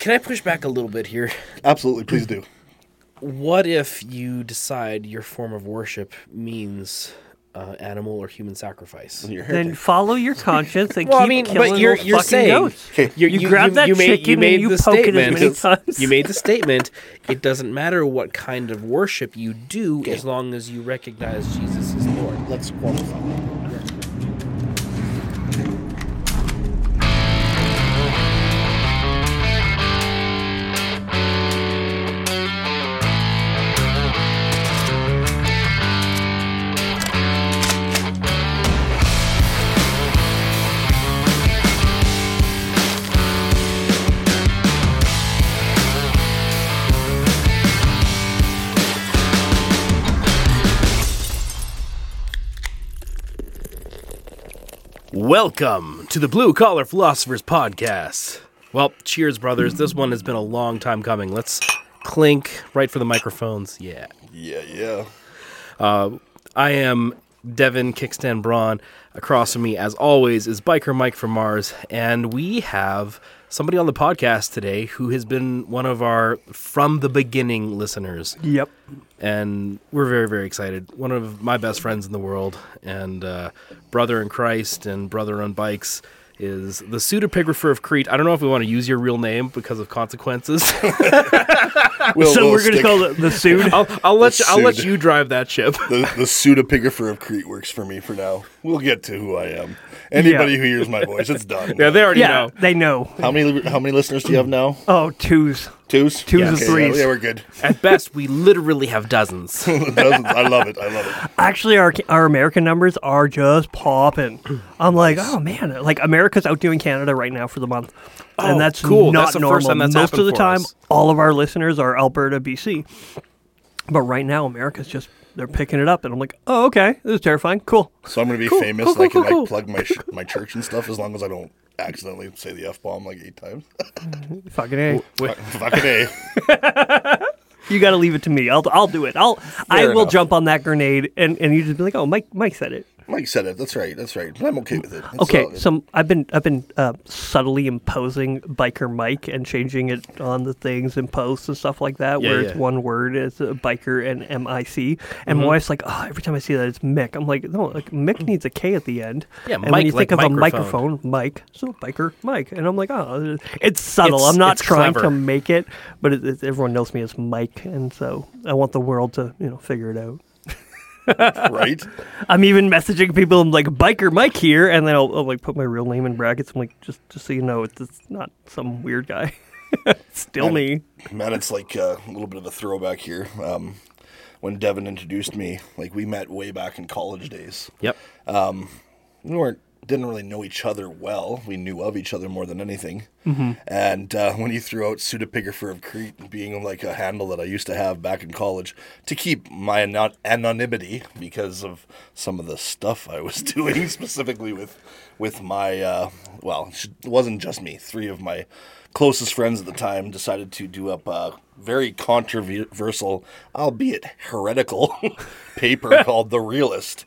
can I push back a little bit here? Absolutely, please do. What if you decide your form of worship means uh, animal or human sacrifice? Then follow your conscience and Well, keep I mean, killing but you're those you're fucking saying goats. Okay. you, You grab that chicken you and you poke it as many times. You made the statement. It doesn't matter what kind of worship you do, as long as you recognize Jesus as Lord. Let's qualify. Welcome to the Blue Collar Philosophers Podcast. Well, cheers, brothers. This one has been a long time coming. Let's clink right for the microphones. Yeah. Yeah, yeah. Uh, I am Devin Kickstand Braun. Across from me, as always, is Biker Mike from Mars. And we have somebody on the podcast today who has been one of our from the beginning listeners. Yep. And we're very, very excited. One of my best friends in the world and uh, brother in Christ and brother on bikes is the pseudepigrapher of Crete. I don't know if we want to use your real name because of consequences. We'll, so we'll we're gonna call it the suit. I'll, I'll let you, I'll let you drive that ship. the, the pseudepigrapher of Crete works for me for now. We'll get to who I am. Anybody Yeah. who hears my voice, it's done. Yeah, they already yeah, know. they know. How many how many listeners do you have now? Oh, twos. Twos? Twos and Okay, threes. Yeah, yeah, we're good. At best, we literally have dozens. Dozens. I love it. I love it. Actually, our our American numbers are just popping. I'm like, oh man, like America's outdoing Canada right now for the month, Oh, and that's cool. not That's the normal. first time that's Most of the time, us. all of our listeners are Alberta, BC, but right now America's just they're picking it up, and I'm like, oh okay, this is terrifying. Cool. So I'm gonna be Cool, famous cool, and I cool, can cool, like plug my sh- my church and stuff as long as I don't accidentally say the f bomb like eight times. Fucking a. Wait, Fucking a. You got to leave it to me. I'll I'll do it. I'll I will enough. jump on that grenade, and and you just be like, oh, Mike Mike said it. Mike said it. That's right. That's right. I'm okay with it. It's Okay, all so I've been I've been uh, subtly imposing biker Mike and changing it on the things and posts and stuff like that, Yeah, where yeah. it's one word, it's a biker and M I C. And mm-hmm. my wife's like, oh, every time I see that, it's Mick. I'm like, no, like Mick mm. needs a K at the end. Yeah, and when Mike, you like think of a microphone. microphone, Mike, so biker Mike, and I'm like, oh, it's subtle. It's- I'm not trying clever. to make it, but it, it, everyone knows me as Mike, and so I want the world to you know figure it out. right? I'm even messaging people. I'm like biker Mike here, and then I'll, I'll like put my real name in brackets. I'm like, just just so you know, it's, it's not some weird guy. Still Man, me. Man, it's like uh, a little bit of a throwback here. Um, when Devin introduced me, like we met way back in college days. Yep. we weren't didn't really know each other well. We knew of each other more than anything. And uh, when you threw out pseudepigrapher of Crete being like a handle that I used to have back in college to keep my anon- anonymity because of some of the stuff I was doing, specifically with with my uh, well, it wasn't just me. Three of my closest friends at the time decided to do up a very controversial, albeit heretical, paper called "The Realist."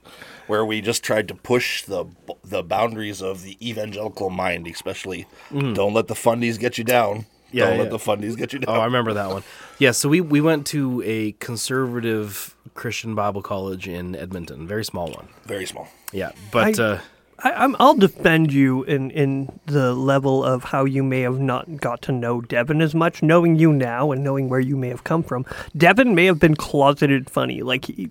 Where we just tried to push the the boundaries of the evangelical mind, especially don't let the fundies get you down. Mm. Yeah, don't yeah. let the fundies get you down. Oh, I remember that one. Yeah, so we, we went to a conservative Christian Bible college in Edmonton, very small one. Very small. Yeah, but I- uh, I, I'm, I'll defend you in, in the level of how you may have not got to know Devin as much, knowing you now and knowing where you may have come from. Devin may have been closeted funny. Like, he,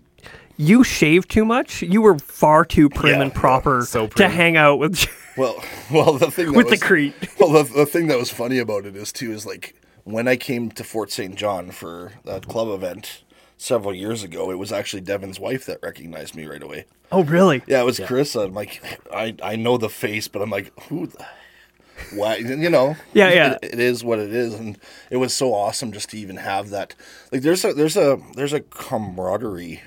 you shaved too much. You were far too prim Yeah, and proper so to hang out with Well, well, the thing that with the was, Crete. Well, the, the thing that was funny about it is too is like when I came to Fort St. John for that club event several years ago, it was actually Devin's wife that recognized me right away. Oh, really? Yeah, it was Carissa. I'm like, I I know the face, but I'm like, who? The, why? You know? Yeah, yeah. It, it is what it is, and it was so awesome just to even have that. Like, there's a there's a there's a camaraderie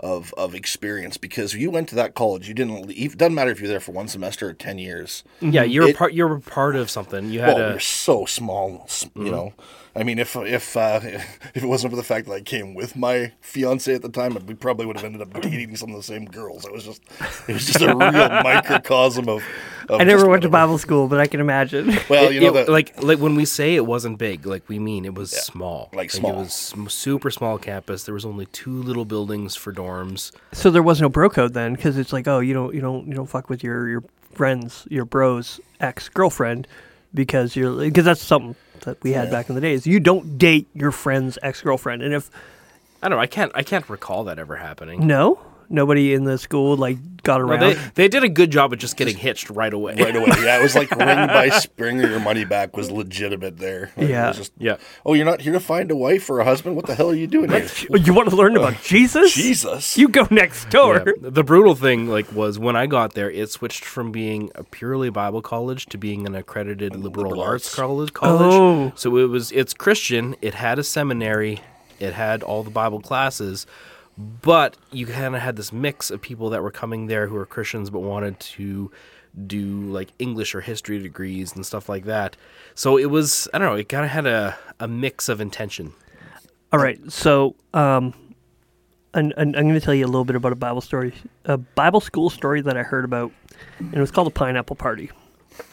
of of experience because you went to that college. You didn't leave. Doesn't matter if you're there for one semester or ten years. Yeah, you're It- part. You're part of something. You had Well, a. we're so small, you mm-hmm. know. I mean, if if uh, if it wasn't for the fact that I came with my fiance at the time, we probably would have ended up dating some of the same girls. It was just, it was just a real microcosm of. of I never just went to. Bible school, but I can imagine. Well, you know it- that like like when we say it wasn't big, like we mean it was small. like It small. was super small campus. There was only two little buildings for dorms. so there was no bro code then, because it's like, oh, you don't, you don't, you don't fuck with your your friends, your bro's ex girlfriend, because you're because that's something that we had Yeah. back in the days. You don't date your friend's ex girlfriend, and if I don't know. I can't. I can't recall that ever happening. no, nobody in the school like got No, around. they they did a good job of just getting hitched right away. right away. Yeah, it was like ring by spring or your money back was legitimate there. Like, it Yeah. was just, Yeah. oh, you're not here to find a wife or a husband? What the hell are you doing here? you want to learn about Jesus? Jesus. You go next door. Yeah. The brutal thing, like, was when I got there, it switched from being a purely Bible college to being an accredited liberal, liberal arts arts. college. College. Oh. So it was. It's Christian. It had a seminary. It had all the Bible classes, but you kind of had this mix of people that were coming there who were Christians but wanted to do like English or history degrees and stuff like that. So it was. I don't know. It kind of had a a mix of intention. All right, so um, and I'm going to tell you a little bit about a Bible story, a Bible school story that I heard about, and it was called the Pineapple Party.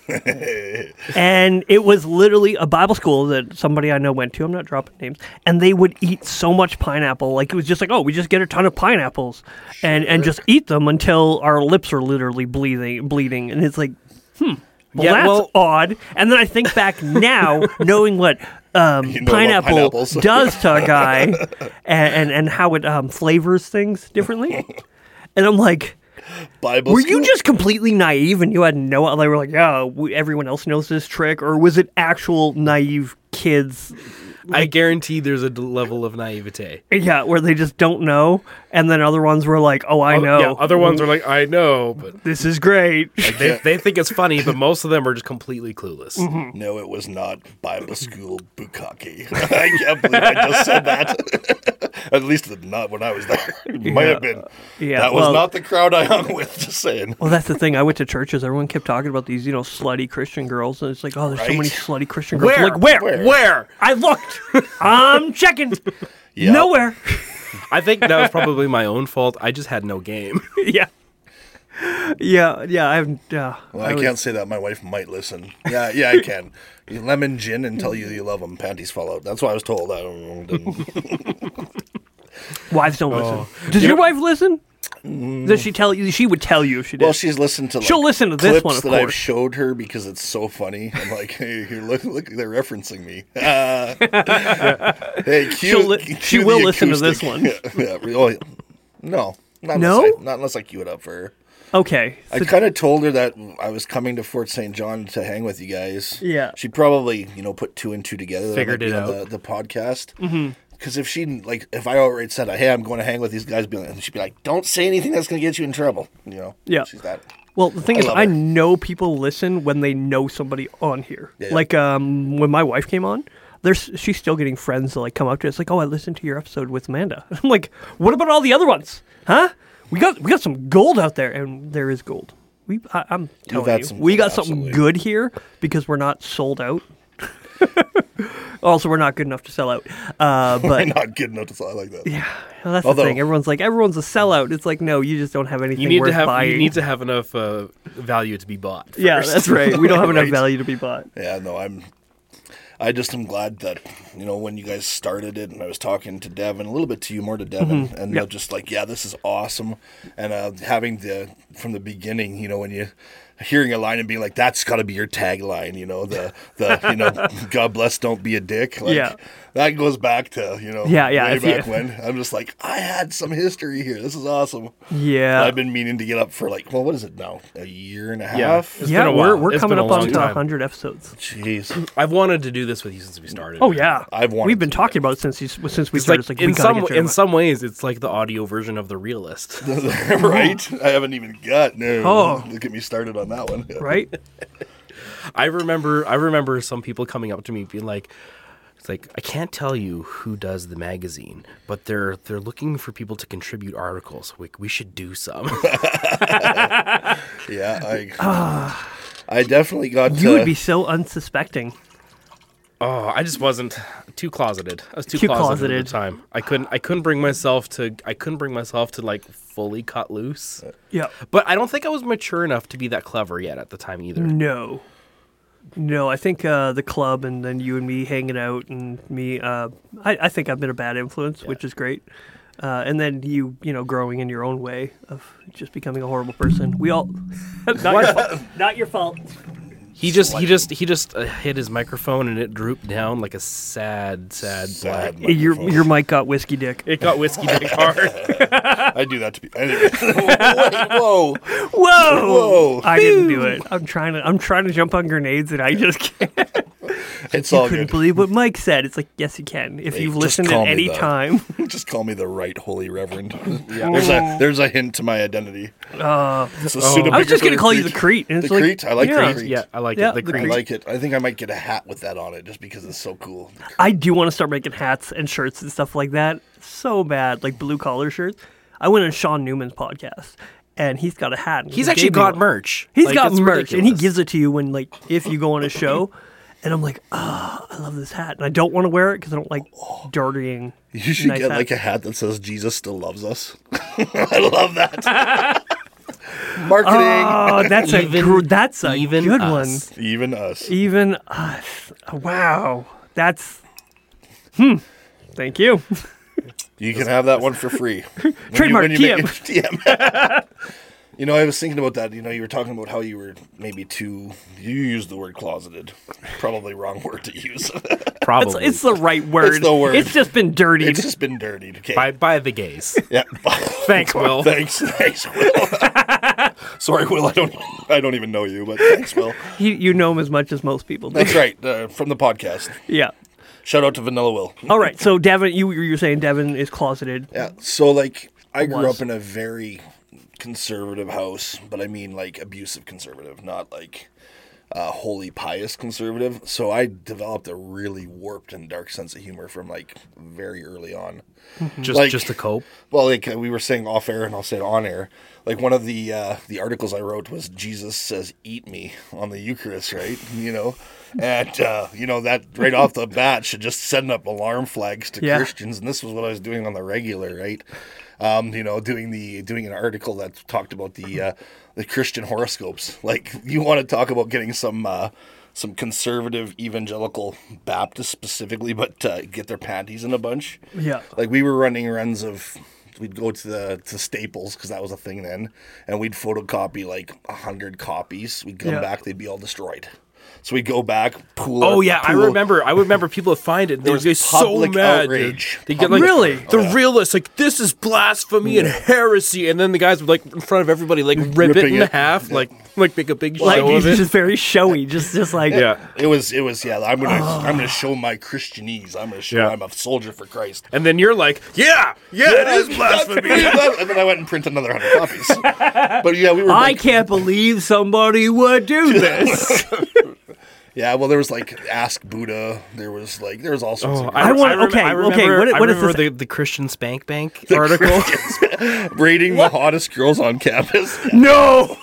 and it was literally a Bible school that somebody I know went to. I'm not dropping names, and they would eat so much pineapple, like it was just like, oh, we just get a ton of pineapples, and and just eat them until our lips are literally bleeding, bleeding, and it's like, hmm. Well, Yeah, that's well- odd. And then I think back now, knowing what um, You know pineapple does to a guy, and, and and how it um, flavors things differently. And I'm like, Bible were school? you just completely naive and you had no? They were like, yeah, we, everyone else knows this trick, or was it actual naive kids? I guarantee there's a level of naivete. Yeah, where they just don't know, and then other ones were like, oh, I Other- know. Yeah, other ones are like, I know, but this is great. they, they think it's funny, but most of them are just completely clueless. Mm-hmm. No, it was not Bible school bukkake. I can't believe I just said that. At least not when I was there. It might have been. Yeah, that was well- not the crowd I hung with. Just saying. Well, that's the thing. I went to churches. Everyone kept talking about these, you know, slutty Christian girls, and it's like, oh, there's so many slutty Christian girls. Where? Like, where? Where? Where? I looked. I'm checking. Yeah. Nowhere. I think that was probably my own fault. I just had no game. yeah. Yeah, yeah, I've yeah. Well, I, was- can't say that. My wife might listen. Yeah, yeah, I can. You lemon gin and tell you you love them. Panties fall out. That's what I was told. I don't know. Didn't- Wives don't oh. listen. Does your wife listen? Does she tell you? She would tell you if she did. Well, she's listened to. Like, She'll listen to this one, of that I've course. showed her because it's so funny. I'm like, hey, here, look, look, they're referencing me. Uh, hey, cue, She'll li- cue she the will listen to this acoustic. yeah, yeah, oh, yeah. No, not No? unless I, not unless I cue it up for her. okay. I so- kind of told her that I was coming to Fort St. John to hang with you guys. Yeah. She probably, you know, put two and two together. that I Figured might be it on out. The, the podcast. Mm-hmm. Because if she, like, if I outright said, hey, I'm going to hang with these guys, be like, she'd be like, don't say anything that's going to get you in trouble. You know? Yeah. She's that. well, the thing I is, I her. know people listen when they know somebody on here. Yeah. Like um, when my wife came on, there's she's still getting friends that like come up to us like, "Oh, I listened to your episode with Amanda." I'm like, "What about all the other ones? Huh? We got we got some gold out there, and there is gold. We I, I'm telling you, we got something good here because we're not sold out." also, we're not good enough to sell out. Uh, but Not good enough to fly like that. yeah, well, that's Although- the thing. Everyone's like, everyone's a sellout. It's like, no, you just don't have anything You need worth to have buying. you need to have enough uh, value to be bought. yeah, that's right. We don't have enough value to be bought. Yeah, no, I'm. I just am glad that you know when you guys started it, and I was talking to Devin a little bit to you, more to Devin, and Yep. they're just like, yeah, this is awesome, and uh, having the from the beginning, you know, when you hearing a line and being like, that's got to be your tagline, you know, the the you know, God bless, don't be a dick, like, Yeah. that goes back to you know, Yeah, yeah, way if you- back when I'm just like, I had some history here. This is awesome. Yeah. I've been meaning to get up for like, well, what is it now? A year and a Yeah. half. It's yeah, been a we're, we're It's coming up on long time. 100 episodes. Jeez. I've wanted to do this with you since we started. Oh yeah, I've wanted we've been to, talking about it since you, since we It's started. like, It's like in some in on. some ways, it's like the audio version of the realist. right? I haven't even got no. Oh. Look at me started on that one. right. I remember I remember some people coming up to me being like, It's like I can't tell you who does the magazine, but they're they're looking for people to contribute articles. We we should do some. Yeah, I I definitely got You uh, would be so unsuspecting. oh, I just wasn't too closeted. I was too, Too closeted, at the time. I couldn't I couldn't bring myself to I couldn't bring myself to like fully cut loose. Yeah. But I don't think I was mature enough to be that clever yet at the time either. No. No, I think uh, the club and then you and me hanging out and me, uh, I, I think I've been a bad influence, which is great. Uh, and then you, you know, growing in your own way of just becoming a horrible person. We all, not, your fault. not your fault. He just he just he just uh, hit his microphone and it drooped down like a sad sad, Sad black. Your microphone. your mic got whiskey dick. It got whiskey dick hard. I do that to people. Anyway. Wait, whoa, Whoa! whoa! I didn't do it. I'm trying to. I'm trying to jump on grenades and I just can't. It's You all couldn't good. believe what Mike said. It's like yes, you can if Hey, you've listened call at me any the- time. Just call me the right holy reverend. There's a there's a hint to my identity. Uh, It's a I was just gonna pseudepigrapher call you the Crete. Crete. And The it's like, Crete? I like yeah. Crete. yeah, I like Yeah, it. The the I like it. I think I might get a hat with that on it just because it's so cool. I do want to start making hats and shirts and stuff like that. So bad, like blue collar shirts. I went on Sean Newman's podcast, and he's got a hat. He's he actually got merch. He's Like, got it's merch, and he gives it to you when, like, if you go on a show. And I'm like, ah, I love this hat, and I don't want to wear it because I don't like dirtying. You should nice get hat. like a hat that says Jesus still loves us. I love that. Marketing. Oh, that's a Even- gr- that's a even good us. one. Even us. Even us. Wow, that's hmm. Thank you. You can have that one for free. When you- Trademark when you TM. TM. you know, I was thinking about that. You know, you were talking about how you were maybe too. You used the word closeted. Probably wrong word to use. It's, Probably it's the right word. the word. It's just been dirtied. it's just been dirtied. Okay. by by the gays. Yeah. Thanks, Will. thanks. Thanks, Will. Sorry, Will. I don't. I don't even know you, but thanks, Will. He, you know him as much as most people do. That's right. Uh, from the podcast. Yeah. Shout out to Vanilla Will. All right. So Devin, you you were saying Devin is closeted. Yeah. So like I grew was. up in a very conservative house, but I mean like abusive conservative, not like uh, holy pious conservative. So I developed a really warped and dark sense of humor from like very early on. Just Like- just to cope. Well, like uh, we were saying off air, and I'll say it on air. Like one of the uh, the articles I wrote was Jesus says, "Eat me" on the Eucharist, right? You know, and uh, you know that right off the bat should just send up alarm flags to Yeah. Christians, and this was what I was doing on the regular, right? Um, you know, doing the doing an article that talked about the uh, the Christian horoscopes. Like you want to talk about getting some. Uh, some conservative evangelical Baptists specifically, but uh, get their panties in a bunch. Yeah. Like we were running runs of, we'd go to the to Staples because that was a thing then, and we'd photocopy like a hundred copies. We'd come Yeah. back, they'd be all destroyed. So we'd go back, pool. Oh our- yeah, I remember. I remember people would find it. They was would get so mad. outrage. They get like Really? Oh, the realists like this is blasphemy and heresy, and then the guys would like in front of everybody like rip it in it. half, Yeah. like like make a big Like show he's of it. just very showy. Just just like yeah. It was it was yeah. I'm gonna I'm gonna show my Christianese. I'm gonna show Yeah. I'm a soldier for Christ. And then you're like, yeah, yeah, it is blasphemy. and then I went and printed another hundred copies. But yeah, we were. I like- can't believe somebody would do this. Yeah, well, there was like Ask Buddha. There was like there was all sorts Oh, of I want- rem- okay, I okay, remember, what- I what is remember this- the, the Christian Spank Bank article. rating the hottest girls on campus. no.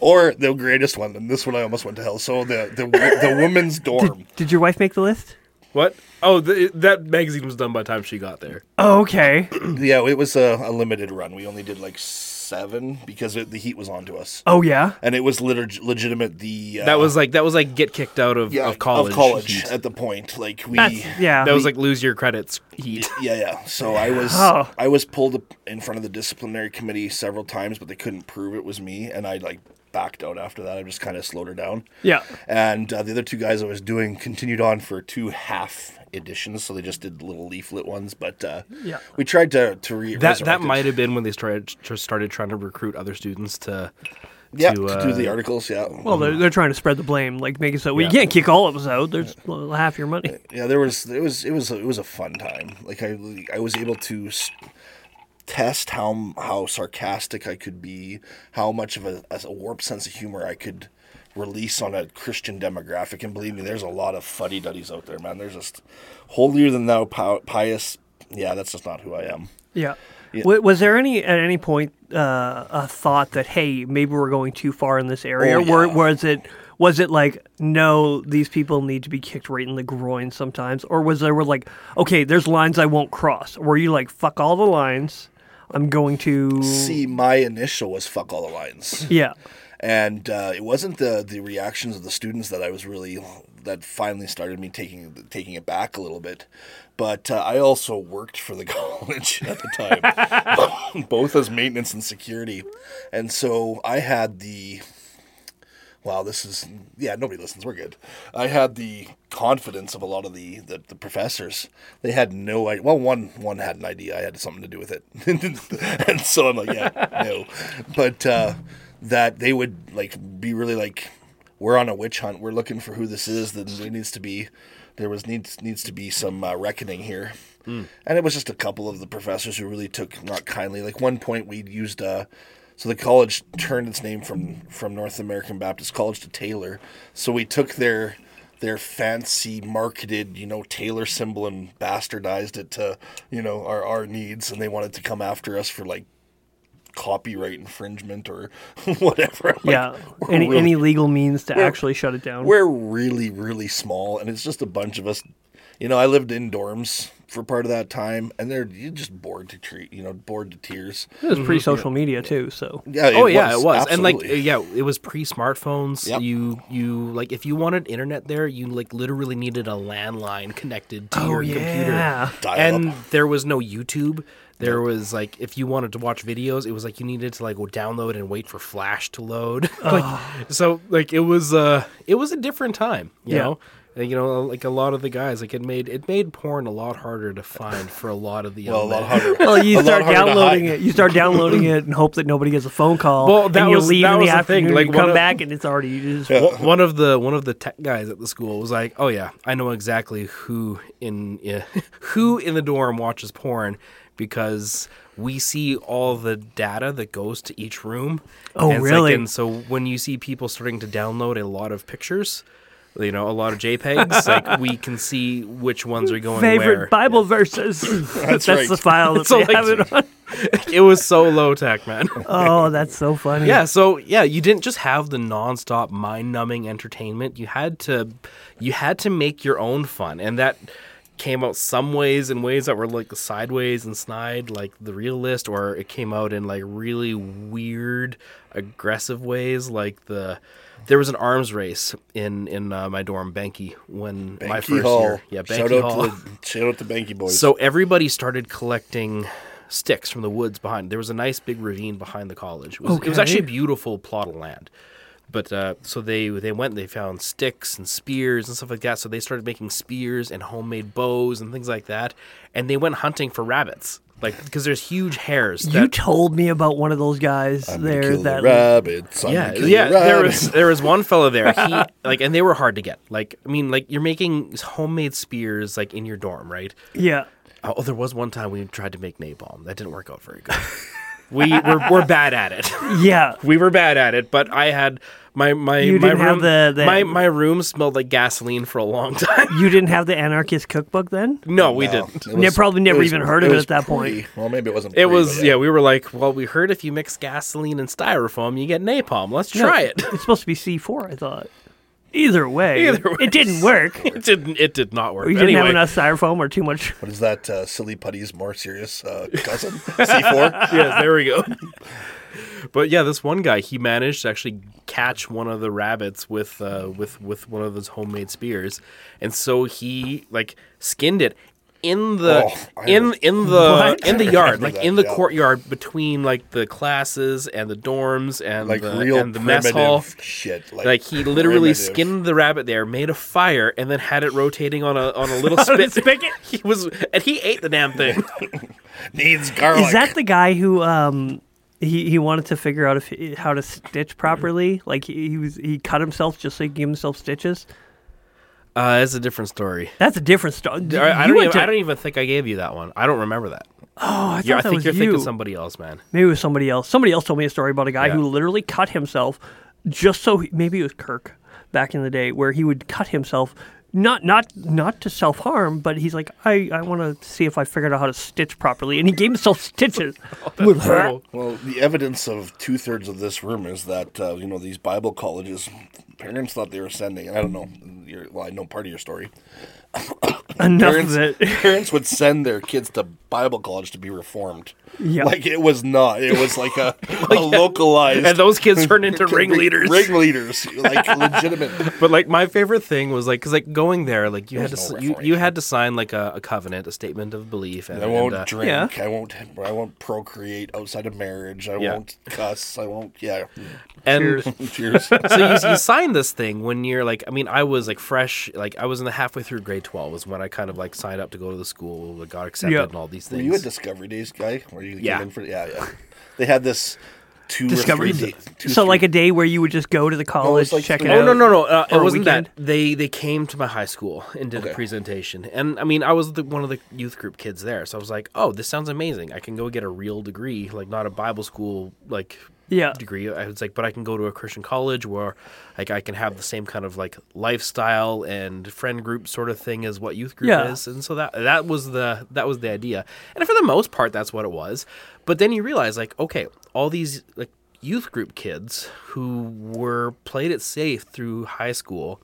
Or the greatest one, and this one I almost went to hell. So the the the women's dorm. Did your wife make the list? what? Oh, the, that magazine was done by the time she got there. Oh, okay. Yeah, it was a, a limited run. We only did like seven because it, the heat was on to us, Oh yeah. and it was lit- legitimate. The uh, That was like that was like get kicked out of, yeah, of college. Of college heat. at the point, like we. That's yeah. That was like lose your credits heat. Yeah, yeah. So I was Oh. I was pulled in front of the disciplinary committee several times, but they couldn't prove it was me, and I like backed out after that. I just kind of slowed her down. yeah. And uh, the other two guys I was doing continued on for two half editions, so they just did little leaflet ones. But uh, Yeah. we tried to to re- That that resurrect it. might have been when they started just started trying to recruit other students to. yeah to, to, do the uh, articles. Yeah, Well, they're, they're trying to spread the blame, like make it so well, you Yeah. can't kick all of us out. There's well, half your money. yeah. There was it was it was it was a fun time. Like I I was able to. test how how sarcastic I could be, how much of a, a warped sense of humor I could release on a Christian demographic. And believe me, there's a lot of fuddy duddies out there, man. There's just holier than thou pious. Yeah, that's just not who I am. Yeah. Yeah. Was there any at any point uh, a thought that hey maybe we're going too far in this area? Oh, Or yeah. was it was it like no these people need to be kicked right in the groin sometimes? Or was there were like okay there's lines I won't cross? Were you like fuck all the lines? I'm going to See, my initial was fuck all the lines. yeah and uh, it wasn't the the reactions of the students that I was really that finally started me taking taking it back a little bit. But uh, I also worked for the college at the time, both as maintenance and security, and so I had the. Wow, this is yeah. Nobody listens. We're good. I had the confidence of a lot of the, the, the professors. They had no idea. Well, one one had an idea. I had something to do with it, and so I'm like, yeah, no. But uh, that they would like be really like, we're on a witch hunt. We're looking for who this is. That there needs to be, there was needs needs to be some uh, reckoning here. And it was just a couple of the professors who really took not kindly. Like one point, we used. Uh, so the college turned its name from from North American Baptist College to Taylor. So we took their their fancy marketed, you know, Taylor symbol and bastardized it to, you know, our our needs and they wanted to come after us for like copyright infringement or whatever. Like, yeah any really- any legal means to actually shut it down. we're really, really small, and it's just a bunch of us. You know, I lived in dorms for part of that time, and they're you're just bored to treat. You know, bored to tears. It was mm-hmm. pre social media too, so Yeah. oh yeah, it was, and like yeah, it was pre-smartphones. Yep. You you like if you wanted internet there, you like literally needed a landline connected to Oh, your yeah. computer, Dial and up. there was no YouTube. There was like if you wanted to watch videos, it was like you needed to like go download and wait for Flash to load. like so, like it was uh it was a different time, you Yeah. know. And, you know, like a lot of the guys, like it made it made porn a lot harder to find for a lot of the young well, a lot men. harder. well you a lot start harder to downloading hide. it. You start downloading it and hope that nobody gets a phone call. Well, that and you was- leave that in was the the thing, afternoon. like, you one come of- back and it's already you just One- one of the one of the tech guys at the school was like, "Oh yeah, I know exactly who in yeah, who in the dorm watches porn because we see all the data that goes to each room." Oh, And it's like- really? and so when you see people starting to download a lot of pictures, you know, a lot of JPEGs, like we can see which ones are going favorite where. Bible verses. that's right. the file that So, like- have it on. it was so low tech, man. Oh, that's so funny. Yeah, so yeah, you didn't just have the nonstop mind-numbing entertainment. You had to you had to make your own fun. And that came out some ways in ways that were like sideways and snide like the realist or it came out in like really weird aggressive ways like the there was an arms race in in uh, my dorm Banky when my Banky first Hall. year yeah Banky shout out Hall to the shout out to Banky boys. so everybody started collecting sticks from the woods behind. There was a nice big ravine behind the college. It was, it was actually a beautiful plot of land. But uh, so they they went. They found sticks and spears and stuff like that. So they started making spears and homemade bows and things like that. And they went hunting for rabbits, like because there's huge hares. You told me about one of those guys I'm there kill that the rabbits. I'm yeah, kill yeah. the There rabbits. was there was one fellow there. He like, and they were hard to get. Like, I mean, like you're making homemade spears like in your dorm, right? yeah. Oh, there was one time we tried to make napalm. That didn't work out very good. we were we're bad at it. Yeah. we were bad at it, but I had my my You my didn't room have the- the- my my room smelled like gasoline for a long time. You didn't have the anarchist cookbook then? no, we No, didn't. it You probably never was- even heard of it was at that point. Well, maybe it wasn't. It pre, was but yeah. We were like, well, we heard if you mix gasoline and styrofoam, you get napalm. Let's No, try it. It's supposed to be C4, I thought. Either way, Either way. it didn't work. It didn't. It did not work. We didn't anyway, have enough styrofoam or too much. What is that? Uh, silly putty's more serious uh, cousin C four. yes, there we go. But yeah, this one guy he managed to actually catch one of the rabbits with uh, with with one of those homemade spears, and so he like skinned it in the Oh, in in the What? in the yard, like that, in the yeah. courtyard between like the classes and the dorms and Like the, real and the mess hall. shit. Like, Like he literally primitive. skinned the rabbit there, made a fire, and then had it rotating on a on a little spit. spigot? He was and he ate the damn thing. needs garlic. Is that the guy who um he, he wanted to figure out if he, how to stitch properly? Like he, he was he cut himself just so he could give himself stitches. Uh, it's a different story. That's a different story. I, I don't even, to- I don't even think I gave you that one. I don't remember that. Oh, I Yeah, I think you're you. thinking somebody else, man. Maybe it was somebody else. Somebody else told me a story about a guy Yeah. who literally cut himself just so he, maybe it was Kirk back in the day where he would cut himself not not not to self harm, but he's like I I want to see if I figured out how to stitch properly, and he gave himself stitches. Brutal. Well, the evidence of two thirds of this room is that uh, you know these Bible colleges, parents thought they were sending. I don't know. Your, well, I know part of your story. Enough Parents, of it. parents would send their kids to Bible college to be reformed. Yeah. Like it was not. It was like a, a localized. And those kids turned into ringleaders. Ringleaders, like legitimate. But like my favorite thing was like because like going there, like you had to no you, you had to sign like a, a covenant, a statement of belief, and I won't and, uh, drink. Yeah. I won't. I won't procreate outside of marriage. I Yeah. won't cuss. I won't. Yeah. and Cheers. Cheers. so you, you sign this thing when you're like I mean I was like fresh like I was in the halfway through grade twelve was when I kind of like signed up to go to the school, like, got accepted, Yeah. and all these things. Were things. you a Discovery Days guy? Were you Yeah. came in for? Yeah, yeah. They had this two Discovery. or three. two, So three- like a day where you would just go to the college, like check three- it Oh out. no no no! Uh, it wasn't weekend? that they they came to my high school and did a presentation, and I mean I was the, one of the youth group kids there, so I was like, oh, this sounds amazing. I can go get a real degree, like not a Bible school like Yeah. degree. I was like, but I can go to a Christian college where like I can have the same kind of like lifestyle and friend group sort of thing as what youth group Yeah. is, and so that that was the that was the idea, and for the most part, that's what it was. But then you realize like, okay, all these like youth group kids who were played it safe through high school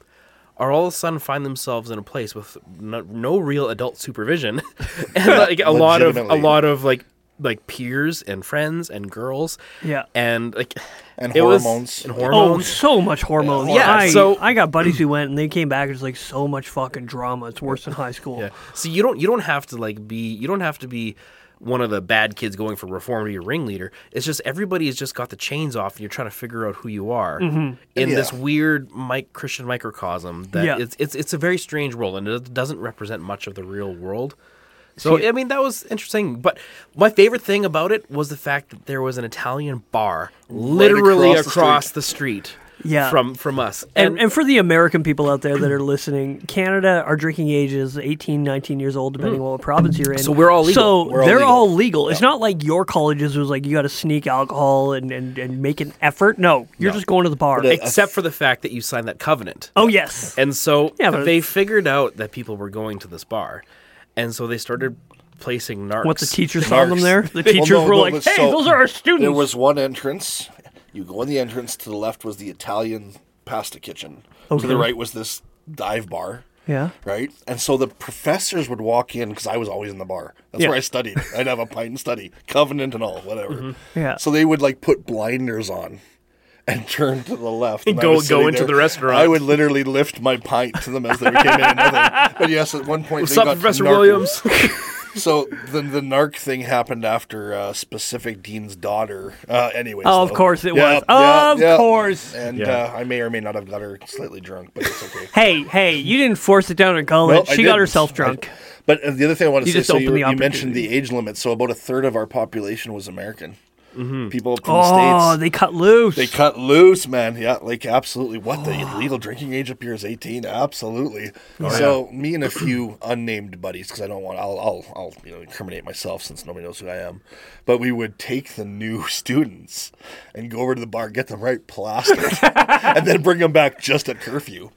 are all of a sudden find themselves in a place with no, no real adult supervision and like a lot of a lot of like like peers and friends and girls Yeah. and like And it was- hormones. and Oh, hormones so much hormones. Yeah, I, so- I got buddies who went and they came back. It's like so much fucking drama. It's worse than high school. yeah so you don't you don't have to like be you don't have to be one of the bad kids going for reform to be a ringleader. It's just everybody has just got the chains off, and you're trying to figure out who you are mm-hmm. in Yeah. this weird mic Christian microcosm. That Yeah. it's, it's it's a very strange world, and it doesn't represent much of the real world. So I mean that was interesting, but my favorite thing about it was the fact that there was an Italian bar literally across the across, the street, Yeah. from from us, And, and for the American people out there that are listening, Canada, our drinking age is 18, 19 years old, depending mm. on what province you're in. So we're all legal. So all they're legal. all legal. It's not like your colleges was like you got to sneak alcohol and, and, and make an effort. No, you're No. just going to the bar. But uh, it- except for the fact that you signed that covenant. oh, yes. And so Yeah, they figured out that people were going to this bar, and so they started placing narcs. What the teachers saw them there? The Well, teachers no, were no, like, "Hey, so those are our students." There was one entrance. You go in the entrance. To the left was the Italian pasta kitchen. To the right was this dive bar. yeah. Right, and so the professors would walk in because I was always in the bar. That's Yeah. where I studied. I'd have a pint and study, covenant and all, whatever. Mm-hmm. Yeah. So they would like put blinders on and turn to the left. And Go- go into there. the restaurant. I would literally lift my pint to them as they came in. And. But yes, at one point, What's they up, got Professor narc- Williams? So the the narc thing happened after a specific dean's daughter. Uh, anyways, Oh, of though. course it Yeah, was. yeah, Of yeah. course. And Yeah. uh, I may or may not have got her slightly drunk, but it's okay. Hey, hey, you didn't force it down her college. Well, she got didn't. herself drunk. I- but uh, the other thing I want to You say, so you, you mentioned the age limit. So about a third of our population was American. People from oh, the states. Oh, they cut loose. They cut loose, man. Yeah, like absolutely. What the legal drinking age up here is eighteen. Absolutely. so me and a few unnamed buddies, because I don't want, I'll, I'll, I'll, you know, incriminate myself since nobody knows who I am. But we would take the new students and go over to the bar, get them right plastered, and then bring them back just at curfew,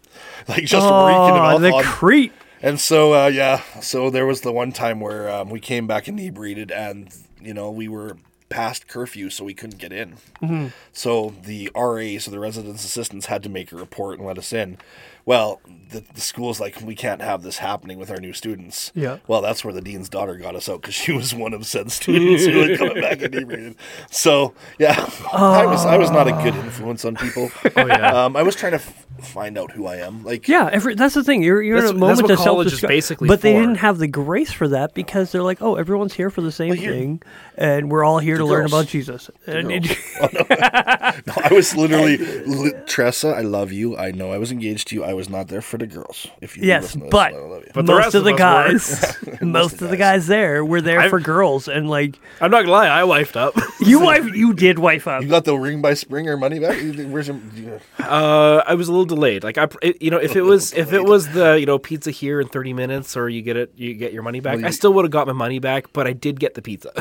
like just oh, wreaking it off the on. creep. And so, uh, yeah, so there was the one time where um, we came back inebriated and, you know, we were past curfew, so we couldn't get in. Mm-hmm. So the RA, so the residence assistants, had to make a report and let us in. Well, the, the school's like, we can't have this happening with our new students. Yeah. Well, that's where the dean's daughter got us out because she was one of said students who had come back and inebriated. So, yeah, I was I was not a good influence on people. Oh, yeah. Um, I was trying to f- find out who I am. Like, Yeah, every, that's the thing. You're you're That's- in a that's moment what of college is self basically But they didn't have the grace for that because they're like, oh, everyone's here for the same here- thing, and we're all here to learn about Jesus. And it- I was literally, li- Tressa, I love you. I know I was engaged to you. I was not there for the girls. If you yes, listen to this, but, I love you. But the most rest of of the us guys, most of the guys there were there I've- for girls, and like I'm not gonna lie, I wifed up. you wife, you did wife up. You got the ring by Springer money back? Where's your, you- Uh, I was a little delayed. Like I, it, you know, if it was if it was the you know pizza here in 30 minutes or you get it, you get your money back. Well, I still would have got my money back, but I did get the pizza.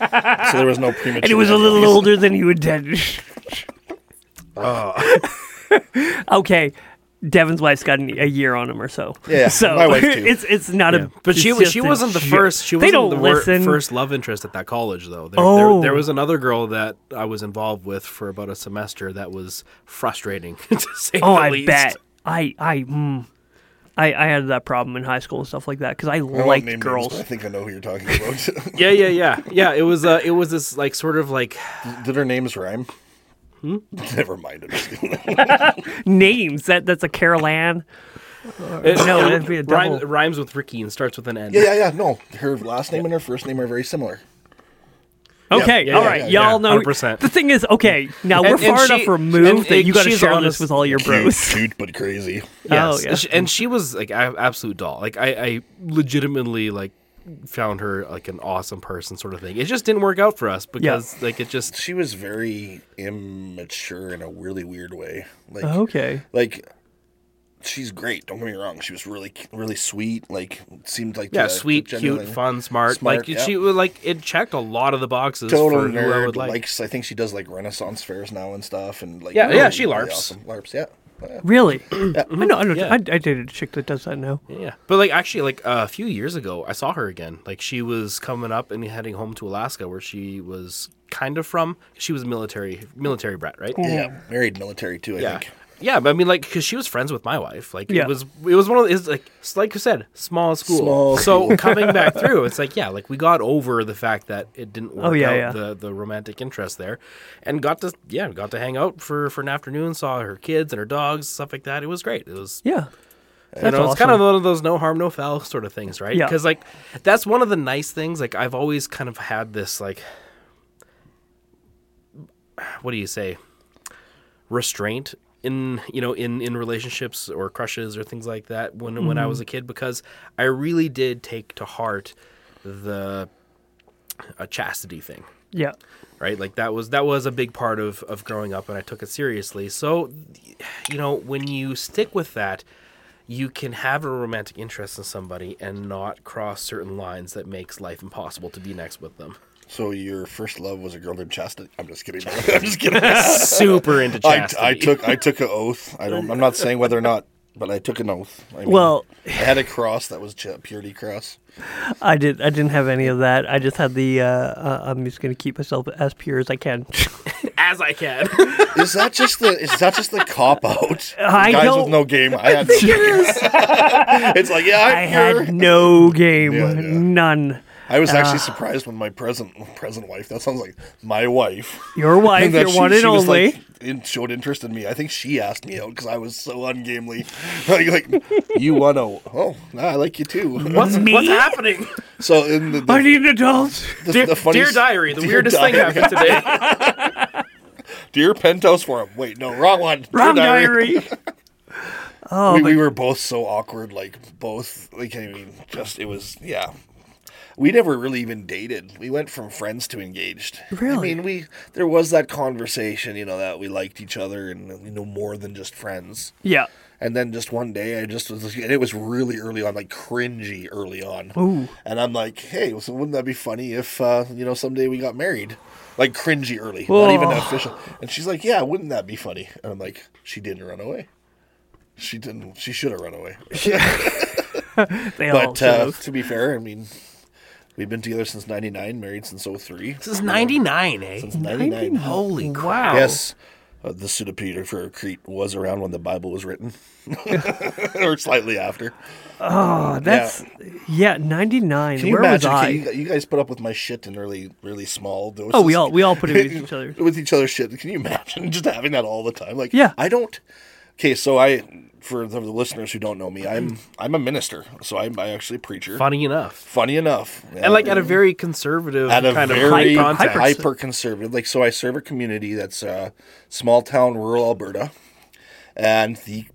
so there was no premature. and it was a little older than you intended. okay, Devin's wife's got a year on him or so. Yeah, so my wife too. it's it's not a. But she was she wasn't the joke. first. She they wasn't don't the listen. first love interest at that college, though. There, Oh. there, there was another girl that I was involved with for about a semester that was frustrating to say Oh, the I least. bet. I I mm, I I had that problem in high school and stuff like that because I, I won't liked name names, girls. but I think I know who you're talking about. Yeah, yeah, yeah, yeah. It was uh, it was this like sort of like Did her names rhyme? Hmm? Never mind. I'm just. Names that that's a Carol Ann. it, no, it that'd be a rhymes, double. rhymes with Ricky and starts with an N. yeah, yeah, yeah. No, her last name and her first name are very similar. Okay, yeah, all yeah, right, yeah, y'all yeah, know. 100%. The thing is, okay, now And- we're and far she- enough removed and, that you like, got to share honest- this with all your Cute, bros. cute but crazy. Oh, Yes. yeah. And she- and she was like a absolute doll. Like I, I legitimately like found her like an awesome person sort of thing. It just didn't work out for us because like it just She was very immature in a really weird way. Like, Okay. like she's great. Don't get me wrong. She was really, really sweet. Like, seemed like yeah, the- sweet, the cute, fun, smart. smart, like yeah. she was like it checked a lot of the boxes Total for who I nerd. would like. Likes. I think she does like Renaissance fairs now and stuff. And like, Yeah, yeah, really, she really LARPs. awesome. LARPs, yeah. Yeah. Really? I know. I know. Yeah. I, I dated a chick that does that now. Yeah, but like actually, like a few years ago, I saw her again. Like she was coming up and heading home to Alaska, where she was kind of from. She was military, military brat, right? Yeah, married military too. I Yeah. think. Yeah, but I mean, like, because she was friends with my wife. Like, Yeah. it was, it was one of, it's like, it's like you said, small school. Small so coming back through, it's like, yeah, like we got over the fact that it didn't oh, work Oh, yeah, out yeah. the the romantic interest there, and got to, yeah, got to hang out for for an afternoon, saw her kids and her dogs, stuff like that. It was great. It was, Yeah. you know, it's kind of one of those no harm, no foul sort of things, right? Yeah. Because like that's one of the nice things. Like I've always kind of had this like, what do you say, restraint in you know in in relationships or crushes or things like that when when I was mm-hmm. a kid because I really did take to heart the a chastity thing. Yeah. right? Like that was that was a big part of of growing up and i took it seriously. So you know when you stick with that you can have a romantic interest in somebody and not cross certain lines that makes life impossible to be next with them So your first love was a girl named Chastity. I'm just kidding. I'm just kidding. super into I, chastity I took I took an oath. I don't. I'm not saying whether or not, but I took an oath. I mean, Well- I had a cross that was purity cross. I did. I didn't have any of that. I just had the. Uh, uh, I'm just gonna keep myself as pure as I can. as i can Is that just the? Is that just the cop out? I Guys don't- with no game. I had. No game. it's like yeah, I'm I pure. had no game, Yeah, yeah. none. I was actually ah. surprised when my present present wife. That sounds like my wife. Your wife, your she- one and she was, only. like, in, showed interest in me. I think she asked me out because I was so ungamely. like, like you want to? Oh, nah, I like you too. what's Me? what's happening so in the, the, I need an adult. the, dear, the funny dear diary the Dear weirdest thing happened today Dear Penthouse Forum. Wait, no, wrong one. Dear Wrong diary. oh, we, we were both so awkward. Like both. Like I mean, just it was yeah. We never really even dated. We went from friends to engaged. Really? I mean, we there was that conversation, you know, that we liked each other and you know more than just friends. yeah. And then just one day, I just was, and it was really early on, like cringy early on. Ooh. And I'm like, hey, so wouldn't that be funny if, uh, you know, someday we got married? Like cringy early, not even official. And she's like, yeah, wouldn't that be funny? And I'm like, she didn't run away. She didn't. She should have run away. They all But uh, to be fair, I mean, we've been together since '99, married since '03. this is 99 eh Since '99. holy crap Wow. Yes. Uh, the pseudepigrapher Crete was around when the Bible was written, or slightly after. Oh, that's yeah. Ninety nine. Can you Where was imagine? I? Can you, you guys put up with my shit in really, really small doses. oh, we all we all put it with each other. with each other's shit. Can you imagine just having that all the time? Like, Yeah. I don't. Okay, so I, for the listeners who don't know me, I'm I'm a minister, so I'm I actually a preacher. funny enough Funny enough, and like at a very conservative at a kind of very hyper hyper, conservative. Like, so I serve a community that's uh, small town, rural Alberta, and the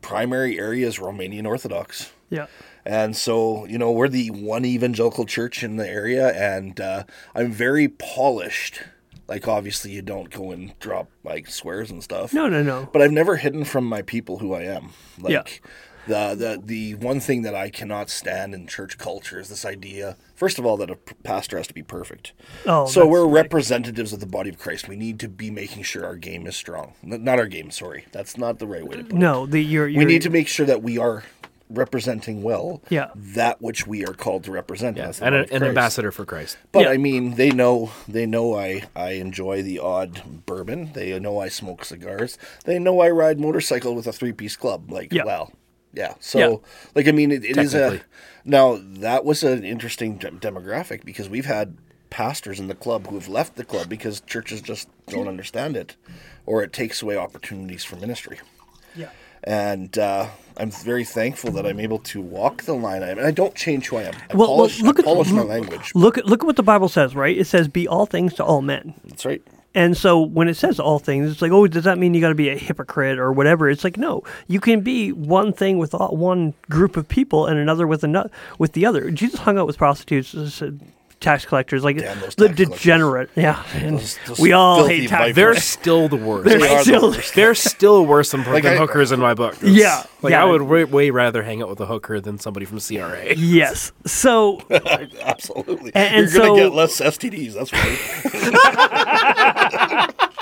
primary area is Romanian Orthodox. Yeah. And so, you know, we're the one evangelical church in the area, and uh, I'm very polished. Like, obviously, you don't go and drop like swears and stuff. No, no, no. But I've never hidden from my people who I am. Like, Yeah. The, the the one thing that I cannot stand in church culture is this idea. First of all, that a pastor has to be perfect. Oh, so we're like- representatives of the body of Christ. We need to be making sure our game is strong. Not our game. Sorry, that's not the right way to put it. No, the you're, you're We need to make sure that we are representing well Yeah. that which we are called to represent. Yeah, that's the and a, an ambassador for Christ. But Yeah. I mean, they know they know I I enjoy the odd bourbon. They know I smoke cigars. They know I ride motorcycle with a three piece club. Like, Yeah. well, yeah. So, Yeah. like, I mean, it, it is a now that was an interesting de- demographic because we've had pastors in the club who have left the club because churches just don't understand it, or it takes away opportunities for ministry yeah. And uh, I'm very thankful that I'm able to walk the line I and I don't change who I am. I Well, polish, look I at- polish my look- language. Look at look at what the Bible says, right? It says, "Be all things to all men." That's right. And so when it says all things, it's like, oh, does that mean you got to be a hypocrite or whatever? It's like, no, you can be one thing with all, one group of people and another with another with the other. Jesus hung out with prostitutes, uh, tax collectors, like Damn those the tax collectors. degenerate. Yeah, and Those- those we all hate tax. vipers. They're still the worst. They're They are the still- worst. They're still worse than, Like than I- hookers in my book. Yeah, Like yeah. I would way, way rather hang out with a hooker than somebody from CRA. Yes. So Absolutely. And- and You're gonna so- get less STDs. That's right.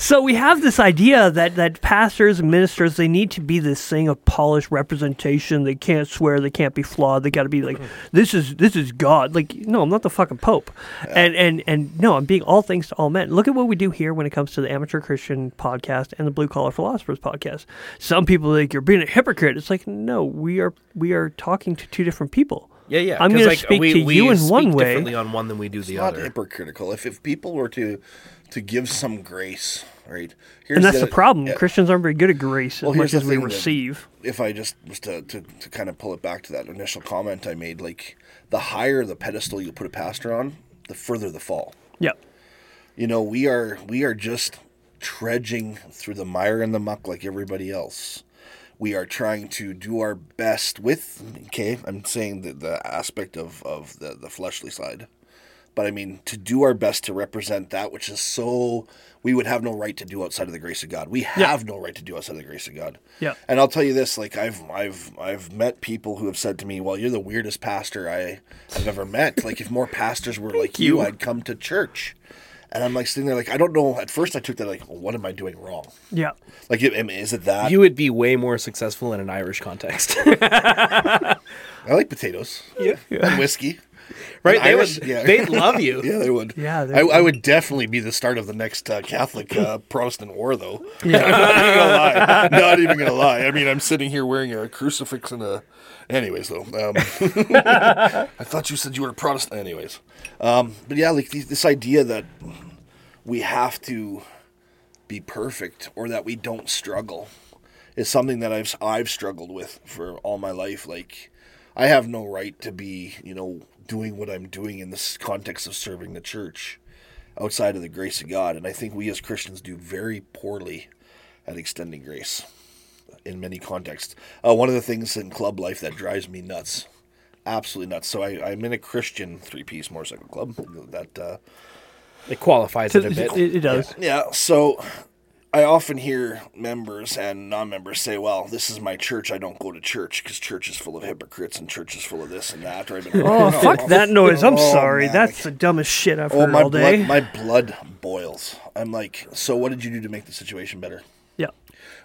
So we have this idea that, that pastors and ministers they need to be this thing of polished representation. They can't swear. They can't be flawed. They got to be like mm-hmm. this is this is God. Like no, I'm not the fucking pope. And and and no, I'm being all things to all men. Look at what we do here when it comes to the amateur Christian podcast and the blue collar philosophers podcast. Some people think you're being a hypocrite. It's like no, we are we are talking to two different people. Yeah, yeah. I'm going like, to speak we, to we you in one way. differently on one than we do the Not other. hypocritical. If if people were to to give some grace, right? Here's And that's the problem. yeah. Christians aren't very good at grace Well, as much the as we that- receive. if I just was to, to, to kind of pull it back to that initial comment I made, like the higher the pedestal you put a pastor on, the further the fall. Yep. You know, we are we are just trudging through the mire and the muck like everybody else. We are trying to do our best with okay, I'm saying the, the aspect of, of the, the fleshly side. But I mean to do our best to represent that which is so we would have no right to do outside of the grace of God. We have no right to do outside of the grace of God. Yeah. And I'll tell you this, like I've I've I've met people who have said to me, "Well, you're the weirdest pastor I have ever met. Like if more pastors were like you, you. I'd come to church." And I'm like sitting there, like I don't know. At first, I took that like, well, "What am I doing wrong?" Yeah. Like, is it that? You would be way more successful in an Irish context, I like potatoes. Yeah. And whiskey. right? And They Irish- would, yeah. they'd love you. Yeah, they would. Yeah, they I, would. I would definitely be the start of the next uh, Catholic uh, Protestant war, though. Yeah. not even gonna lie. Not even gonna lie. I mean, I'm sitting here wearing a crucifix and a. Anyways, though, um, I thought you said you were a Protestant. Anyways, um, but yeah, like these, this idea that we have to be perfect or that we don't struggle is something that I've I've struggled with for all my life. Like, I have no right to be, you know, doing what I'm doing in this context of serving the church outside of the grace of God. And I think we as Christians do very poorly at extending grace in many contexts. Uh, one of the things in club life that drives me nuts, absolutely nuts. So I, I'm in a Christian three-piece motorcycle club that. Uh, It qualifies it a bit. It, it does. yeah, so I often hear members and non-members say, "Well, this is my church. I don't go to church because church is full of hypocrites and church is full of this and that." Or I've been, Oh, fuck that noise. I'm Oh, sorry. man, That's like- the dumbest shit I've Oh, heard my all day. blood, my blood boils. I'm like, so what did you do to make the situation better? yeah.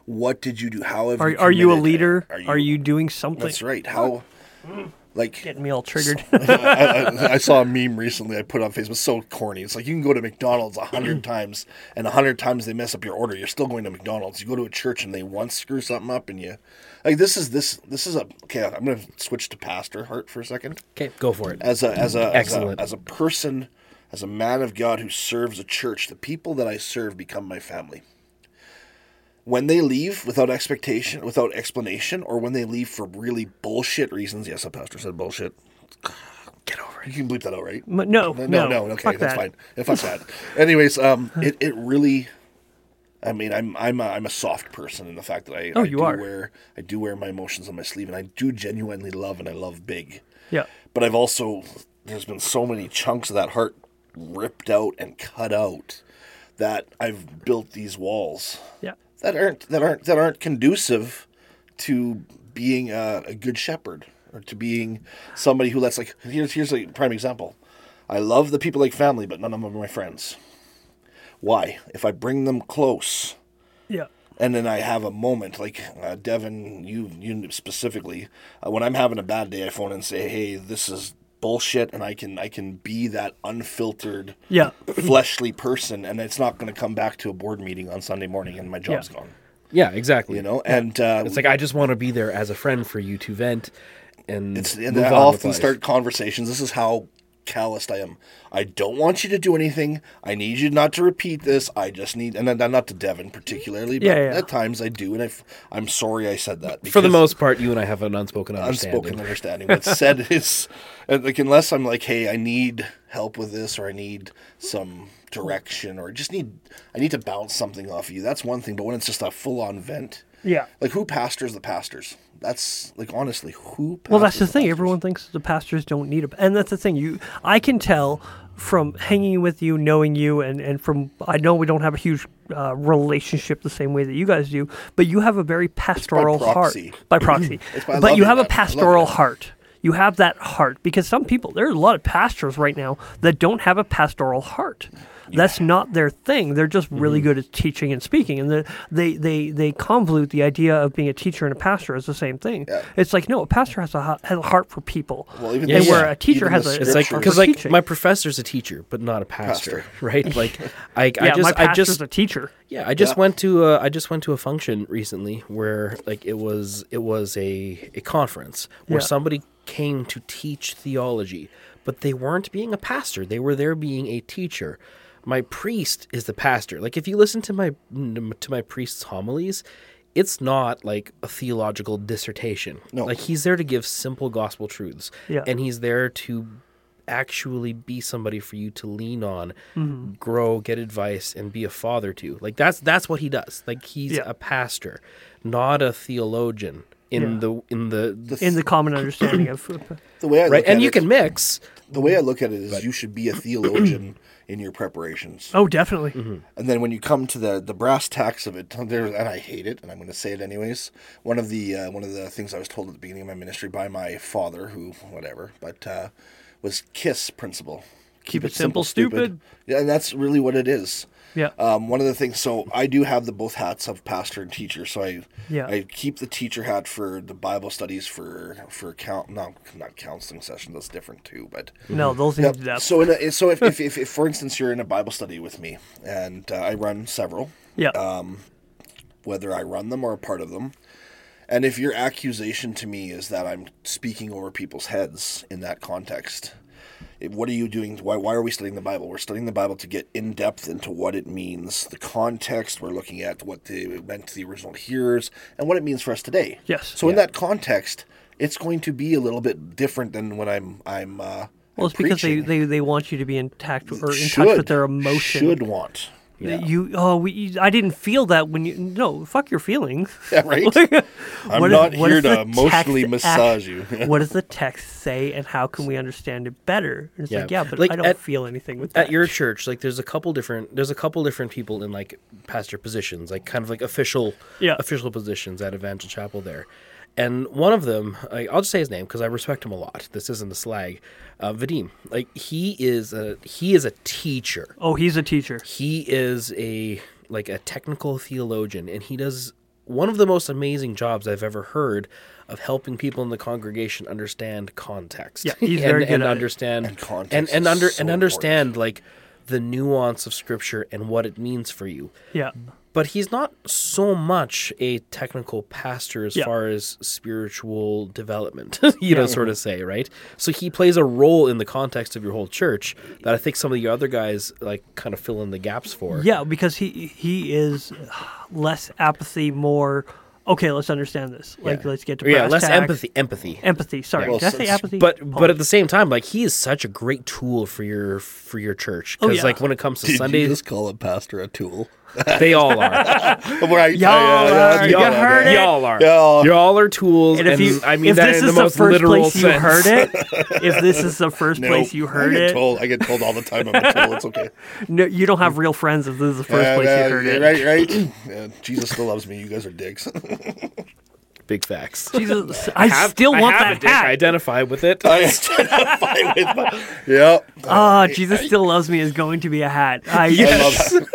What did you do? How have Are, you are you a leader? Are Are you, you, doing something? That's right. How? Mm. Like Getting me all triggered. I, I, I saw a meme recently I put on Facebook. So corny. It's like you can go to McDonald's a hundred times, and a hundred times they mess up your order. You're still going to McDonald's. You go to a church and they once screw something up, and you like this is this this is a okay. I'm gonna switch to pastor heart for a second. Okay, go for it. As a as a as a, Excellent. as a person, as a man of God who serves a church, the people that I serve become my family. When they leave without expectation, without explanation, or when they leave for really bullshit reasons, yes, a pastor said bullshit. Get over it. You can bleep that out, right? M- no, No, no, no, okay, fuck that's that. fine. If fuck that. Anyways, um, it, it really, I mean, I'm I'm a, I'm a soft person in the fact that I Oh, I you do are. wear I do wear my emotions on my sleeve, and I do genuinely love and I love big. Yeah. But I've also there's been so many chunks of that heart ripped out and cut out that I've built these walls Yeah. That aren't that aren't that aren't conducive to being a, a good shepherd or to being somebody who lets like here's here's a prime example. I love the people like family, but none of them are my friends. Why? If I bring them close, Yeah. and then I have a moment like uh, Devin, you you specifically, uh, when I'm having a bad day, I phone and say, "Hey, this is bullshit," and I can I can be that unfiltered, Yeah. fleshly person, and it's not going to come back to a board meeting on Sunday morning, and my job's Yeah. gone. Yeah, exactly. You know, and uh, it's like I just want to be there as a friend for you to vent and It's, and move I on with often life. start conversations. This is how calloused I am. I don't want you to do anything. I need you not to repeat this. I just need, and then not to Devin particularly, but Yeah, yeah. at times I do, and I, I'm sorry I said that. For the most part, you and I have an unspoken understanding. unspoken understanding. What's said is, like unless I'm like, hey, I need help with this, or I need some direction, or just need, I need to bounce something off you. That's one thing. But when it's just a full on vent, Yeah. like who pastors the pastors? That's like honestly, who? Well, that's the pastors thing. pastors? Everyone thinks the pastors don't need a, and that's the thing. You, I can tell from hanging with you, knowing you, and and from I know we don't have a huge uh, relationship the same way that you guys do, but you have a very pastoral proxy. heart by proxy. By but you have a that. Love pastoral heart. You have that heart because some people there's a lot of pastors right now that don't have a pastoral heart. That's not their thing. They're just really Mm-hmm. good at teaching and speaking, and the, they they they convolute the idea of being a teacher and a pastor as the same thing. Yeah. It's like no, a pastor has a has a heart for people, Well, even Yeah, and the- where a teacher has a It's like scriptures- because like teaching. my professor's a teacher, but not a pastor, Pastor. right? Like I, I yeah, just my I just a teacher. Yeah, I just Yeah. went to a, I just went to a function recently where like it was it was a a conference where Yeah. somebody came to teach theology, but they weren't being a pastor. They were there being a teacher. My priest is the pastor. Like if you listen to my to my priest's homilies, it's not like a theological dissertation. No. Like he's there to give simple gospel truths. Yeah. And he's there to actually be somebody for you to lean on, Mm-hmm. grow, get advice, and be a father to. Like that's that's what he does. Like he's Yeah. a pastor, not a theologian in Yeah. the in the, In the common understanding of the way I right. look And at you it- can mix. The way I look at it is, you should be a theologian in your preparations, oh, definitely. Mm-hmm. and then when you come to the the brass tacks of it, there and I hate it, and I'm going to say it anyways. One of the uh, one of the things I was told at the beginning of my ministry by my father, who whatever, but uh, was KISS principle. Keep it simple, stupid. Yeah, and that's really what it is. Yeah. Um, one of the things, so I do have the both hats of pastor and teacher. So I, Yeah. I keep the teacher hat for the Bible studies for for count, no, not counseling sessions. That's different too. But No, those Yep. need depth. So, in a, so if, if, if, if, for instance, you're in a Bible study with me, and uh, I run several, yeah. um, whether I run them or a part of them, and if your accusation to me is that I'm speaking over people's heads in that context, it- what are you doing? Why, why are we studying the Bible? We're studying the Bible to get in depth into what it means, the context. We're looking at what the, it meant to the original hearers and what it means for us today. Yes. So in that context, it's going to be a little bit different than when I'm I'm. Uh, well, I'm it's because they, preaching. they, they want you to be in tact or in touch with their emotion. Should want. That You oh we I didn't feel that when you no fuck your feelings. Yeah, right. I'm What is- not what here is to emotionally massage you. what does the text say and how can we understand it better? And it's Yeah. like yeah, but Like, I don't at- feel anything with that. At your church, like there's a couple different there's a couple different people in like pastor positions, like kind of like official Yeah. official positions at Evangel Chapel there. And one of them, I, I'll just say his name because I respect him a lot. This isn't a slag. Uh, Vadim, like he is a he is a teacher. oh, he's a teacher. He is a like a technical theologian, and he does one of the most amazing jobs I've ever heard of helping people in the congregation understand context. Yeah, he's and, very good and at it. understand And context and, and under so and understand like the nuance of scripture and what it means for you. Yeah. But he's not so much a technical pastor as Yeah. far as spiritual development, you know, sort mm-hmm. of say, right? So he plays a role in the context of your whole church that I think some of the other guys like kind of fill in the gaps for. Yeah, because he he is less apathy, more okay, let's understand this. Like Yeah. let's get to Or, yeah, brass less tacks. empathy. Empathy. Empathy. Sorry, Well, did I say apathy? But Oh. but at oh. the same time, like he is such a great tool for your for your church Oh, because yeah. like when it comes to Did Sunday, you just call a pastor a tool? they all are. right. Y'all are- you heard it? Y'all are. Yeah. Y'all are tools, and and, if you, I mean if that this in is the the first literal place you sense. heard it, if this is the first Nope. place you heard I get it, I get told all the time I'm a tool. It's okay. no, you don't have real friends if this is the first Yeah, place yeah, you heard yeah, it. Right, right. Yeah, Jesus still loves me. You guys are dicks. Big facts. Jesus, I, have- still I want have that a dick. hat. I identify with it. I identify with my, yeah. Ah, Jesus still loves me is going to be a hat. I, I love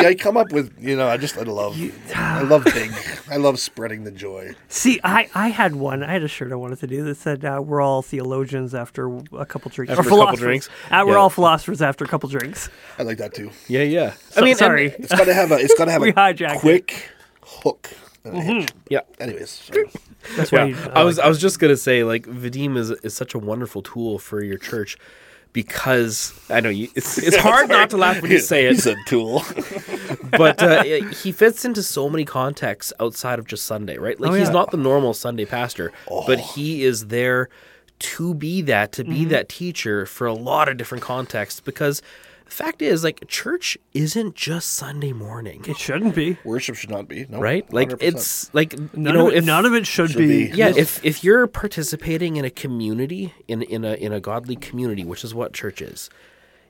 See, I come up with you know. I just I love I love big. I love spreading the joy. See, I, I had one. I had a shirt I wanted to do that said uh, "We're all theologians after a couple drinks." After or a couple drinks? Uh, we're Yeah. all philosophers after a couple drinks. I like that too. Yeah, yeah. So- I mean, and- sorry. It's got to have a. It's got to have a hijacked it. quick hook. and a hitch. yeah. Anyways, sorry. That's why Yeah, you- I was I was just gonna say like Vadim is is such a wonderful tool for your church because I know you, it's it's hard not to laugh when you say it. He's a tool. but uh, he fits into so many contexts outside of just Sunday, right? Like Oh, he's yeah. not the normal Sunday pastor, but he is there to be that to be that teacher for a lot of different contexts because. The fact is, like, church isn't just Sunday morning, It shouldn't be. Worship should not be no. right? Like, 100%. it's like you None, know, of, it, if none of it should, should be. be. yeah This- if if you're participating in a community in in a in a godly community which is what church is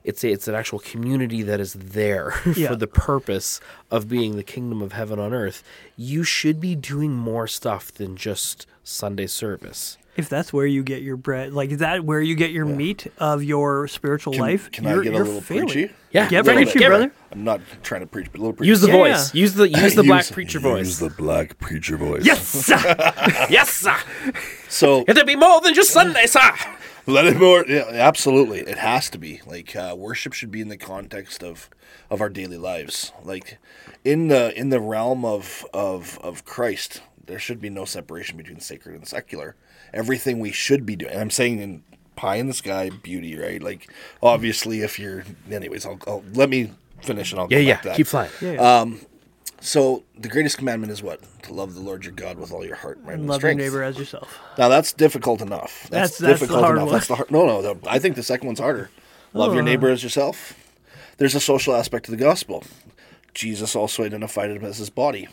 it's a, it's an actual community that is there Yeah. for the purpose of being the kingdom of heaven on earth you should be doing more stuff than just sunday service if that's where you get your bread, like is that where you get your meat of your spiritual Can, life? can you're, I get a little failing. preachy? yeah Get preachy, get brother. I'm not trying to preach, but a little preachy. use the Yeah, voice use the use the black Use- preacher Use the black preacher voice. yes sir. yes sir. So it'll be more than just sunday sir Let it more. Yeah, absolutely, it has to be. Like uh, worship should be in the context of of our daily lives. Like in the in the realm of of of Christ, there should be no separation between sacred and secular. Everything we should be doing. And I'm saying in pie in the sky, beauty, right? Like obviously, if you're, anyways, I'll, I'll let me finish and I'll yeah go yeah back that. keep flying Yeah, yeah. Um, so the greatest commandment is what? To love the Lord your God with all your heart, mind, and and love your neighbor as yourself. Now that's difficult enough. That's- That's, that's the difficult hard enough. one. That's the hard. No, no. The, I think the second one's harder. Love your Oh. neighbor as yourself. There's a social aspect to the gospel. Jesus also identified it as his body.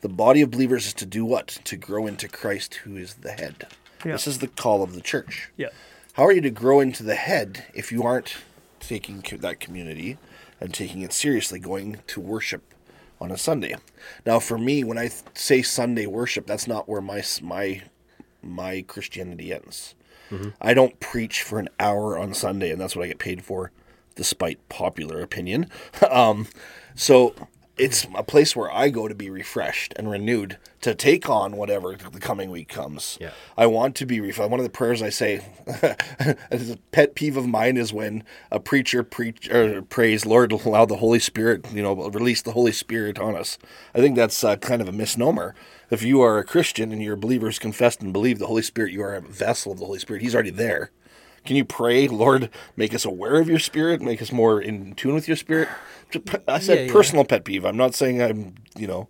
The body of believers is to do what? To grow into Christ, who is the head. Yeah. This is the call of the church. Yeah. How are you to grow into the head if you aren't taking that community and taking it seriously, going to worship on a Sunday? Now, for me, when I say Sunday worship, that's not where my my my Christianity ends. I don't preach for an hour on Sunday, and that's what I get paid for, despite popular opinion. um, so it's a place where I go to be refreshed and renewed to take on whatever the coming week comes. Yeah. I want to be refreshed. One of the prayers I say, a pet peeve of mine, is when a preacher preach or prays, "Lord, allow the Holy Spirit, you know, release the Holy Spirit on us." I think that's uh, kind of a misnomer. If you are a Christian and you're a believer who's confessed and believe the Holy Spirit, you are a vessel of the Holy Spirit. He's already there. Can you pray, Lord, make us aware of your spirit, make us more in tune with your spirit? I said Yeah, yeah. personal pet peeve. I'm not saying I'm, you know,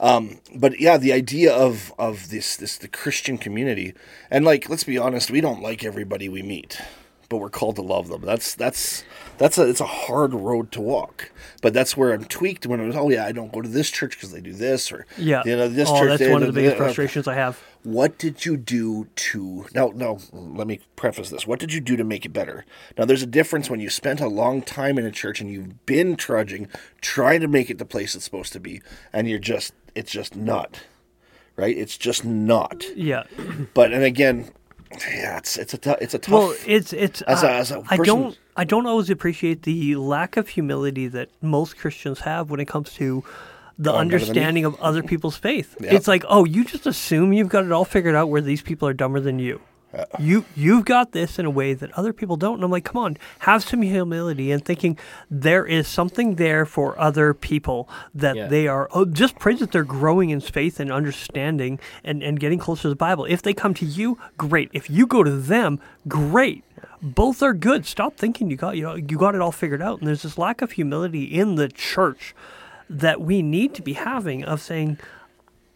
um, but yeah, the idea of of this this the Christian community, and like let's be honest, we don't like everybody we meet, but we're called to love them. That's that's that's a it's a hard road to walk. But that's where I'm tweaked when it was oh yeah, I don't go to this church because they do this or Yeah. you know this oh, church. that's they- one of the biggest they- frustrations I have. what did you do to now now let me preface this what did you do to make it better now there's a difference when you spent a long time in a church and you've been trudging trying to make it the place it's supposed to be and you're just it's just not right it's just not Yeah. but and again yeah it's it's a it's a tough Well, it's it's. As a- uh, as a I person- don't I don't always appreciate the lack of humility that most Christians have when it comes to the I'm better than me. understanding of other people's faith. Yeah. It's like, oh, you just assume you've got it all figured out, where these people are dumber than you. You you've got this in a way that other people don't. And I'm like, come on, have some humility and thinking there is something there for other people that Yeah. they are. Oh, just pray that they're growing in faith and understanding and and getting closer to the Bible. If they come to you, great. If you go to them, great. Both are good. Stop thinking you got you know you got it all figured out. And there's this lack of humility in the church that we need to be having of saying,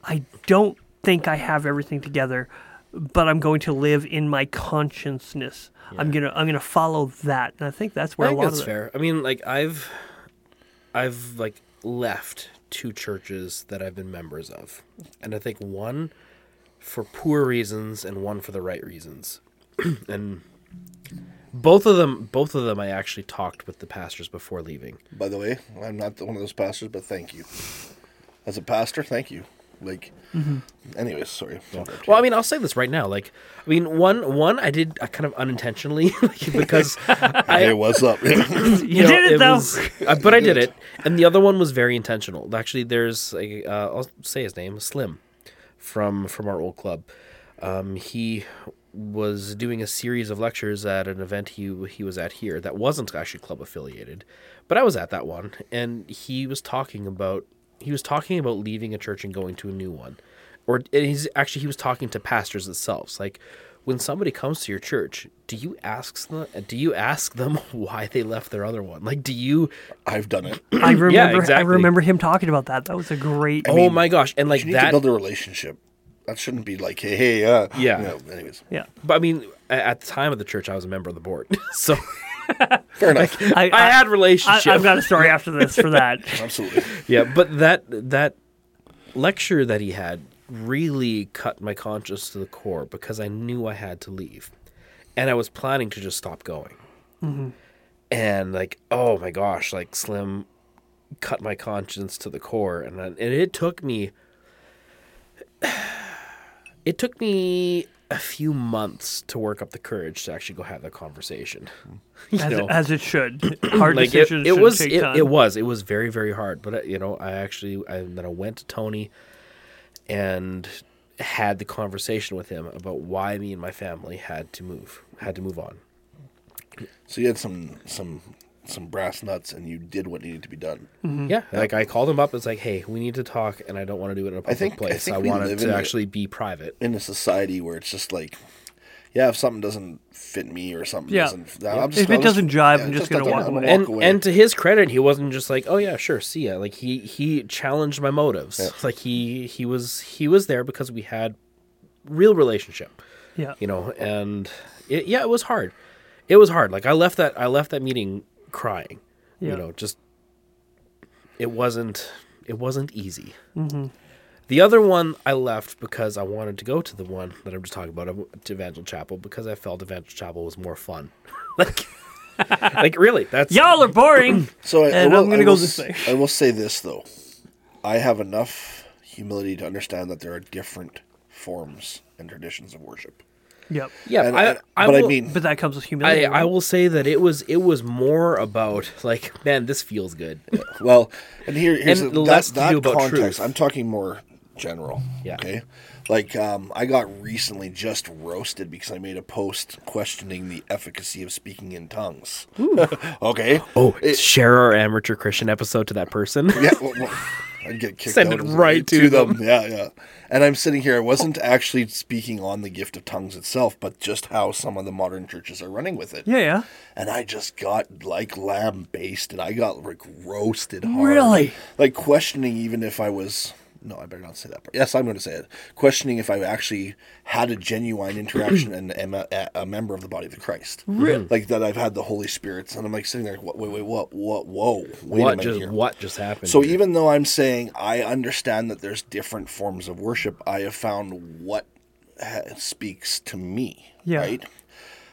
I don't think I have everything together, but I'm going to live in my consciousness. I'm gonna I'm gonna follow that, and I think that's where I a think lot that's of the, fair. I mean, like I've, I've like left two churches that I've been members of, and I think one for poor reasons and one for the right reasons, and both of them, both of them, I actually talked with the pastors before leaving. by the way i'm not one of those pastors but thank you as a pastor thank you Like, Mm-hmm. anyways, sorry. Well, I mean, I'll say this right now. Like, I mean, one one I did uh, kind of unintentionally like, because I hey, what's up? you, You did it, though. uh, but I did it, and the other one was very intentional. Actually, there's a uh, I'll say his name, Slim, from from our old club. Um, he was doing a series of lectures at an event he he was at here that wasn't actually club affiliated, but I was at that one, and he was talking about he was talking about leaving a church and going to a new one, or and he's actually he was talking to pastors themselves, like. When somebody comes to your church, do you ask them? Do you ask them why they left their other one? Like, do you I've done it. I remember. I exactly. I remember him talking about that. That was a great. oh my gosh! And like You need that, to build a relationship. That shouldn't be like, hey, hey, uh, Yeah. You know, anyways, yeah. But I mean, at the time of the church, I was a member of the board, so fair enough. I, I had I, relationship. I've got a story after this for that. Absolutely. yeah, but that that lecture that he had really cut my conscience to the core because I knew I had to leave, and I was planning to just stop going. Mm-hmm. And like, oh my gosh, like Slim cut my conscience to the core, and I- and it took me. It took me a few months to work up the courage to actually go have that conversation. You As, know? as it should. Hard like it, decisions. it should was take it, time. it was it was very very hard but uh, you know i actually I, then i went to tony and had the conversation with him about why me and my family had to move had to move on So you had some some some brass nuts, and you did what needed to be done. Mm-hmm. yeah like i called him up it's like hey we need to talk and i don't want to do it in a public think- place think i, we want it to in a- actually be private In a society where it's just like, yeah, if something doesn't fit me or something Yeah. doesn't, I'm just, If it I'll doesn't jive, yeah, I'm it just doesn't- gonna walk I'm away. and away. and to his credit, he wasn't just like, "Oh yeah, sure, see ya." Like he he challenged my motives. Yeah. Like he he was he was there because we had real relationship. Yeah. you know and it, yeah it was hard it was hard like i left that i left that meeting crying Yeah. you know just it wasn't it wasn't easy mm-hmm. the other one i left because i wanted to go to the one that i'm just talking about to evangel chapel because i felt evangel chapel was more fun like like really that's Y'all are boring. So I, And I will, I'm gonna I go this way. I will say this though, I have enough humility to understand that there are different forms and traditions of worship. Yep. yeah And- I, and- I but I will- mean, But that comes with humility. I, I will say that it was it was more about like man this feels good Well, and here, here's And a, less that, to that context. truth. I'm talking more general. Yeah. Okay. Like um, I got recently just roasted because I made a post questioning the efficacy of speaking in tongues. okay. oh It- share our amateur christian episode to that person yeah. Well, well, I'd get kicked Send out it right to them. Yeah, yeah. And I'm sitting here. I wasn't actually speaking on the gift of tongues itself, but just how some of the modern churches are running with it. yeah, yeah. and I just got like lamb based, and I got like roasted hard. Really? Like questioning even if I was. No, I better not say that part. Yes, I'm going to say it. Questioning if I actually had a genuine interaction and am a, a member of the body of the Christ. Really? Like that I've had the Holy Spirit. And I'm like sitting there, what, wait, wait, what, what, whoa, wait what just here. what just happened So here? even though I'm saying I understand that there's different forms of worship, I have found what ha- speaks to me. Yeah. Right.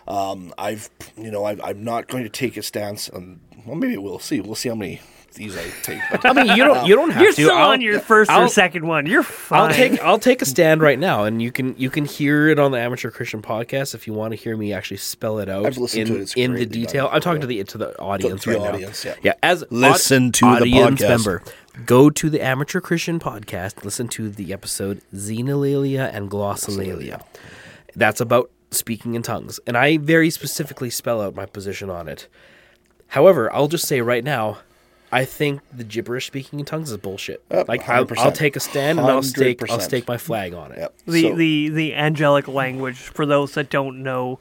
Um, I've you know I've, I'm not going to take a stance on. Well, maybe we'll see. We'll see how many these I take. But I mean, you don't you don't have You're to. still I'll, on your 1st or I'll- second one. You're fine. I'll take I'll take a stand right now, and you can you can hear it on the Amateur Christian podcast if you want to hear me actually spell it out I've listened in, to it. It's in the detail. I'm talking to the to the audience to the right audience, now. yeah. as Listen to the audience podcast. member. Go to the Amateur Christian podcast. Listen to the episode Xenolalia and Glossolalia. That's about speaking in tongues, and I very specifically spell out my position on it. However, I'll just say right now, I think the gibberish speaking in tongues is bullshit. Uh, like I'll, 100%. I'll take a stand and I'll stake I'll stake my flag on it. Yep. the, So- the the angelic language for those that don't know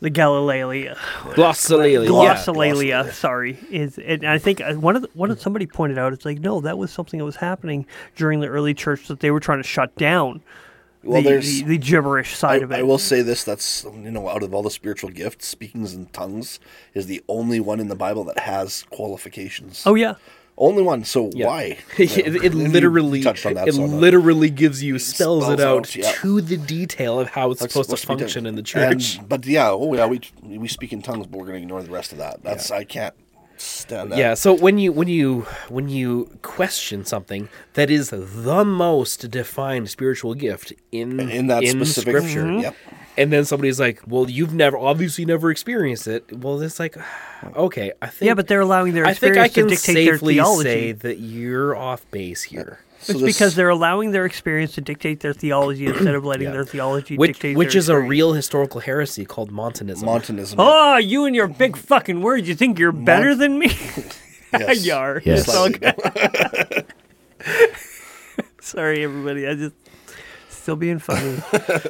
the Galileia. Glossolalia. Glossolalia, glossolalia. sorry, is and I think uh, one of the, one of somebody pointed out it's like no, that was something that was happening during the early church that they were trying to shut down. Well, the, there's- the, the gibberish I, side of it. I will say this: that's you know, out of all the spiritual gifts, speaking in tongues is the only one in the Bible that has qualifications. oh yeah, only one. So Yeah. why? it, it literally touched on that. it so I'm literally gives you spells it spells out out, yeah. to the detail of how it's That's supposed to function in the church. And- but yeah, oh yeah, we we speak in tongues, but we're going to ignore the rest of that. That's I can't. Stand that. Yeah, so when you when you when you question something that is the most defined spiritual gift in In that specific scripture, mm-hmm. Yep. and then somebody's like, "Well, you've never obviously never experienced it." Well, it's like, okay, I think Yeah, but they're allowing their I think I experience to can dictate their safely theology. say that you're off base here. So it's this- because they're allowing their experience to dictate their theology instead of letting Yeah. their theology Which dictate which their is a real historical heresy called Montanism. Montanism. Oh, you and your big fucking words. You think you're better than me? yes. Yar. Yes. It's all Sorry, everybody. I just still being funny.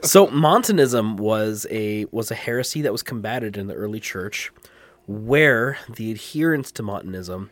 So Montanism was a was a heresy that was combated in the early church, where the adherents to Montanism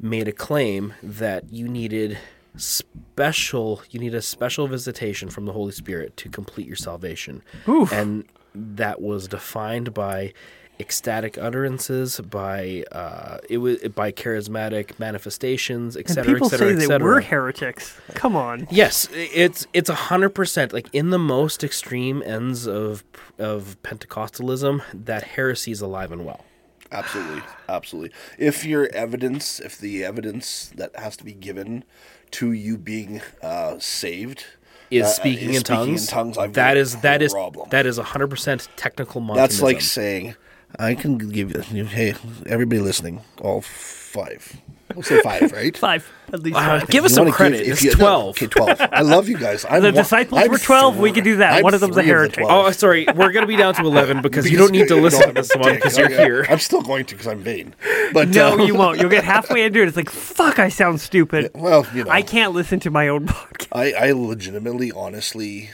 made a claim that you needed special you need a special visitation from the Holy Spirit to complete your salvation. Oof. And that was defined by ecstatic utterances, by uh, it was by charismatic manifestations, etc., people etc., say that etc. we're heretics. Come on. Yes, it's it's a hundred percent like in the most extreme ends of of Pentecostalism, that heresy is alive and well. Absolutely, absolutely. If your evidence, if the evidence that has to be given to you being uh, saved Is uh, speaking, is in, tongues, in tongues, I've that is that a is problem. that is a hundred percent technical Montanism. That's like saying, I can give you, hey, everybody listening, all five. We'll say five, right? Five, at least. Uh, give us some wanna give- credit. it's you- no, twelve. okay, twelve. I love you guys. I'm The one- disciples I'm were 12, we three- could do that. I'm One of them's a three the heretic. 12. Oh, sorry, we're gonna be down to eleven because you don't need to listen to this one because you're Okay. here. I'm still going to because I'm vain. But no, uh, you won't. You'll get halfway into it. It's like, fuck, I sound stupid. Well, you know, I can't listen to my own podcast. I, I legitimately, honestly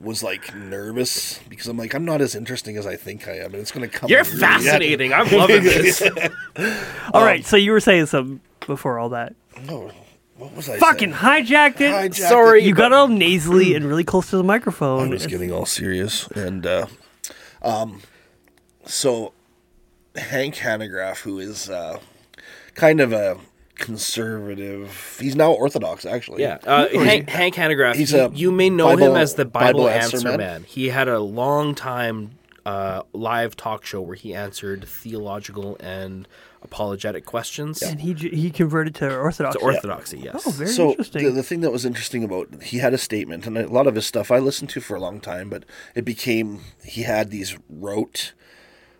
was like nervous because I'm like, I'm not as interesting as I think I am, and it's going to come. You're really- fascinating. I'm loving this. All right, so you were saying something before all that. No, what was I Fucking saying? hijacked it. Hijacked Sorry, it. You got all nasally and really close to the microphone. I was getting all serious, and uh, um, so Hank Hanegraaff, who is uh, kind of a conservative, he's now Orthodox, actually. Yeah, uh, Hank, Hank Hanegraaff. He's you, a you may know Bible- him as the Bible, Bible Answer, Answer man. Man. He had a long time uh, live talk show where he answered theological and apologetic questions and he he converted to Orthodox. to orthodoxy. Yes. Oh, very so interesting. The, the thing that was interesting about he had a statement, and a lot of his stuff I listened to for a long time, but it became he had these rote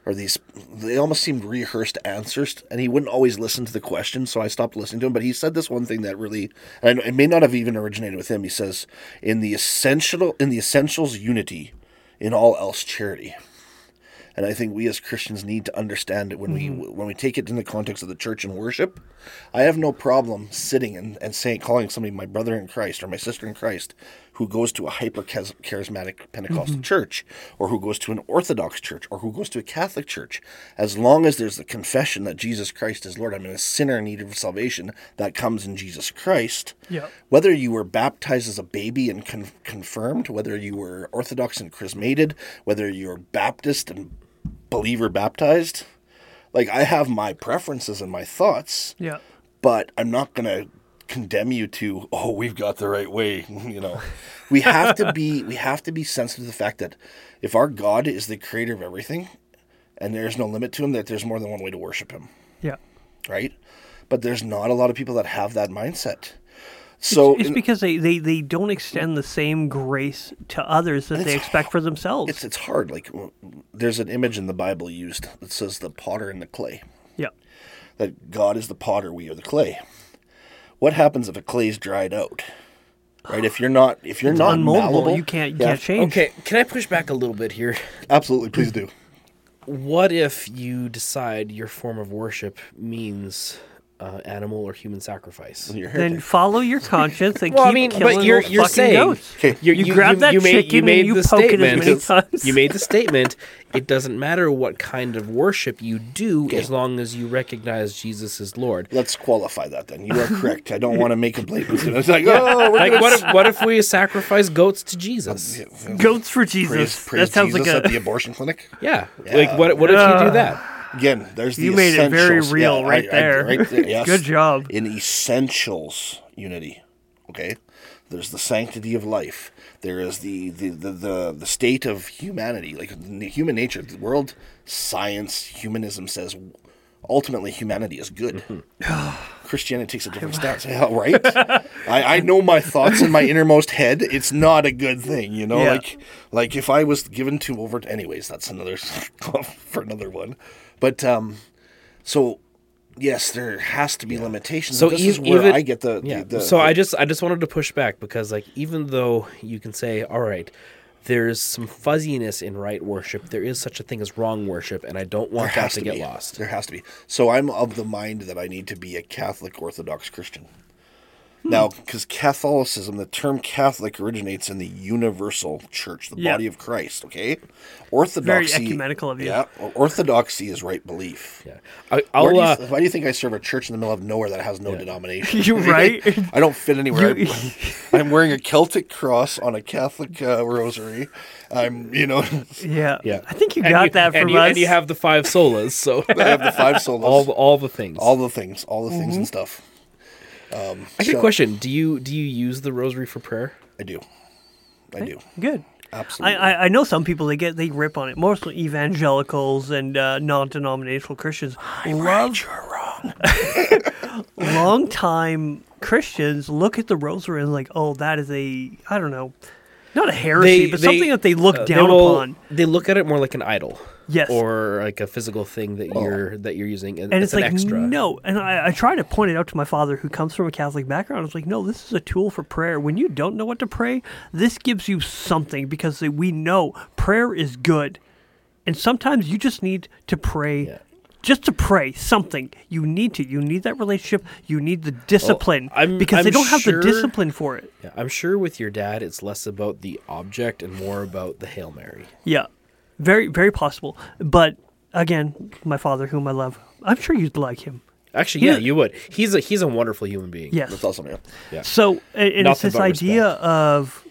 or these they almost seemed rehearsed answers, and he wouldn't always listen to the questions, so I stopped listening to him. But he said this one thing that really, and it may not have even originated with him. He says, "In the essential, in the essentials, unity; in all else, charity." And I think we as Christians need to understand it when we mm-hmm. when we take it in the context of the church and worship. I have no problem sitting and, and saying calling somebody my brother in Christ or my sister in Christ who goes to a hyper charismatic Pentecostal mm-hmm. church or who goes to an Orthodox church or who goes to a Catholic church. As long as there's the confession that Jesus Christ is Lord, I'm a sinner in need of salvation that comes in Jesus Christ. Yeah. Whether you were baptized as a baby and con- confirmed, whether you were Orthodox and chrismated, whether you're Baptist and believer baptized, like I have my preferences and my thoughts, yeah. but I'm not going to condemn you to oh we've got the right way you know we have to be we have to be sensitive to the fact that if our god is the creator of everything and there's no limit to him that there's more than one way to worship him Yeah. right but there's not a lot of people that have that mindset so It's in- because they, they, they don't extend the same grace to others that they expect for themselves. it's it's hard like there's an image in the bible used that says the potter and the clay yeah. that God is the potter, we are the clay. What happens if a clay's dried out? Right? If you're not if you're not Unmoldable. malleable, You can't, you Yeah. can't change. Okay, can I push back a little bit here? Absolutely, please do. What if you decide your form of worship means uh, animal or human sacrifice? Then follow your conscience and Well, keep I mean, killing but you're those you're fucking saying goats. Okay. you You grab that chicken and you poke it as many times. You made the statement. It doesn't matter what kind of worship you do, as long as you recognize Jesus as Lord. Let's qualify that then. You are correct. I don't want to make a blatant. It's like, oh, we're Like, gonna what if what if we sacrifice goats to Jesus? Goats for Jesus. praise, praise that sounds Jesus like at the abortion clinic? Yeah. Like what what if you do that? Again, there's the You made it very real Yeah, right I- I- there. right there, yes. Good job. In essentials unity. Okay? There's the sanctity of life. There is the the, the, the, the state of humanity, like human nature. The world science, humanism says ultimately humanity is good. Mm-hmm. Christianity takes a different stance. Yeah, right? I, I know my thoughts in my innermost head. It's not a good thing, you know. Yeah. Like, like if I was given to over. Anyways, that's another for another one. But um, so yes, there has to be limitations. So this e- is where even- I get the, Yeah. the, the so the- I just I just wanted to push back because like even though you can say all right, there's some fuzziness in right worship, there is such a thing as wrong worship, and I don't want that to, to get lost. There has to be. So I'm of the mind that I need to be a Catholic Orthodox Christian. Now, because Catholicism, the term Catholic originates in the universal church, the Yeah. body of Christ. Okay, Orthodoxy. Very ecumenical of you. Yeah, Orthodoxy is right belief. Yeah. I, I'll do you, uh, why do you think I serve a church in the middle of nowhere that has no denomination? You're right. I don't fit anywhere. You- I'm, I'm wearing a Celtic cross on a Catholic uh, rosary. I'm, you know, yeah. yeah. I think you And got you- that from and you, us. And you have the five solas, so I have the five solas. all the, all the things. all the things, all the things Mm-hmm. and stuff. Um, I got a question. Do you do you use the rosary for prayer? I do. I do. Good. I, Absolutely. I, I know some people they get they rip on it. Mostly evangelicals and uh, non-denominational Christians love. You're wrong. Long time Christians look at the rosary and like, oh, that is a I don't know, not a heresy, but something that they look uh, down will- upon. They look at it more like an idol. Yes. Or like a physical thing that oh. you're that you're using, and, and it's, it's, an like extra. no. And I, I try to point it out to my father who comes from a catholic background. It's like no this is a tool for prayer. When you don't know what to pray this gives you something because we know prayer is good. And sometimes you just need to pray Yeah. just to pray something. You need to you need that relationship. You need the discipline I'm- because they I'm don't have the discipline for it. Yeah, I'm sure with your dad, it's less about the object and more about the hail mary. yeah very very possible but again my father whom i love i'm sure you'd like him Actually, Yeah. yeah, you would. He's a he's a wonderful human being. yes That's awesome, yeah. Yeah. so and, and it's this but idea of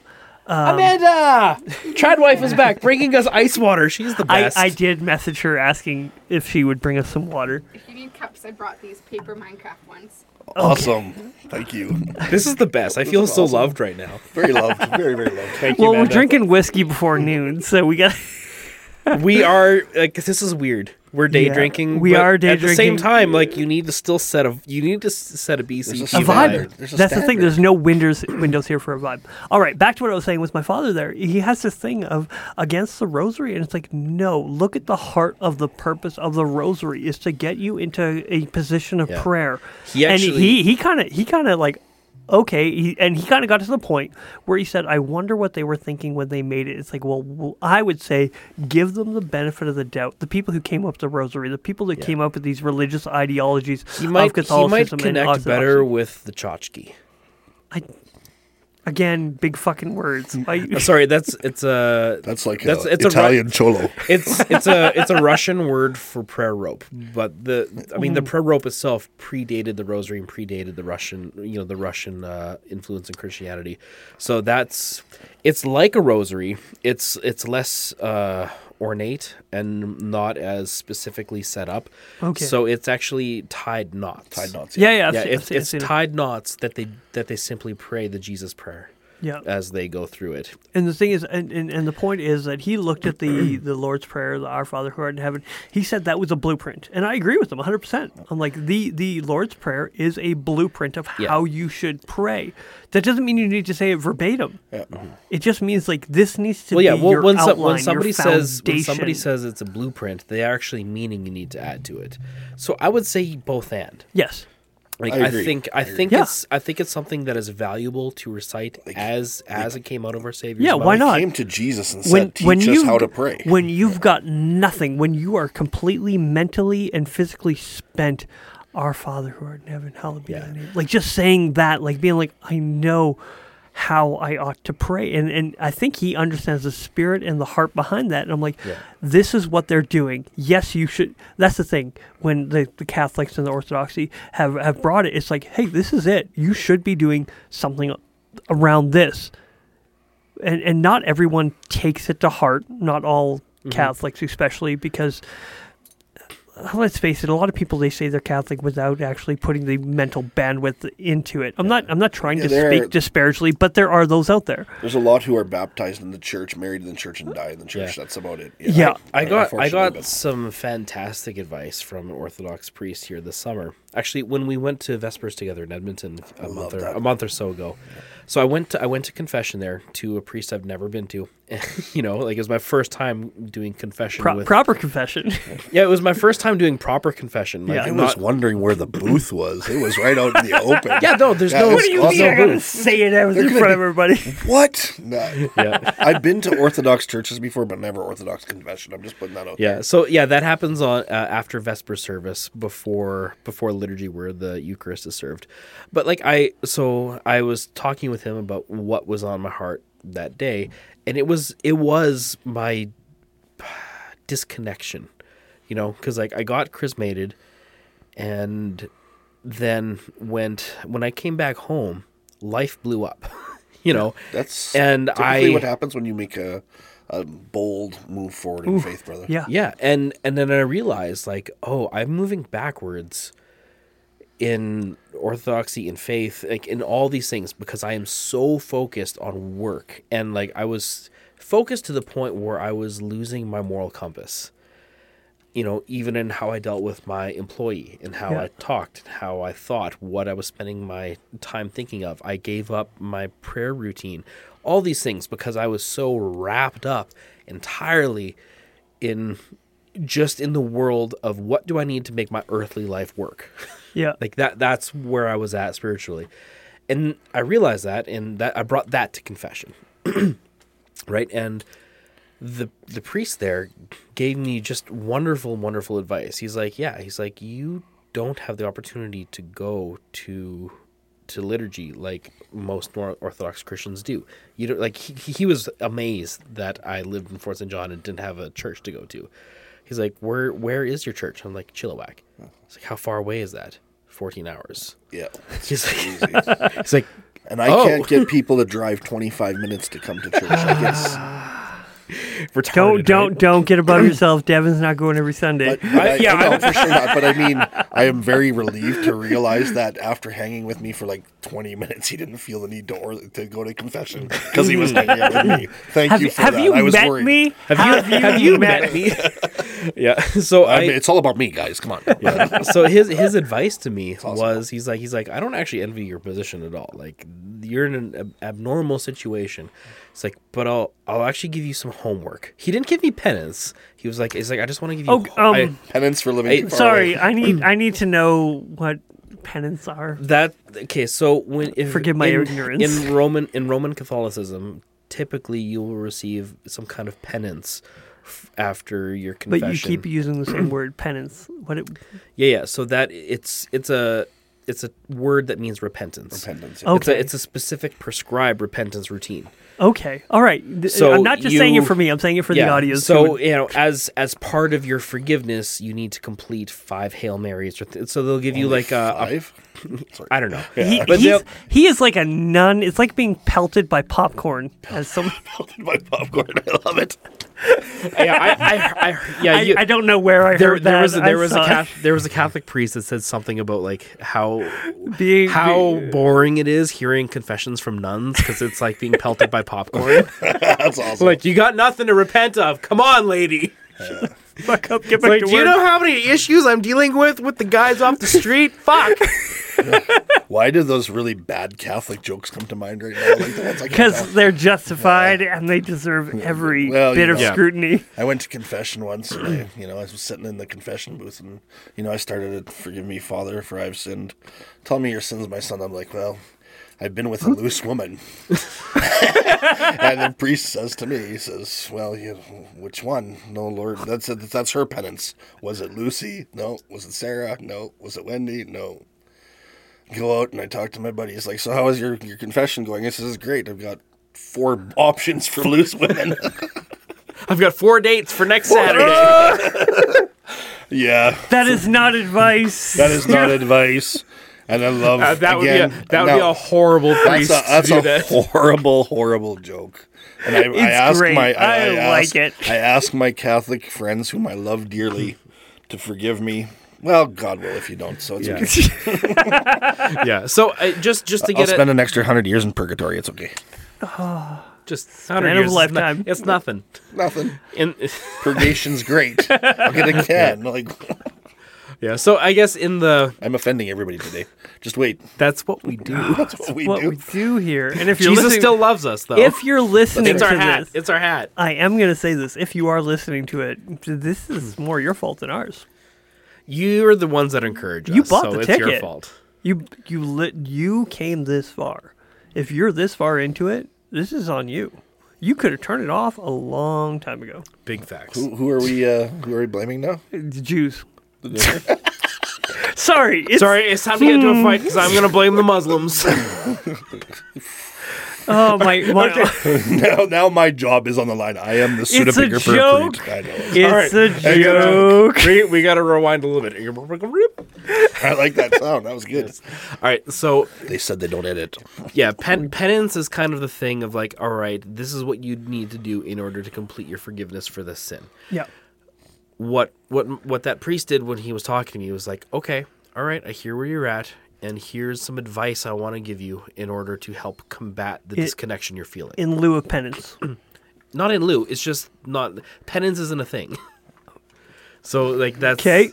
um, Amanda, Trad wife is back, bringing us ice water. She's the best. I did message her asking if she would bring us some water. If you need cups, I brought these paper Minecraft ones. Awesome. Thank you. This is the best. I feel is so awesome. loved right now. Very loved. Very, very loved. Thank you. Well, we're drinking whiskey before noon, so we got. We are like this is weird. We're day Yeah, drinking. we but are day At the same time, like you need to still set a you need to set a There's BCP a A vibe. There's a That's the thing. There's no windows windows here for a vibe. All right, back to what I was saying with my father. There, he has this thing of against the rosary, and it's like, no. Look at the heart of the purpose of the rosary is to get you into a position of Yeah. prayer. He and actually- he he kind of he kind of like. Okay, he, and he kind of got to the point where he said, "I wonder what they were thinking when they made it." It's like, well, well, I would say, give them the benefit of the doubt. The people who came up with the rosary, the people that came up with these religious ideologies He of might he might connect better with the chotki. I, again, big fucking words. I, Uh, Sorry, that's it's a That's like That's- a it's a Italian cholo. it's it's a it's a Russian word for prayer rope, but the I mean the prayer rope itself predated the rosary and predated the Russian you know the Russian uh, influence in Christianity. So that's it's like a rosary. It's it's less uh, ornate and not as specifically set up. Okay. So it's actually tied knots. Tied knots. yeah, yeah, I've Yeah, seen- it's, seen- it's seen it. tied knots that they that they simply pray the Jesus prayer Yeah, as they go through it. and the thing is, and, and, and the point is that he looked at the the Lord's Prayer, the Our Father who art in heaven. He said that was a blueprint, and I agree with him 100. percent I'm like the the Lord's Prayer is a blueprint of Yeah. how you should pray. That doesn't mean you need to say it verbatim. Yeah. It just means like this needs to Well, yeah. be Well, your when, so, outline, when your somebody says when somebody says it's a blueprint, they are actually meaning you need to add to it. So I would say both and. yes, Like I I, think I, I think Yeah. it's I think it's something that is valuable to recite as as it came out of our Savior's Yeah, mouth. why He not? came to Jesus and when said, "Teach when us you how to pray." when you've got nothing, when you are completely mentally and physically spent, our Father who art in heaven, hallowed be Yeah. thy name. Like just saying that, like being like, I know how I ought to pray, and and I think he understands the spirit and the heart behind that. And I'm like, Yeah. this is what they're doing. Yes, you should. That's the thing. When the, the Catholics and the Orthodoxy have have brought it, it's like, hey, this is it. You should be doing something around this and and not everyone takes it to heart. Not all Mm-hmm. Catholics, especially because let's face it, a lot of people they say they're Catholic without actually putting the mental bandwidth into it. I'm not I'm not trying Yeah, to speak are- disparagely, but there are those out there. There's a lot who are baptized in the church, married in the church, and die in the church. Yeah. That's about it. Yeah. I got I got but- some fantastic advice from an Orthodox priest here this summer. Actually, when we went to Vespers together in Edmonton a month or that. a month or so ago. So I went to I went to confession there to a priest I've never been to. you know, like it was my first time doing confession Pro- with proper confession. Yeah, it was my first time doing proper confession. Like, Yeah. I not- was wondering where the booth was. It was right out in the open. yeah, no, there's Yeah, no What do you there's mean no I gotta say it out in gonna front of everybody. What? No. Yeah. I've been to Orthodox churches before, but never Orthodox confession. I'm just putting that out. Yeah. So yeah, that happens on uh, after Vesper service before before liturgy where the Eucharist is served. But like I so I was talking with him about what was on my heart that day, and it was it was my disconnection, you know, because like I got chrismated, and then went when I came back home, life blew up, you know. That's And typically I- what happens when you make a, a bold move forward in faith, brother. Yeah. Yeah, and and then I realized like, oh, I'm moving backwards in orthodoxy and faith, like in all these things because I am so focused on work and like I was focused to the point where I was losing my moral compass. You know, even in how I dealt with my employee and how Yeah. I talked, how I thought, what I was spending my time thinking of. I gave up my prayer routine, all these things because I was so wrapped up entirely in just in the world of what do I need to make my earthly life work. Yeah. like that that's where I was at spiritually. And I realized that and that I brought that to confession. right? And the the priest there gave me just wonderful wonderful advice. He's like, "Yeah, he's like you don't have the opportunity to go to to liturgy like most Orthodox Christians do. You don't like he, he was amazed that I lived in Fort St. John and didn't have a church to go to. He's like, "Where where is your church?" I'm like, "Chilliwack." He's like, "How far away is that?" 14 hours. Yeah. He's like, he's like And I Oh. can't get people to drive 25 minutes to come to church. Like it's, retarded. Don't don't don't get above yourself. Devin's not going every Sunday. but, I, yeah, I know for sure not. But I mean, I am very relieved to realize that after hanging with me for like 20 minutes, he didn't feel the need to or, to go to confession because he was mm-hmm. hanging out with me. Thank have you you, for have that. you I was met worried. me? Have you have you met me? yeah. So I I, mean, it's all about me, guys. Come on. yeah. So his his advice to me was he's like he's like I don't actually envy your position at all. Like you're in an abnormal situation. It's like, but I'll I'll actually give you some homework. He didn't give me penance. He was like, he's like I just want to give you. Oh, um, I- Penance for living Hey, too far Sorry, away. I need I need to know what penance are. that okay. So when if, Forgive my in, ignorance. in Roman in Roman Catholicism, typically you will receive some kind of penance f- after your confession. But confession. you keep using the same word, penance. What it, Yeah, yeah. So that it's it's a it's a word that means repentance. Repentance. Oh. It's a Okay. it's a specific prescribed repentance routine. Okay, all right. Uh, so I'm not just saying it for me. I'm saying it for the audience. So would- you know, as as part of your forgiveness, you need to complete five Hail Marys. Or th- so they'll give you like a, a five. Sorry. I don't know. he, But he is like a nun. It's like being pelted by popcorn. As some, my popcorn. I love it. yeah, I, I, I, yeah, I, you, I don't know where I there, heard there that. was a, I there was a saw. Catholic, there was a Catholic priest that said something about like how being how boring it is hearing confessions from nuns because it's like being pelted by popcorn. That's awesome. like you got nothing to repent of. Come on, lady. Fuck up, get back Like, to do you know how many issues I'm dealing with with the guys off the street? Fuck. Why did those really bad Catholic jokes come to mind right now? Like the ones I can't Because tell. they're justified and they deserve every Well, bit you of know. Yeah. scrutiny. I went to confession once, and I, you know, I was sitting in the confession booth, and you know, I started to forgive me, Father, for I've sinned. Tell me your sins, my son. I'm like, well, I've been with a loose woman, and the priest says to me, he says, well, you, which one? No, Lord, that's it. That's her penance. Was it Lucy? No. Was it Sarah? No. Was it Wendy? No. Go out and I talk to my buddy. He's like, so how is your your confession going? I says, great. I've got four options for loose women. I've got four dates for next Saturday. yeah. That is not advice. That is not advice. And I love Uh, that would again, be a that would be a horrible that's priest a, that's to do a that. horrible, horrible joke. And I, I It's ask great. my I I, like ask, it. I ask my Catholic friends, whom I love dearly, to forgive me. Well, God will if you don't. So it's Yeah. okay. yeah. So uh, just just to I'll get spend it, an extra hundred years in purgatory. It's okay. just of a years, it's not- lifetime. It's nothing. Nothing. In, Purgation's great. I'll get a can. Like yeah. So I guess in the I'm offending everybody today. Just wait. that's what we do. That's what we what do. we do here. And if you're Jesus listening, still loves us though. if you're listening it's our to hat. this, It's our hat. I am going to say this. If you are listening to it, this is more your fault than ours. You're the ones that encourage You bought so the it's your ticket. fault. You you lit you came this far. If you're this far into it, this is on you. You could have turned it off a long time ago. Big facts. Who, who are we? Uh, who are we blaming now? The Jews. Sorry, it's, Sorry, it's time to get into a fight because I'm gonna blame the Muslims. Oh my, my now, now my job is on the line. I am the It's a Studebaker for joke. Crete. I know. it's a I got joke. we, we got to rewind a little bit. I like that sound. That was good. All right, so They said they don't edit. yeah, pen- penance is kind of the thing of like, all right, this is what you need to do in order to complete your forgiveness for this sin. Yeah. What what what that priest did when he was talking to me was like, okay, all right, I hear where you're at, and here's some advice I want to give you in order to help combat the It- disconnection you're feeling. In lieu of penance. not in lieu, it's just not penance isn't a thing. so like that's Okay.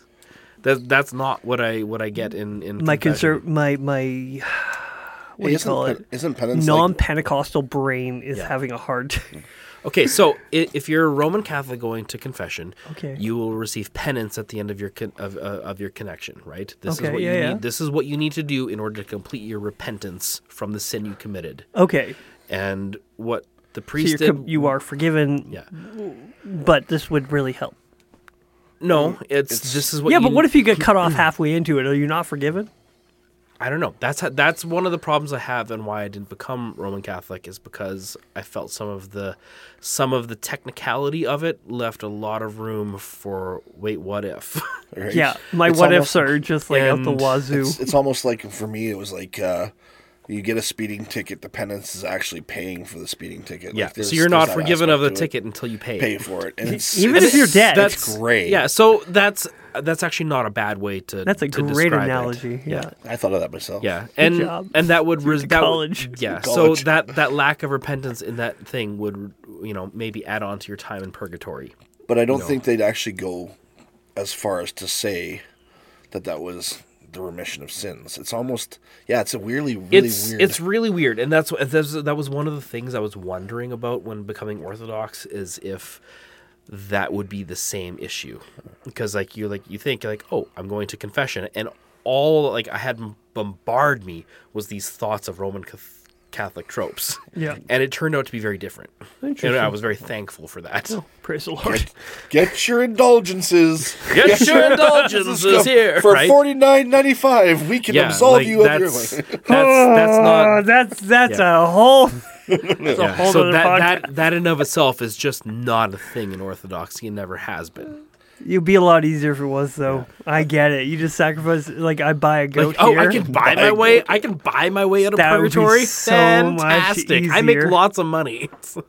That that's not what I what I get in in My confession. concern, my my what do you call pen- it? isn't penance Non like, Pentecostal brain is Yeah. having a hard time. Mm. Okay, so if you're a Roman Catholic going to confession, Okay. you will receive penance at the end of your con- of, uh, of your connection, right? This Okay, is what yeah, you yeah. need. This is what you need to do in order to complete your repentance from the sin you committed. Okay. And what the priest did, com- you are forgiven, yeah, but this would really help. no, it's, It's- this is what. yeah, but what if you get cut off halfway into it? Are you not forgiven? I don't know. That's ho- that's one of the problems I have, and why I didn't become Roman Catholic is because I felt some of the some of the technicality of it left a lot of room for wait, what if? right? Yeah, my It's what almost- ifs are just like out the wazoo. It's, it's almost like for me, it was like uh, you get a speeding ticket. The penance is actually paying for the speeding ticket. yeah, Like, so you're not forgiven of the aspect to it. ticket until you pay. Pay for it, and it's Even it's, if you're dead. That's great. Yeah, so that's that's actually not a bad way to. That's a to great describe it. analogy. Yeah. I thought of that myself. Yeah, and job. and that would res- to that would- college. yeah, To so college. that that lack of repentance in that thing would you know maybe add on to your time in purgatory. But I don't No. think they'd actually go as far as to say that that was the remission of sins. It's almost yeah, it's a weirdly really it's weird. it's really weird, and that's what that's, that was one of the things I was wondering about when becoming Orthodox is if that would be the same issue because like you like you think like oh I'm going to confession and all like I had bombard me was these thoughts of Roman Catholic tropes Yeah. and it turned out to be very different and I was very thankful for that. Oh, praise the Lord. Get your indulgences. Get your indulgences here, for right? forty nine ninety five. We can yeah, absolve like, you of your. that's, that's that's Oh, not that's that's Yeah. a whole. That's a whole so other that, podcast. that that in of itself is just not a thing in Orthodoxy and never has been. You'd be a lot easier if it was, though. I get it. You just sacrifice. Like I buy a goat Like, oh, I can buy Buy my way. I can buy my way out of That would be purgatory. so much Fantastic! I make easier. lots of money.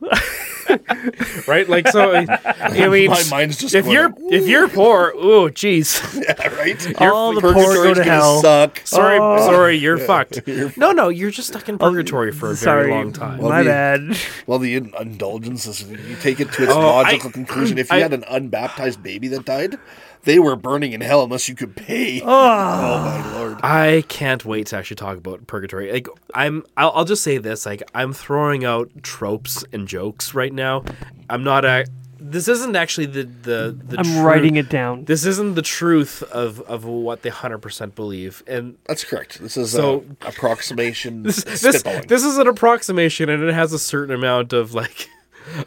right? Like so. I mean, My mind's just if going, you're if you're poor, ooh, jeez. yeah, right. All the poor go Purgatory's to gonna hell. Suck. Sorry, Oh. sorry, you're fucked. No, no, you're just stuck in purgatory for a very Sorry, long time. Well, My the- bad. Well, the in- indulgences, you take it to its Oh, logical I- conclusion. If you I- had an unbaptized baby that died, they were burning in hell unless you could pay. Oh, Oh, my lord. I can't wait to actually talk about purgatory. Like I'm, I'll, I'll just say this: like I'm throwing out tropes and jokes right now. I'm not a. This isn't actually the the. the I'm tru- writing it down. This isn't the truth of of what they hundred percent believe, and That's correct. This is So- a approximation. this this, this is an approximation, and it has a certain amount of like.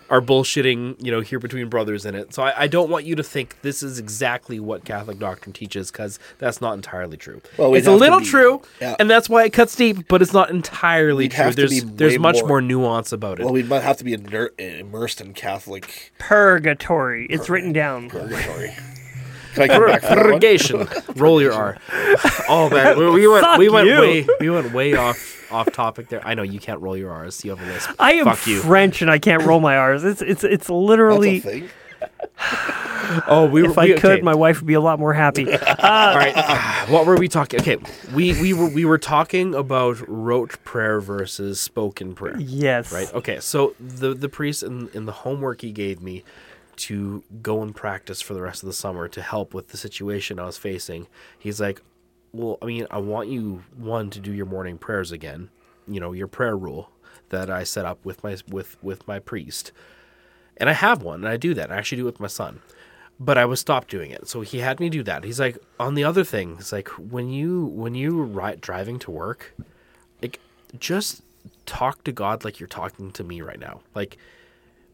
Our bullshitting, you know, here between brothers in it. So I, I don't want you to think this is exactly what Catholic doctrine teaches, because that's not entirely true. Well, it's a little be- true, yeah. and that's why it cuts deep, but it's not entirely We'd true. There's there's much more- more nuance about it. well, we might have to be immer- immersed in Catholic Purgatory. It's written down. purgatory. Can I come back for that one? Purgation. Roll your R. Oh man, we, we went we went you. way we went way off off topic there. I know you can't roll your R's. You have a list. I am Fuck you. French and I can't roll my R's. It's it's it's literally. Oh, we if I could, my wife would be a lot more happy. All right, what were we talking? Okay, we we were we were talking about rote prayer versus spoken prayer. yes. Right. Okay. So the the priest in in the homework he gave me to go and practice for the rest of the summer to help with the situation I was facing. He's like, "Well, I mean, I want you one to do your morning prayers again. You know, your prayer rule that I set up with my with with my priest." And I have one, and I do that. I actually do it with my son. But I was stopped doing it. So he had me do that. He's like, on the other thing, it's like when you when you ride driving to work, like just talk to God like you're talking to me right now. Like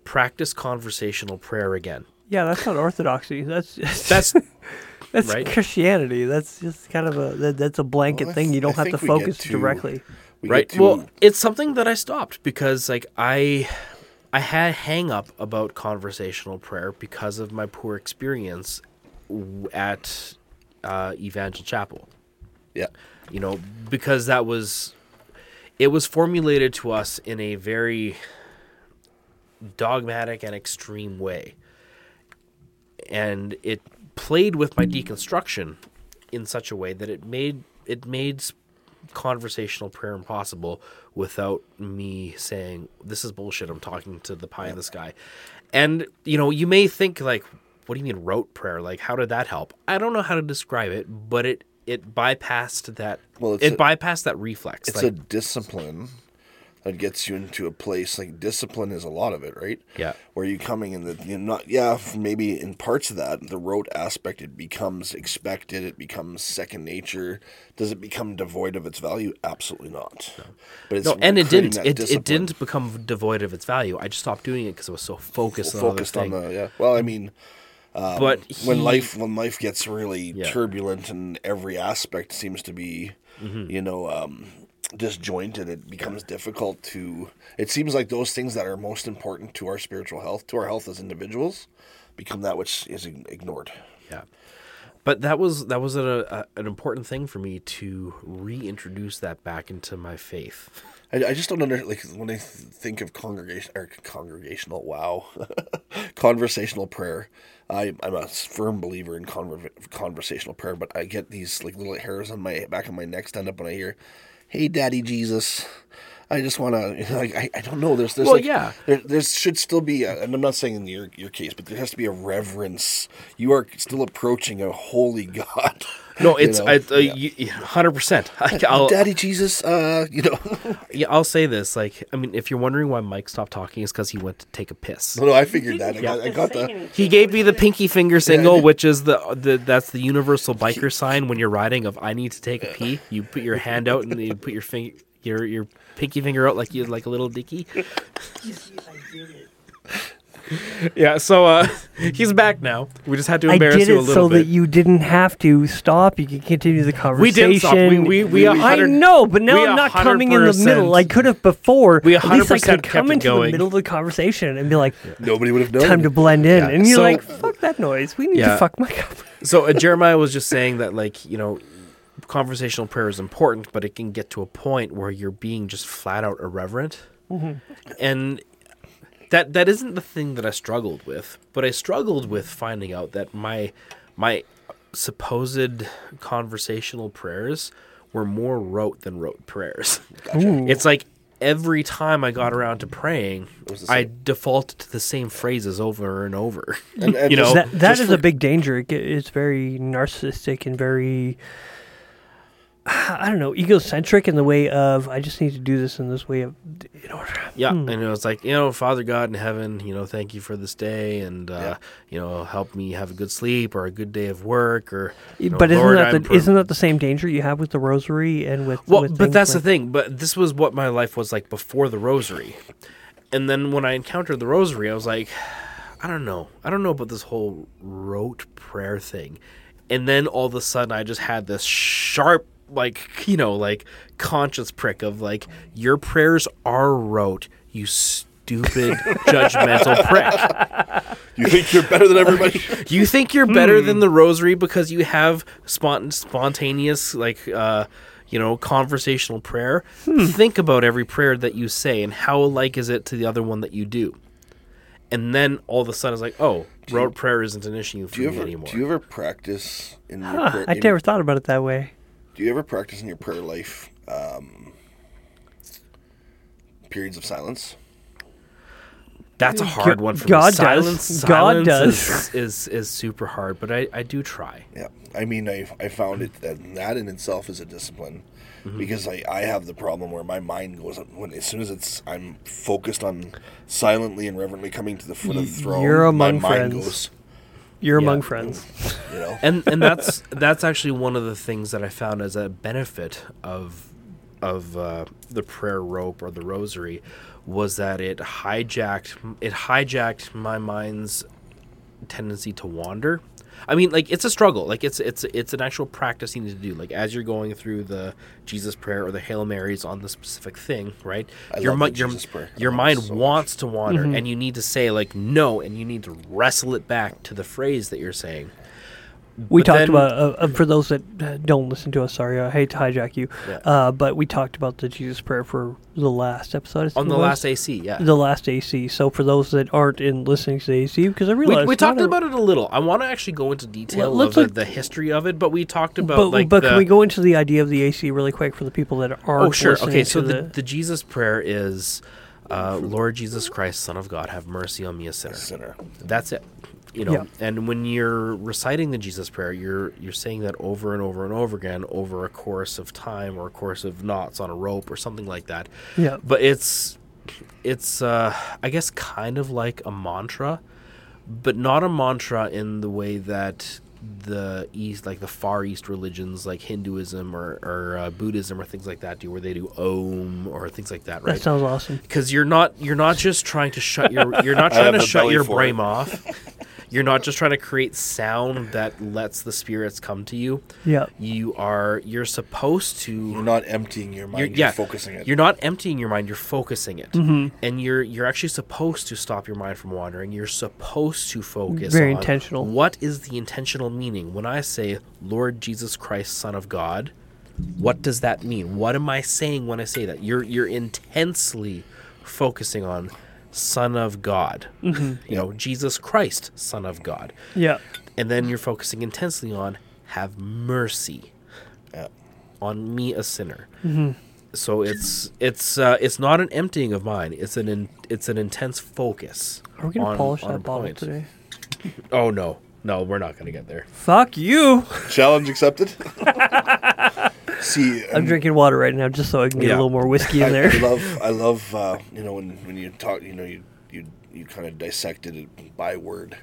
practice conversational prayer again. Yeah, that's not orthodoxy. That's That's that's right. Christianity. That's just kind of a that, that's a blanket Well, I thing. You don't I have to think we get focus to- directly. We right. get to- Well, it's something that I stopped because like I I had hang up about conversational prayer because of my poor experience at uh, Evangel Chapel. yeah. you know because that was it was formulated to us in a very dogmatic and extreme way and it played with my deconstruction in such a way that it made it made conversational prayer impossible without me saying this is bullshit i'm talking to the pie in the sky. And you know you may think like what do you mean rote prayer? Like how did that help? I don't know how to describe it but it it bypassed that Well, it's it a- bypassed that reflex It's like, a discipline that gets you into a place like discipline is a lot of it, right? Yeah. Where you coming in the you know, not yeah maybe in parts of that the rote aspect it becomes expected it becomes second nature does it become devoid of its value absolutely not but it's no and it didn't it, discipline. it didn't become devoid of its value i just stopped doing it because i was so focused, focused on, on other the yeah well I mean but when life when life gets really Yeah. turbulent and every aspect seems to be Mm-hmm. you know um disjointed it becomes difficult to it seems like those things that are most important to our spiritual health to our health as individuals become that which is ignored Yeah, but that was that was a, a, an important thing for me to reintroduce that back into my faith. I, I just don't understand like when I think of congregation or congregational wow conversational prayer I, I'm a firm believer in conver- conversational prayer but I get these like little hairs on my back of my neck stand up when I hear hey daddy Jesus I just want to like I, I don't know there's there's Well, like yeah. there there should still be a, and I'm not saying in your your case but there has to be a reverence you are still approaching a holy God No, it's know? I, uh, Yeah. hundred percent. Daddy Jesus uh you know yeah, I'll say this. Like, I mean, if you're wondering why Mike stopped talking, it's because he went to take a piss. no no I figured that I got, I got the He gave me the pinky finger signal, which is the, the that's the universal biker sign when you're riding of I need to take a pee. You put your hand out and you put your finger your your pinky finger out like you like a little dicky. yeah, so uh he's back now. We just had to I embarrass did you a it little so bit. that you didn't have to stop. You could continue the conversation. we conversation. didn't stop. We we, we, I 100 know, but now we I'm not coming in the 100% middle. I could have before. We At least I 100% could kept come it into the going. middle of the conversation and be like, nobody would have known "Time to blend in," Yeah. and you're So- like, "Fuck that noise. We need Yeah. to fuck my up." So uh, Jeremiah was just saying that, like, you know, conversational prayer is important, but it can get to a point where you're being just flat out irreverent, mm-hmm. and that that isn't the thing that I struggled with. But I struggled with finding out that my my supposed conversational prayers were more rote than rote prayers. It's like every time I got around to praying, I same. defaulted to the same phrases over and over. And- and you know, that that just is for- a big danger. It, it's very narcissistic and very I don't know, egocentric in the way of I just need to do this in this way of in order. Yeah, Hmm. and it was like, you know, Father God in heaven, you know, thank you for this day, and uh, Yeah. you know, help me have a good sleep or a good day of work, or. you know, but isn't Lord, that I'm the, pro- isn't that the same danger you have with the rosary and with Well, with but things that's the thing. But this was what my life was like before the Rosary, and then when I encountered the Rosary, I was like, I don't know, I don't know about this whole rote prayer thing, and then all of a sudden, I just had this sharp, like you know, like conscious prick of like, your prayers are rote, you stupid judgmental prick. You think you're better than everybody? You think you're better Hmm. than the rosary because you have spont- spontaneous, like, uh, you know, conversational prayer. Hmm. Think about every prayer that you say and how alike is it to the other one that you do. and then all of a sudden it's like, oh, rote prayer isn't an issue for Do you me ever anymore. do you ever practice in your prayer, I in- never thought about it that way. Do you ever practice in your prayer life um, periods of silence? That's a hard one for God me. does. Silence, God silence does. Is, is is super hard, but I, I do try. Yeah, I mean, I I found it that that in itself is a discipline Mm-hmm. because I, I have the problem where my mind goes when as soon as it's I'm focused on silently and reverently coming to the foot of the throne. You're my among mind friends. goes, You're Yeah. among friends. you know. and and that's that's actually one of the things that I found as a benefit of of uh, the prayer rope or the rosary was that it hijacked it hijacked my mind's tendency to wander. I mean, like it's a struggle. Like it's it's it's an actual practice you need to do. Like as you're going through the Jesus prayer or the Hail Marys on the specific thing, right? I your love the mi- your Jesus prayer. Your mind so much. wants to wander, mm-hmm. and you need to say like no, and you need to wrestle it back to the phrase that you're saying. We But talked then- about uh, uh, for those that uh, don't listen to us. Sorry, I hate to hijack you, Yeah. uh, but we talked about the Jesus prayer for the last episode. On the was. last AC, yeah. the last AC. So for those that aren't in listening to the AC, because I we, we it's not talked a- about it a little. I want to actually go into detail Let- of let's the, history of it, but we talked about But, like but the, can we go into the idea of the AC really quick for the people that aren't? Oh, sure. Okay, so to the, the Jesus prayer is, uh, Lord Jesus Christ, Son of God, have mercy on me, a sinner. Sinner. That's it. You know, Yeah. and when you're reciting the Jesus prayer, you're you're saying that over and over and over again over a course of time or a course of knots on a rope or something like that. yeah, But it's it's uh, I guess kind of like a mantra, but not a mantra in the way that the east like the far east religions like hinduism or, or uh, buddhism or things like that do where they do om or things like that that right sounds awesome. because you're not you're not just trying to shut your you're not trying to shut your brain it. off you're not just trying to create sound that lets the spirits come to you Yeah, you are you're supposed to You're not emptying your mind. you're, You're, focusing it. You're not emptying your mind. You're focusing it, Mm-hmm. and you're you're actually supposed to stop your mind from wandering. You're supposed to focus. Very on intentional. What is the intentional meaning when I say Lord Jesus Christ, Son of God? What does that mean? What am I saying when I say that? You're you're intensely focusing on Son of God. Mm-hmm. You know, Jesus Christ, Son of God, yeah, and then you're focusing intensely on have mercy Yeah. on me a sinner. Mm-hmm. So it's it's uh, it's not an emptying of mind. It's an in, it's an intense focus. are we gonna on- polish on that a bottle point. today? Oh no, no, we're not gonna get there. Fuck you! Challenge accepted. See, I'm um, drinking water right now just so I can get Yeah. a little more whiskey in I, there. I love, I love, uh, you know, when, when you talk, you know, you you you kind of dissected it by word.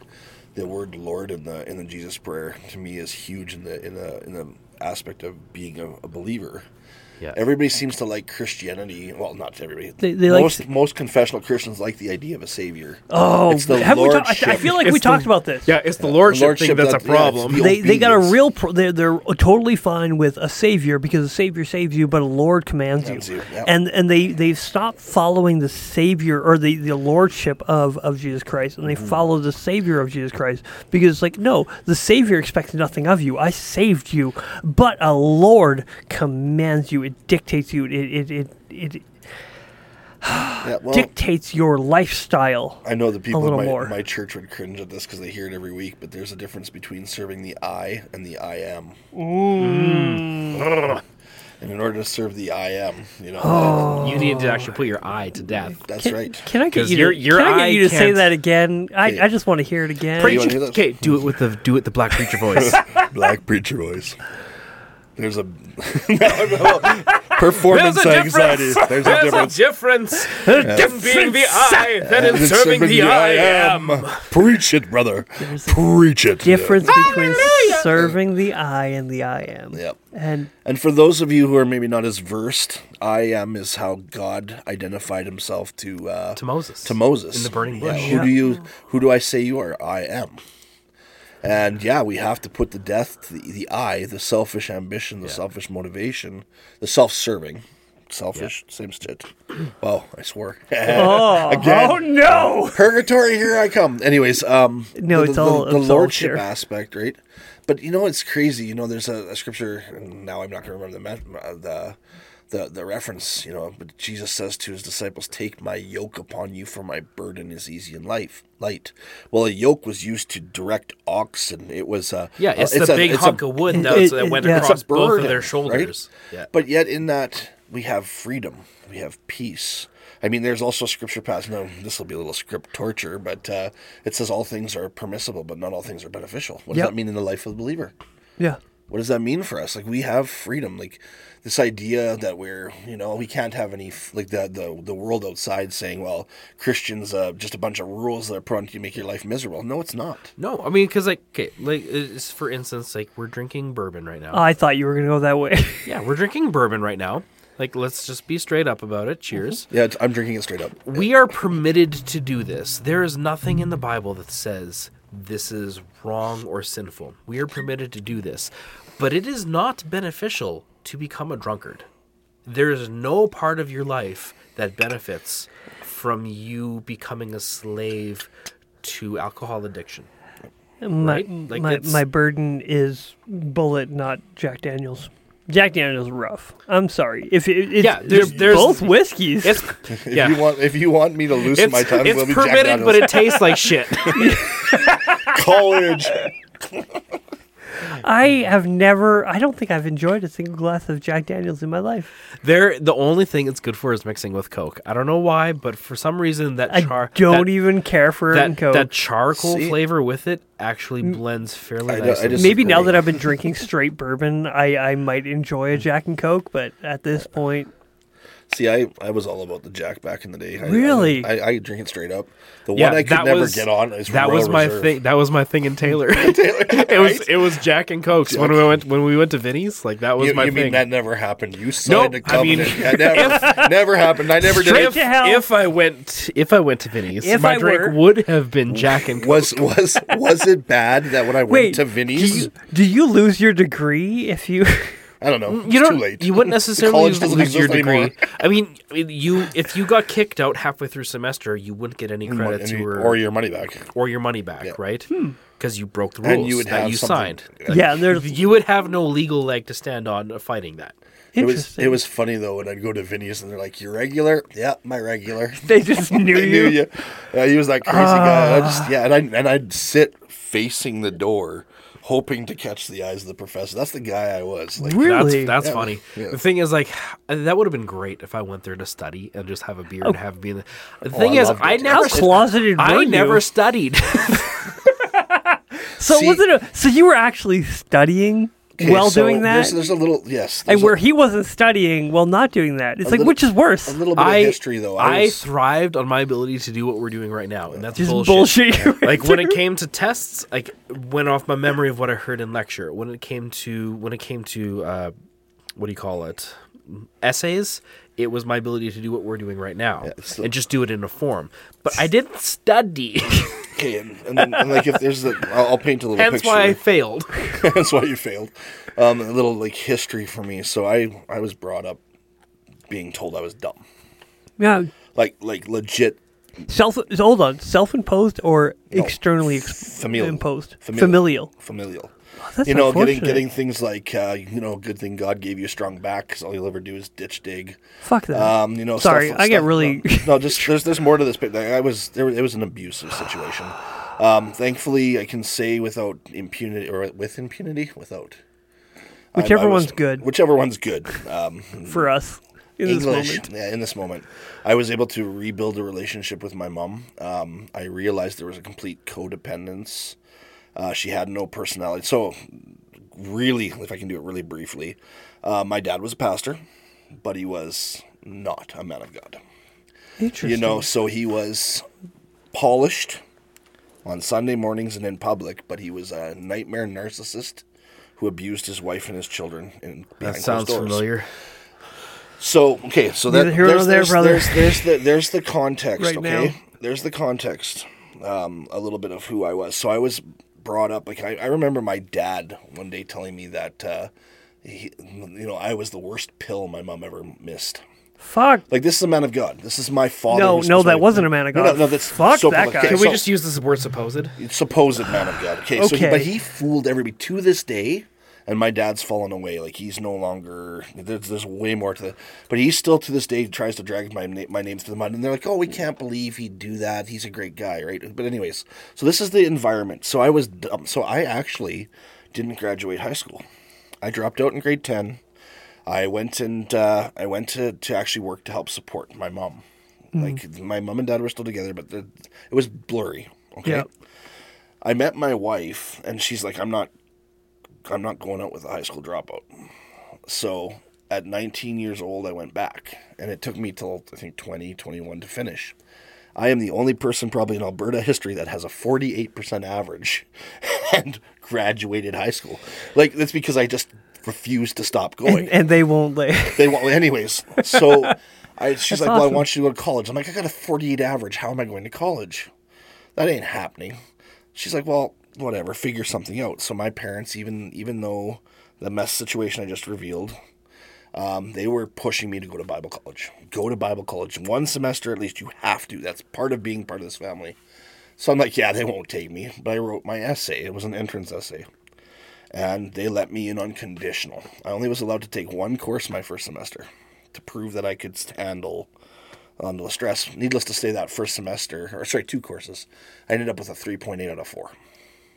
The word Lord in the in the Jesus prayer to me is huge in the in the in the aspect of being a, a believer. Yeah. Everybody seems to like Christianity. Well, not everybody. They- they like- most most confessional Christians like the idea of a savior. Oh, it's the have we talk- I, I feel like It's we the- talked about this. Yeah, it's the lordship, lordship thing that's that- a yeah, problem. the- they they got a real pro- they're they're totally fine with a savior because a savior saves you but a lord commands you, you, yeah. and and they they've stopped following the savior or the the lordship of of jesus christ and they Mm-hmm. follow the savior of jesus christ because it's like no the savior expects nothing of you i saved you but a lord commands you it dictates you it it it, it Yeah, well, dictates your lifestyle I know the people little in my, more. my church would cringe at this because they hear it every week, but there's a difference between serving the I and the I am. Mm. And in order to serve the I am, you know, Oh. You need to actually put your eye to death. that's Can, right. can I get 'Cause you? your- to, your can I get you to say can't- that again? I, Yeah. I just want to hear it again. Preach. Preach wanna hear it. that? Okay, do it with the do it the black preacher voice. Black preacher voice. There's a performance There's a anxiety. difference. There's a difference. difference in being the I than in And serving the I am. Preach it, brother. Preach it. difference between serving the I and the I am. Yep. And And for those of you who are maybe not as versed, I am is how God identified himself to uh, To Moses. to Moses In the burning Yeah, bush. who do you? Who do I say you are? I am. And yeah, we have to put the death to the, the I, the selfish ambition, the selfish motivation, the self-serving, selfish, same shit. Wow, I swore. oh, Again. oh no! Purgatory, here I come. Anyways, um, No, the, it's the, all- the it's lordship here. aspect, right? But you know, it's crazy. You know, there's a, a scripture, and now I'm not going to remember the, uh, the the the reference, you know, but Jesus says to his disciples, "Take my yoke upon you, for my burden is easy and life light." Well, a yoke was used to direct oxen. It was uh, Yeah, it's, uh, the a- big it's a- hunk of wood it- that, it- that went yeah. It's across a both of burden, their right? shoulders. Yeah. But yet, in that, we have freedom, we have peace. I mean, there's also scripture passage. No, this will be a little script torture, but uh, it says all things are permissible, but not all things are beneficial. What does Yep. that mean in the life of the believer? Yeah. What does that mean for us? Like we have freedom. Like this idea that we're, you know, we can't have any like the the the world outside saying, well, Christians uh, just a bunch of rules that are put on you to make your life miserable. No, it's not. No, I mean, because like, okay, like, it's, for instance, like we're drinking bourbon right now. I thought you were gonna go that way. yeah, we're drinking bourbon right now. Like, let's just be straight up about it. Cheers. Yeah, I'm drinking it straight up. We are permitted to do this. There is nothing in the Bible that says this is wrong or sinful. We are permitted to do this. But it is not beneficial to become a drunkard. There is no part of your life that benefits from you becoming a slave to alcohol addiction. my Right? Like, my, my burden is Bulleit, not Jack Daniels. Jack Daniels is rough. I'm sorry. If it, it's, Yeah, there's- they're there's- both whiskeys. It's If yeah. you want, if you want me to loosen it's, my tongue, it's we'll be Jack permitted, but it tastes like shit. college. I have never. I don't think I've enjoyed a single glass of Jack Daniels in my life. There, the only thing it's good for is mixing with Coke. I don't know why, but for some reason that I don't that, even care for it in that, Coke. that charcoal See? flavor with it actually blends fairly I don't- I nicely. just- Maybe now that I've been drinking straight bourbon, I, I might enjoy a Jack and Coke, but at this uh, point, See, I, I was all about the Jack back in the day. I, Really? I, I, I drink it straight up. The yeah, one I could that never was, get on is that Royal was my Reserve. thing. That was my thing in Taylor. it was it was Jack and Cokes when we went when we went to Vinny's. Like that was You, my you thing. mean that never happened? You signed Nope, a I mean- covenant. that never, never happened. I never did Straight it. to hell. if I went if I went to Vinny's, If my I drink were- would have been Jack and Coke. Was was was it bad that when I went wait, to do Vinny's? you, do you lose your degree if you? I don't know. Mm, you it's don't. too late. You wouldn't necessarily lose your exist degree. I mean, you if you got kicked out halfway through semester, you wouldn't get any credits And to or, or your money back. or your money back, Yeah. right? Hmm. Because you broke the rules And you would that have you something- signed. yeah, there's You would have no legal leg to stand on fighting that. It was it was funny though when I'd go to Vinny's and they're like, "You're regular." Yeah, my regular. They just knew They you. knew you. Yeah, he was that crazy guy. I just yeah, and I and I'd sit facing the door, hoping to catch the eyes of the professor. That's the guy I was. Like, Really? That's that's Yeah. funny. Yeah. The thing is, like, that would have been great if I went there to study and just have a beer and oh. have be. The, the oh, thing I is, loved I it. never closeted I never you? studied. So See- was it? A, so you were actually studying okay, while so doing that, There's, there's a little yes, and where a, he wasn't studying while not doing that. It's like little- which is worse? a little bit I of history though. I, I was, thrived on my ability to do what we're doing right now, and that's Just bullshit. bullshit. like when it came to tests, like went off my memory of what I heard in lecture. When it came to when it came to uh, what do you call it? Essays. It was my ability to do what we're doing right now, so- and just do it in a form. But I didn't study, okay, and, and, then, and like if there's the, I'll, I'll paint a little hence picture. why I failed. That's why you failed. Um, a little like history for me. So I I was brought up being told I was dumb, yeah, like like legit self. Hold on, self-imposed or externally ex- familial. imposed? Familial. Familial. familial. That's you know, getting getting things like uh, you know, good thing God gave you a strong back because all you'll ever do is ditch dig. Fuck that. Um, you know, Sorry, stuff- I get really- no, no, just there's there's more to this. But I was there. It was an abusive situation. Um, thankfully, I can say without impunity or with impunity, without Whichever I was- one's good Whichever one's good. Um, for us in this English. moment. Yeah, in this moment, I was able to rebuild a relationship with my mom. Um, I realized there was a complete codependence. Uh, she had no personality. So, really, if I can do it really briefly, uh, my dad was a pastor, but he was not a man of God. Interesting. You know, so he was polished on Sunday mornings and in public, but he was a nightmare narcissist who abused his wife and his children. In That sounds doors. familiar. So okay, so that there's, there, there's. There's, there's the there's the context. Right okay, now. there's the context. Um, a little bit of who I was. So I was brought up like I, I remember my dad one day telling me that uh, he, you know I was the worst pill my mom ever missed. Fuck. Like this is a man of God. This is my father. No, no, supposed that wasn't a man of God. No, no, that's Fuck so that okay, guy. Can we so- just use this word supposed? supposed man of God. Okay, so he, Okay. but he fooled everybody to this day. And my dad's fallen away. Like he's no longer. There's, there's way more to the, but he's still to this day tries to drag my na- my name through the mud. And they're like, "Oh, we can't believe he'd do that. He's a great guy, right?" But anyways, so this is the environment. So I was dumb. So I actually didn't graduate high school. I dropped out in grade ten. I went and uh, I went to, to actually work to help support my mom. Like my mom and dad were still together, but the, it was blurry. Okay. Yeah. I met my wife, and she's like, "I'm not, I'm not going out with a high school dropout." So at 19 years old, I went back, and it took me till I think 20, 21 to finish. I am the only person probably in Alberta history that has a 48% average and graduated high school. Like that's because I just refused to stop going. And, and they won't. They want, anyways. So I, she's That's like, "Well, I awesome. want you to go to college." I'm like, "I got a 48 average. How am I going to college? That ain't happening." She's like, "Well, whatever. Figure something out." So my parents, even even though the mess situation I just revealed, um, they were pushing me to go to Bible college. Go to Bible college. One semester at least. You have to. That's part of being part of this family. So I'm like, yeah, they won't take me. But I wrote my essay. It was an entrance essay and they let me in unconditional. I only was allowed to take one course my first semester to prove that I could handle um, the stress. Needless to say, that first semester, or sorry, two courses, I ended up with a 3.8 out of 4.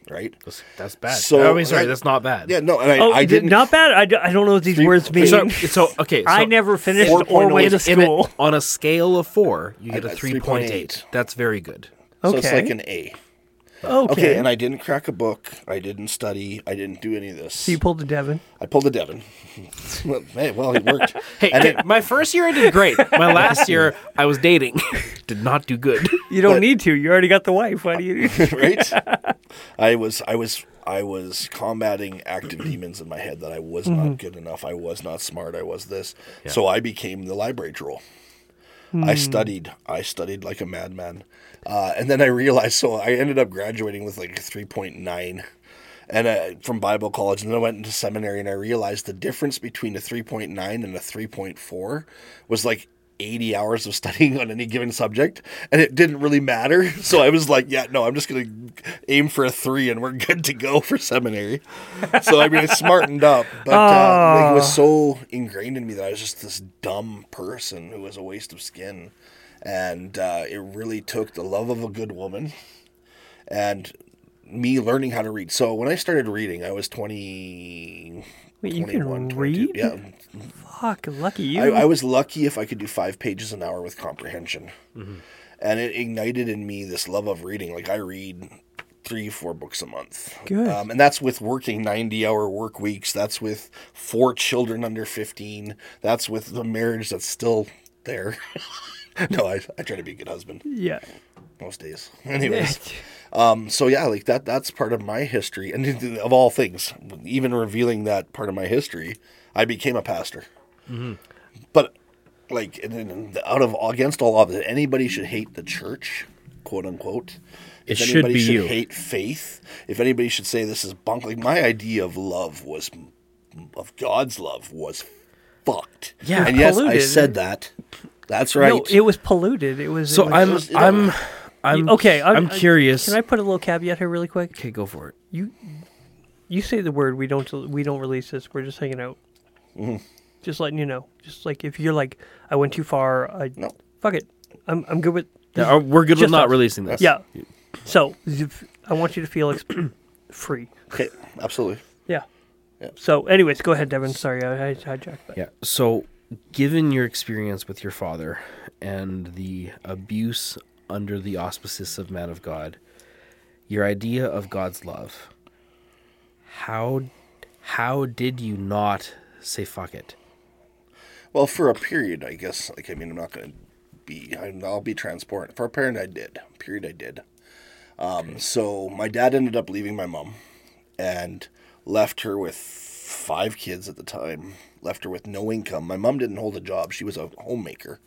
Right? That's, that's bad. So- I mean, sorry, I- that's not bad. Yeah, no, and I, Oh, I didn't. not bad. I, d- I don't know what these words mean. So, so okay. So I never finished or went to in a- school. on a scale of four, you get a three point eight. three point 3.8. eight. That's very good. Okay, so it's like an A. Okay. Okay, and I didn't crack a book. I didn't study. I didn't do any of this. so you pulled the Devon. I pulled the Devon. Well, hey, well, it worked. Hey, And okay, it- my first year I did great. My last year I was dating, did not do good. You don't need to. You already got the wife. Why do you? right? I was I was I was combating active demons in my head that I was not mm-hmm. good enough. I was not smart. I was this. So I became the library troll. I hmm. studied. I studied like a madman, uh, and then I realized. So I ended up graduating with like a three point nine, and uh, from Bible college, and then I went into seminary, and I realized the difference between a three point nine and a three point four was like 80 hours of studying on any given subject and it didn't really matter. So i was like yeah no i'm just gonna aim for a three and we're good to go for seminary. So i mean i smartened up but uh, like, it was so ingrained in me that i was just this dumb person who was a waste of skin and uh, it really took the love of a good woman and me learning how to read so when i started reading i was 20 Wait, you can 22. read? yeah Fuck, lucky you. I, I was lucky if I could do five pages an hour with comprehension. And it ignited in me this love of reading. Like I read three, four books a month. Good. Um, and that's with working 90 hour work weeks. That's with four children under 15. That's with the marriage that's still there. no, I, I try to be a good husband yeah. most days. Anyways. Um, so yeah, like that that's part of my history. And of all things, even revealing that part of my history, I became a pastor. But like and, and out of against all odds, anybody should hate the church, quote unquote. It If should anybody be should you. hate faith, if anybody should say this is bunk, like my idea of love was of God's love was fucked. Yeah. and yes, I said that. That's right. No, it was polluted. It was. So it I'm was, you know- I'm I'm okay. I'm, curious. Can I put a little caveat here, really quick? Okay, go for it. You, you say the word. We don't. We don't release this. We're just hanging out. Mm-hmm. Just letting you know. Just like if you're like, I went too far. I No. fuck it. I'm I'm good with. Yeah, uh, we're good with not us. releasing this. Yeah. So I want you to feel ex- free. okay, absolutely. Yeah. Yeah. So, anyways, go ahead, Devin. Sorry, I, I hijacked that. Yeah. So, given your experience with your father and the abuse under the auspices of man of God, your idea of God's love, how how did you not say fuck it? Well, for a period, I guess. Like, I mean, I'm not going to be. I'll be transparent. For a period, I did. Period, I did. Um, So my dad ended up leaving my mom, and left her with five kids at the time. Left her with no income. My mom didn't hold a job. She was a homemaker.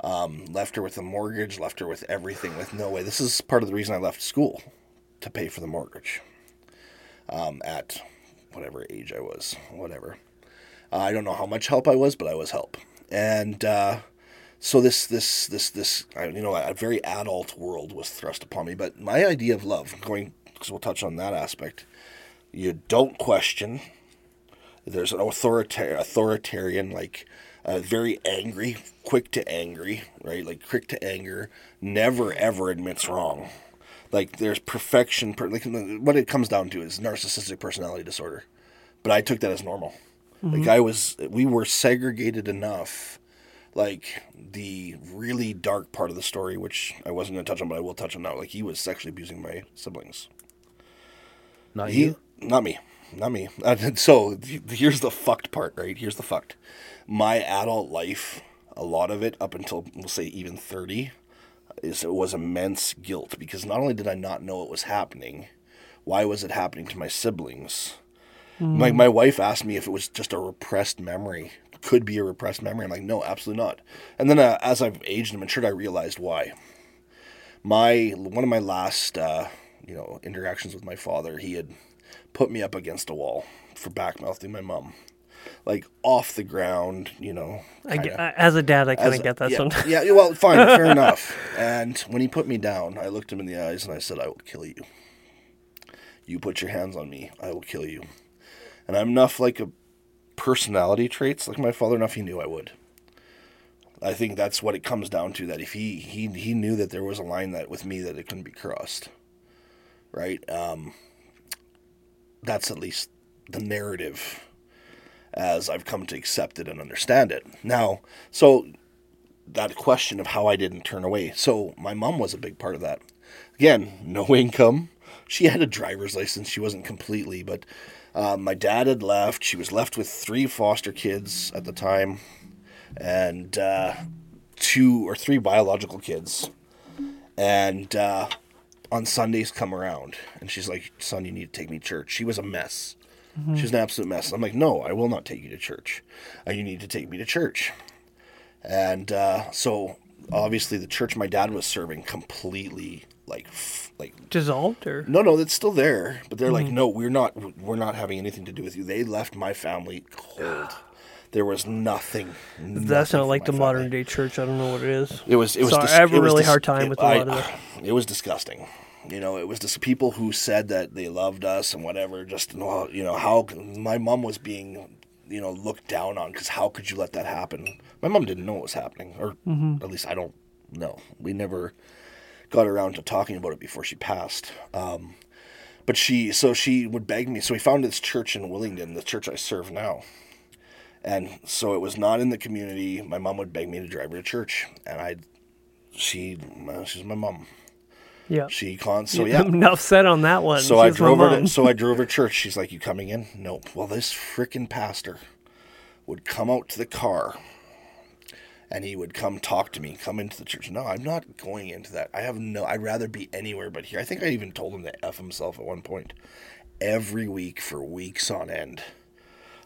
Um, left her with a mortgage. Left her with everything. With no way. This is part of the reason I left school, to pay for the mortgage. Um, at whatever age I was, whatever. Uh, I don't know how much help I was, but I was help. And uh, so this, this, this, this, you know, a very adult world was thrust upon me. But my idea of love, going, because we'll touch on that aspect, You don't question. There's an authorita- authoritarian, like uh, very angry, quick to angry, right? Like quick to anger, never ever admits wrong. Like there's perfection. Per- like what it comes down to is narcissistic personality disorder. But I took that as normal. Like I was, we were segregated enough. Like the really dark part of the story, which I wasn't going to touch on, but I will touch on now. Like he was sexually abusing my siblings. Not He, you. not me, not me. Uh, so here's the fucked part, right? Here's the fucked. My adult life, a lot of it up until we'll say even thirty, is it was immense guilt because not only did I not know it was happening, why was it happening to my siblings? My my wife asked me if it was just a repressed memory. Could be a repressed memory. I'm like, no, absolutely not. And then uh, as I've aged and matured, I realized why my one of my last uh, you know interactions with my father, he had put me up against a wall for backmouthing my mom, like off the ground, you know. I get, as a dad, I kind of get that yeah, sometimes. Yeah, yeah, well, fine, fair enough. And when he put me down, I looked him in the eyes and I said, "I will kill you. You put your hands on me, I will kill you." And I'm enough like a personality traits like my father enough he knew I would. I think that's what it comes down to. That if he he he knew that there was a line that with me that it couldn't be crossed, right? Um, that's at least the narrative as I've come to accept it and understand it. Now, so that question of how I didn't turn away. So my mom was a big part of that. Again, no income. She had a driver's license. She wasn't completely, but uh, my dad had left. She was left with three foster kids at the time, and uh, two or three biological kids. And uh, on Sundays, come around, and she's like, "Son, you need to take me to church." She was a mess. She was an absolute mess. I'm like, "No, I will not take you to church. Uh, you need to take me to church." And uh, so obviously the church my dad was serving completely like f- like Dissolved or no no it's still there but they're like no we're not we're not having anything to do with you they left my family cold there was nothing that's nothing not like the family. modern day church. I don't know what it is. It was. It was. Dis- I have a really dis- hard time it- with a I- lot of it. It was disgusting. You know, it was just people who said that they loved us and whatever. Just you know how my mom was being, you know, looked down on because how could you let that happen? My mom didn't know what was happening, or Mm-hmm. at least I don't know. We never got around to talking about it before she passed. Um, but she, so she would beg me. So we found this church in Willingdon, the church I serve now. And so it was not in the community. My mom would beg me to drive her to church, and I, she, she's my mom. Yeah. She con. So yeah. Enough said on that one. So I She's drove her. To, so I drove her to church. She's like, "You coming in?" Nope. Well, this freaking pastor would come out to the car, and he would come talk to me. Come into the church. No, I'm not going into that. I have no. I'd rather be anywhere but here. I think I even told him to f himself at one point. Every week for weeks on end,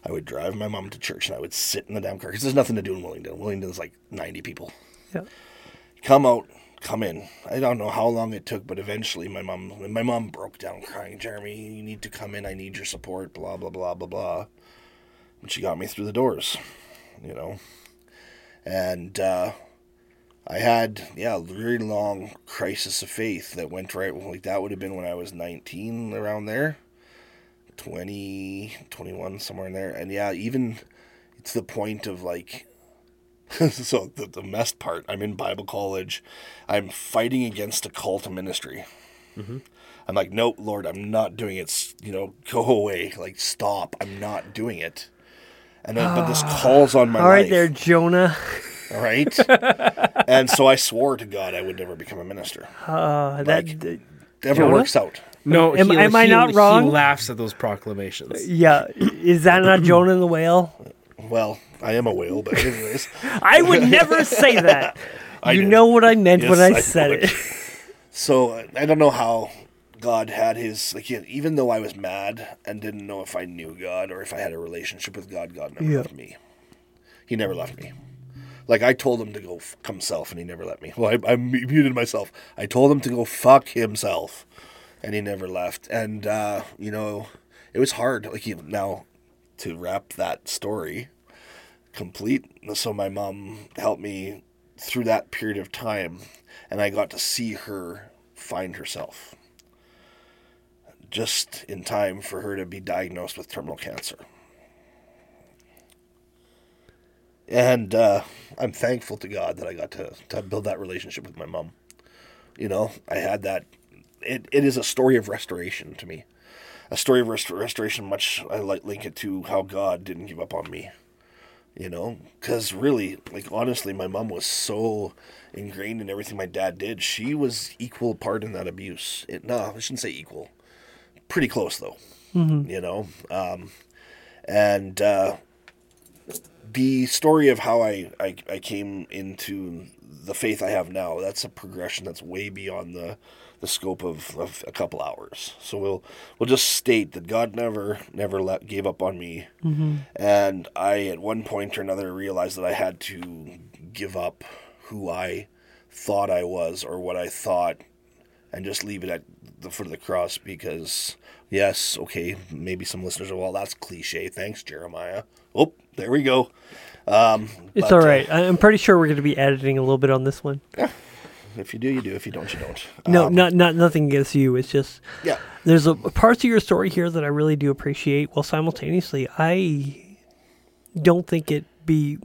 I would drive my mom to church, and I would sit in the damn car because there's nothing to do in Willingdon. Willingdon's like 90 people yeah. come out, come in. I don't know how long it took, but eventually my mom, my mom broke down crying. Jeremy, you need to come in. I need your support. Blah blah blah blah blah. And she got me through the doors, you know. And uh, I had yeah, a really long crisis of faith that went right. Like that would have been when I was 19, around there. 20, 21, somewhere in there. And yeah, even to the point of like so the, the messed part i'm in bible college. I'm fighting against a cult ministry. I'm like nope lord i'm not doing it. You know go away. Like stop. I'm not doing it. And then but this calls on my All right, life. there, Jonah. all right? And so i swore to god i would never become a minister. Uh, that Like- uh, never Jonah? works out No, Am- he, am I he- not wrong? He laughs at those proclamations. yeah, is that not Jonah and the whale? well i am a whale but anyways I would never say that. I you did. know what I meant when I, I said would. it. So I don't know how God had his like he- even though I was mad and didn't know if I knew God or if I had a relationship with God, God never Yeah. left me. He never left me. Like I told him to go fuck himself, and he never let me. Well, I, I muted myself. I told him to go fuck himself, and he never left. And uh, you know, it was hard. Like he, now, to wrap that story complete. So my mom helped me through that period of time, and I got to see her find herself just in time for her to be diagnosed with terminal cancer. And uh, I'm thankful to God that I got to, to build that relationship with my mom. You know, I had that. It, it is a story of restoration to me. A story of rest- restoration, much I like link it to how God didn't give up on me. You know, because really, like honestly, my mom was so ingrained in everything my dad did. She was equal part in that abuse. It, no, I shouldn't say equal. Pretty close though. You know, um, and uh, the story of how I, I I came into the faith I have now. That's a progression that's way beyond the the scope of, of a couple hours. So we'll we'll just state that God never never let gave up on me, and I at one point or another realized that I had to give up who I thought I was or what I thought, and just leave it at the foot of the cross because yes, okay, maybe some listeners are well that's cliche. Thanks, Jeremiah. Oh, there we go. Um, It's but, all uh. I- I'm pretty sure we're going to be editing a little bit on this one. If you do, you do. If you don't, you don't. No, Um, not not nothing against you. It's just Yeah. there's a parts of your story here that I really do appreciate. While simultaneously, I don't think it be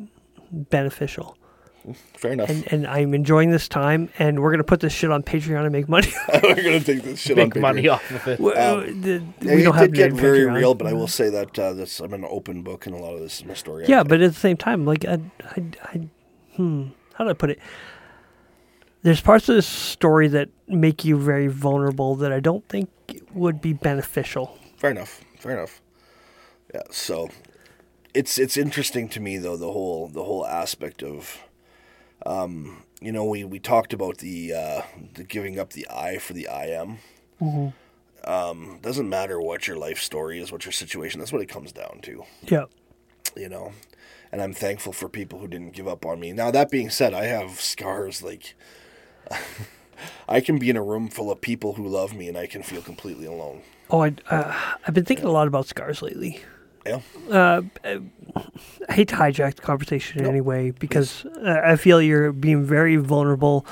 beneficial. Fair enough. And and I'm enjoying this time. And we're gonna put this shit on Patreon and make money. We're gonna take this shit Make on money Patreon. off of it. we Um, the- Yeah, we it don't have get very Patreon. real, but I will say that uh, this I'm an open book, and a lot of this is my story. Yeah, but at the same time, like I, I, I hmm, how do I put it? There's parts of this story that make you very vulnerable that I don't think would be beneficial. fair enough. Fair enough. Yeah. So it's it's interesting to me though the whole the whole aspect of, um, you know, we we talked about the uh, the giving up the I for the I am. Um, doesn't matter what your life story is, what your situation. That's what it comes down to. Yeah. you know and i'm thankful for people who didn't give up on me now that being said i have scars like i can be in a room full of people who love me and i can feel completely alone. Oh, I, uh, I've been thinking a lot about scars lately. yeah? Uh, I hate to hijack the conversation in any way because uh, I feel you're being very vulnerable.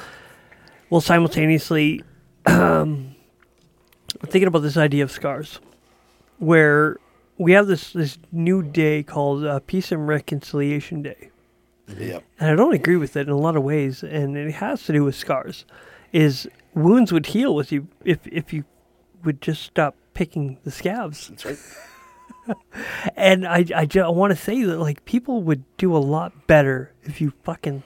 Well, simultaneously, um, I'm thinking about this idea of scars, where we have this this new day called uh, Peace and Reconciliation Day, yeah and I don't agree with it in a lot of ways, and it has to do with scars. Is wounds would heal with you if if you would just stop picking the scabs. that's right And I, I, I want to say that like people would do a lot better if you fucking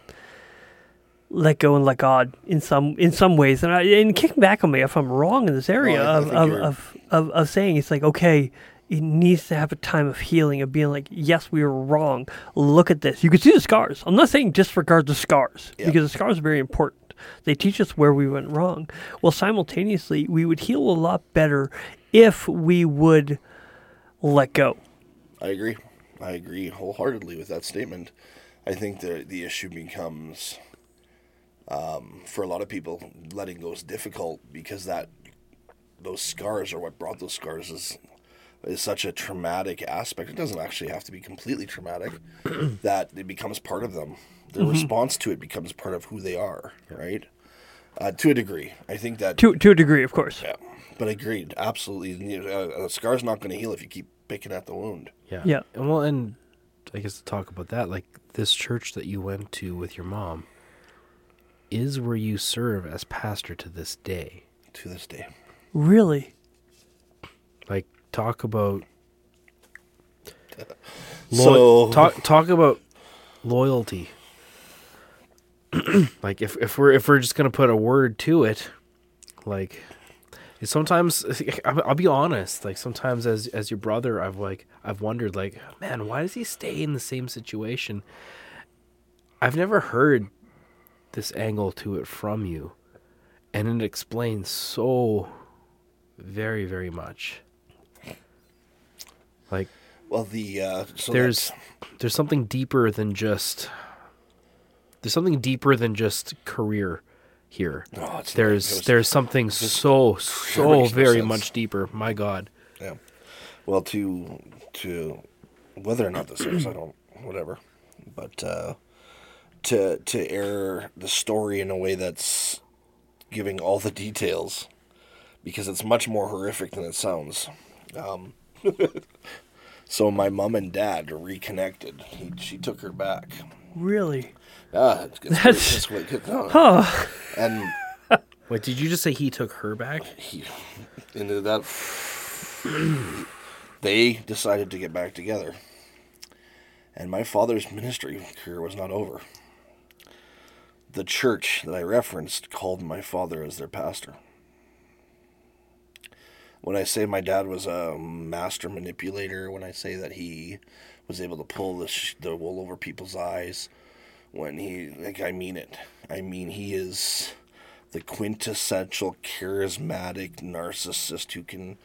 let go and let God in some in some ways. And I, and kick back on me if I'm wrong in this area No, I- I of, think of, of, of of saying it's like okay, it needs to have a time of healing of being like yes we were wrong. Look at this. You can see the scars. I'm not saying disregard the scars Yeah. because the scars are very important. They teach us where we went wrong. Well, simultaneously, we would heal a lot better if we would let go. i agree i agree wholeheartedly with that statement i think the the issue becomes um, for a lot of people letting go is difficult because that those scars are what brought those scars is is such a traumatic aspect. It doesn't actually have to be completely traumatic. that it becomes part of them. Their response to it becomes part of who they are. Right. Uh, to a degree, I think that. To to a degree, of course. yeah, but agreed, absolutely. You A, a scar's not going to heal if you keep picking at the wound. Yeah. Yeah. And well, and I guess to talk about that, like this church that you went to with your mom is where you serve as pastor to this day. To this day, Really? Like talk about So- talk talk about loyalty. like if if we're if we're just gonna put a word to it, like sometimes I'll I'll be honest. Like sometimes as as your brother, I've like I've wondered like, man, why does he stay in the same situation? I've never heard this angle to it from you, and it explains so very very much. Like well, the uh, so there's that's- there's something deeper than just there's something deeper than just career here. Oh, it's- there's there's- there's something so so very much deeper. My God. Yeah. Well, to to whether or not this is, I don't whatever, but uh, to to air the story in a way that's giving all the details because it's much more horrific than it sounds. Um, so my mom and dad reconnected. He, she took her back. Really? Ah, it's, it's, That's- it's, it's, it's, no. Huh. And Wait, did you just say he took her back? he, into that, they decided to get back together. And my father's ministry career was not over. The church that I referenced called my father as their pastor. When I say my dad was a master manipulator, when I say that he was able to pull the, sh- the wool over people's eyes, when he, like, I mean it. I mean, he is the quintessential charismatic narcissist who can,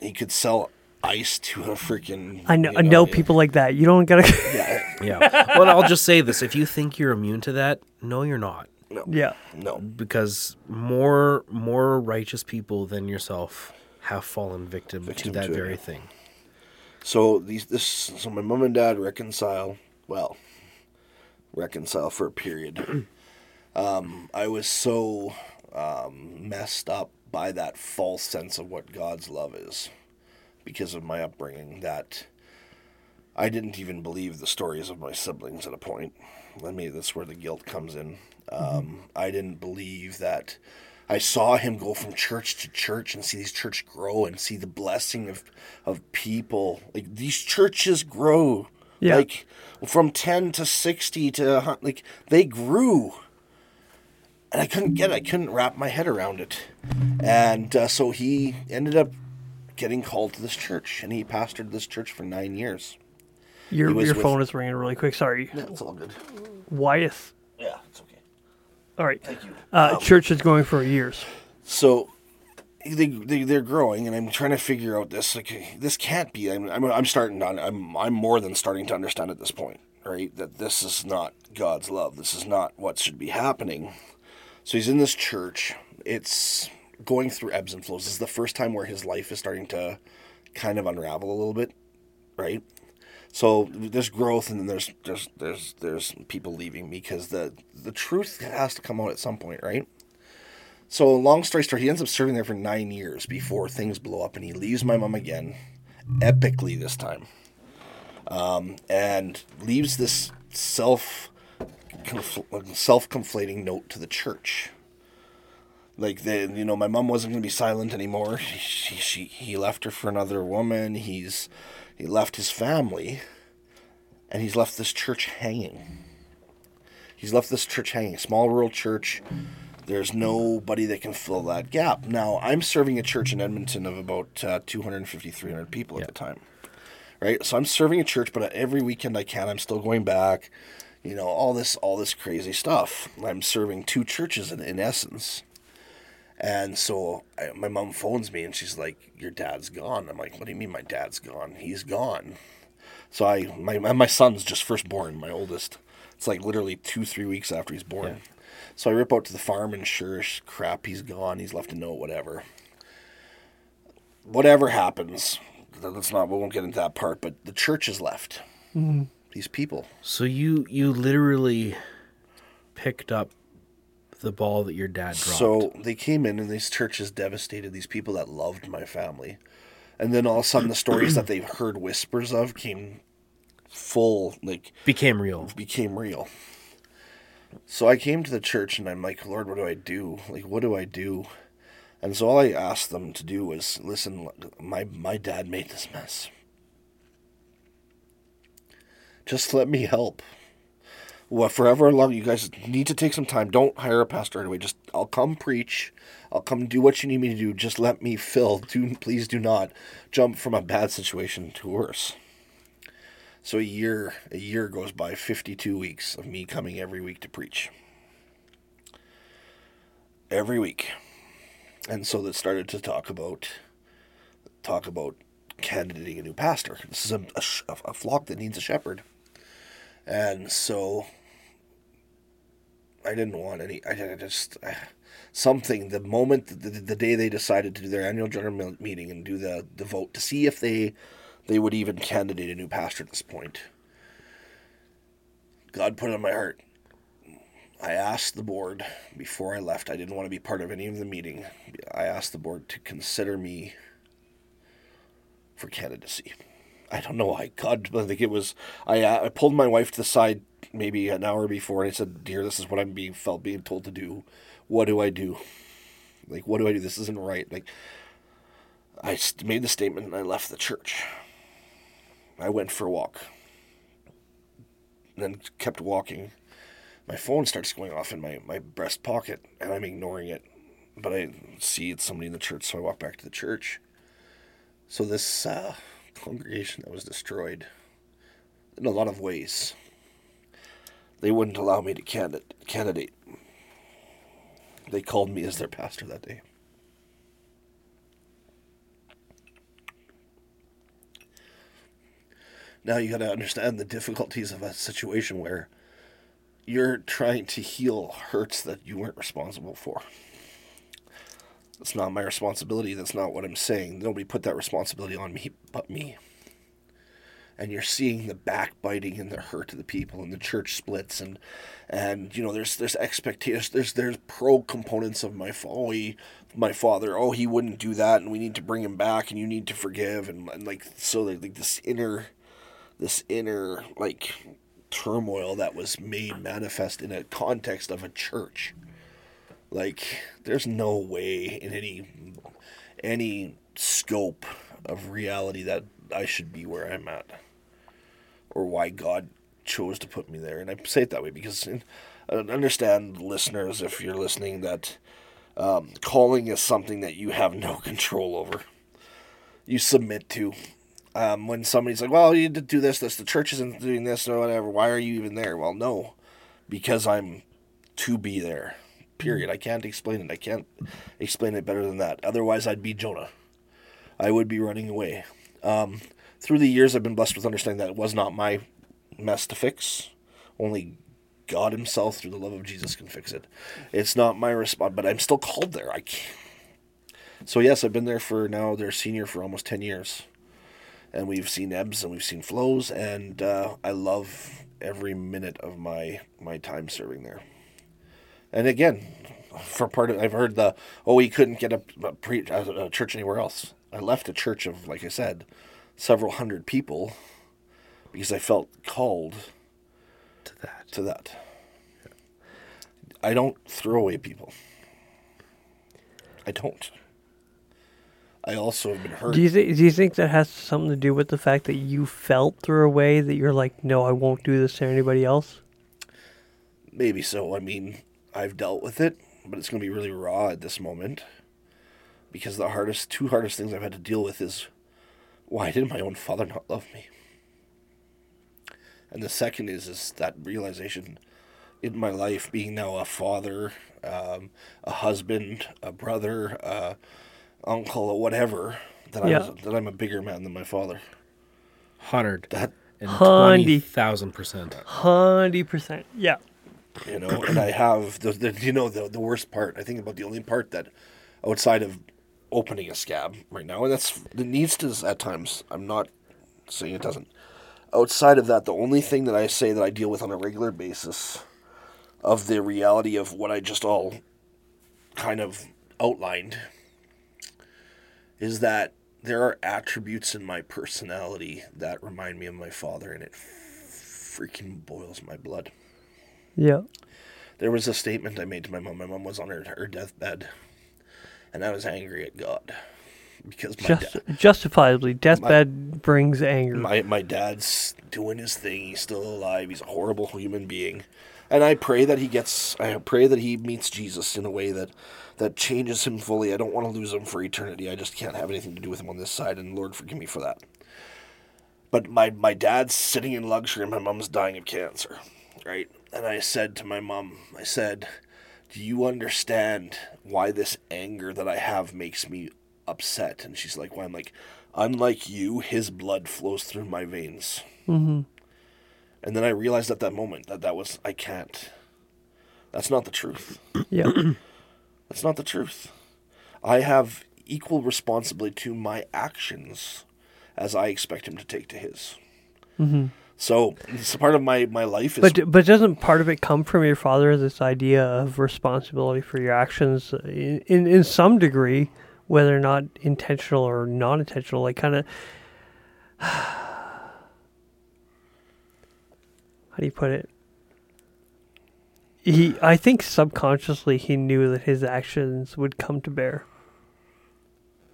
he could sell ice to a freaking. I know, you I know yeah. people like that. You don't gotta. Yeah, Yeah. well, I'll just say this: if you think you're immune to that, no, you're not. Yeah. no. Because more more righteous people than yourself have fallen victim, Victim to that to very yeah. thing. So these this so my mom and dad reconcile. Well, reconcile for a period. um, I was so um, messed up by that false sense of what God's love is because of my upbringing that I didn't even believe the stories of my siblings at a point. Let me that's where the guilt comes in. Um, I didn't believe that I saw him go from church to church and see these church grow and see the blessing of of people. Like these churches grow. Yeah. Like from 10 to 60 to like they grew. And I couldn't get it. I couldn't wrap my head around it. And uh, so he ended up getting called to this church and he pastored this church for 9 years. Your your with- phone is ringing really quick. Sorry. Yeah, it's all good. Wyeth. Yeah, it's okay. All right. Thank you. Uh, church is going for years. So they, they they're growing, and I'm trying to figure out this. Like this can't be. I'm I'm, I'm starting to. I'm I'm more than starting to understand at this point, right? That this is not God's love. This is not what should be happening. So he's in this church. It's going through ebbs and flows. This is the first time where his life is starting to kind of unravel a little bit, right? So there's growth, and then there's there's there's there's people leaving because the the truth has to come out at some point, right? So long story short, he ends up serving there for nine years before things blow up, and he leaves my mom again, epically this time, um, and leaves this self self conflating note to the church. Like the you know my mom wasn't going to be silent anymore. She, she he left her for another woman. He's he left his family, and he's left this church hanging. He's left this church hanging, a small rural church. There's nobody that can fill that gap. Now, I'm serving a church in Edmonton of about uh, 250, 300 people at the time. Right? So I'm serving a church, but every weekend I can, I'm still going back. You know, all this, all this crazy stuff. I'm serving two churches in, in essence. And so I, my mom phones me and she's like, "Your dad's gone." I'm like, "What do you mean my dad's gone? He's gone." So I my my son's just first born, my oldest. It's like literally two three weeks after he's born. So I rip out to the farm and sure as crap, he's gone. He's left a note, whatever. Whatever happens, that's not. We won't get into that part. But the church is left. Mm-hmm. These people. So you you literally picked up the ball that your dad dropped. So they came in, and these churches devastated these people that loved my family. And then all of a sudden, the stories that they've heard whispers of came full, like, became real. became real. So I came to the church and I'm like, Lord, what do I do? Like, what do I do? And so all I asked them to do was, listen, my, my dad made this mess. Just let me help. Well, forever long, you guys need to take some time. Don't hire a pastor anyway. Just, I'll come preach. I'll come do what you need me to do. Just let me fill. Do, please do not jump from a bad situation to worse. So a year a year goes by, 52 weeks of me coming every week to preach. Every week. And so that started to talk about talk about candidating a new pastor. This is a, a, a flock that needs a shepherd. And so I didn't want any I, I just uh, something the moment the, the, day they decided to do their annual general meeting and do the, the vote to see if they they would even candidate a new pastor at this point. God put it on my heart. I asked the board before I left. I didn't want to be part of any of the meeting. I asked the board to consider me for candidacy. I don't know why. God, I think it was. I uh, I pulled my wife to the side maybe an hour before, and I said, "Dear, this is what I'm being felt being told to do. What do I do? Like, what do I do? This isn't right." Like, I made the statement and I left the church. I went for a walk. And then kept walking. My phone starts going off in my, my breast pocket, and I'm ignoring it. But I see it's somebody in the church, so I walk back to the church. So this uh, congregation that was destroyed, in a lot of ways, they wouldn't allow me to candidate. candidate. They called me as their pastor that day. Now you got to understand the difficulties of a situation where you're trying to heal hurts that you weren't responsible for. It's not my responsibility. That's not what I'm saying. Nobody put that responsibility on me but me. And you're seeing the backbiting and the hurt of the people, and the church splits, and and you know there's there's expectations, there's there's pro components of my oh he, my father, oh he wouldn't do that, and we need to bring him back, and you need to forgive, and, and like so like this inner this inner like turmoil that was made manifest in a context of a church. Like there's no way in any any scope of reality that I should be where I'm at or why God chose to put me there. And I say it that way because I understand listeners if you're listening that um, calling is something that you have no control over. You submit to um, when somebody's like, well, you did do this, this, the church isn't doing this or whatever. Why are you even there? Well, no, because I'm to be there. Period. I can't explain it. I can't explain it better than that. Otherwise, I'd be Jonah. I would be running away. Um, through the years, I've been blessed with understanding that it was not my mess to fix. Only God Himself, through the love of Jesus, can fix it. It's not my response, but I'm still called there. I can't. So yes, I've been there for now. They're senior for almost ten years and we've seen ebbs and we've seen flows, and uh, I love every minute of my my time serving there. And again, for part of I've heard the oh he couldn't get a, a, pre, a, a church anywhere else. I left a church of like I said, several hundred people because I felt called To that. to that. I don't throw away people. I don't. I also have been hurt. Do you think? Do you think that has something to do with the fact that you felt through a way that you're like, no, I won't do this to anybody else? Maybe so. I mean, I've dealt with it, but it's going to be really raw at this moment because the hardest, two hardest things I've had to deal with is why did my own father not love me? And the second is is that realization in my life, being now a father, um, a husband, a brother, uh, uncle, or whatever, that Yeah. I was, that I'm a bigger man than my father. Hundred That and Hundy. twenty thousand percent. Hundred percent. Yeah. You know and i have the, the you know the, the worst part i think about the only part that outside of opening a scab right now and that's it needs to at times i'm not saying it doesn't. Outside of that the only thing that i say that i deal with on a regular basis of the reality of what i just all kind of outlined is that there are attributes in my personality that remind me of my father and it freaking boils my blood Yeah. there was a statement I made to my mom. My mom was on her, her deathbed, and I was angry at God because my Just dad, justifiably, deathbed brings anger. my my dad's doing his thing. He's still alive. He's a horrible human being, and I pray that he gets. I pray that he meets Jesus in a way that that changes him fully. I don't want to lose him for eternity. I just can't have anything to do with him on this side, and Lord forgive me for that. But my my dad's sitting in luxury, and my mom's dying of cancer, right? And I said to my mom, I said, "Do you understand why this anger that I have makes me upset?" And she's like, "Why?" I'm like, "Unlike you, his blood flows through my veins." hmm And then I realized at that moment that that was I can't. That's not the truth. Yeah. That's not the truth. I have equal responsibility to my actions as I expect him to take to his. hmm So it's a part of my my life is But but doesn't part of it come from your father? This idea of responsibility for your actions, uh, in in, in some degree, whether or not intentional or non-intentional, like kind of. How do you put it? He, I think subconsciously he knew that his actions would come to bear.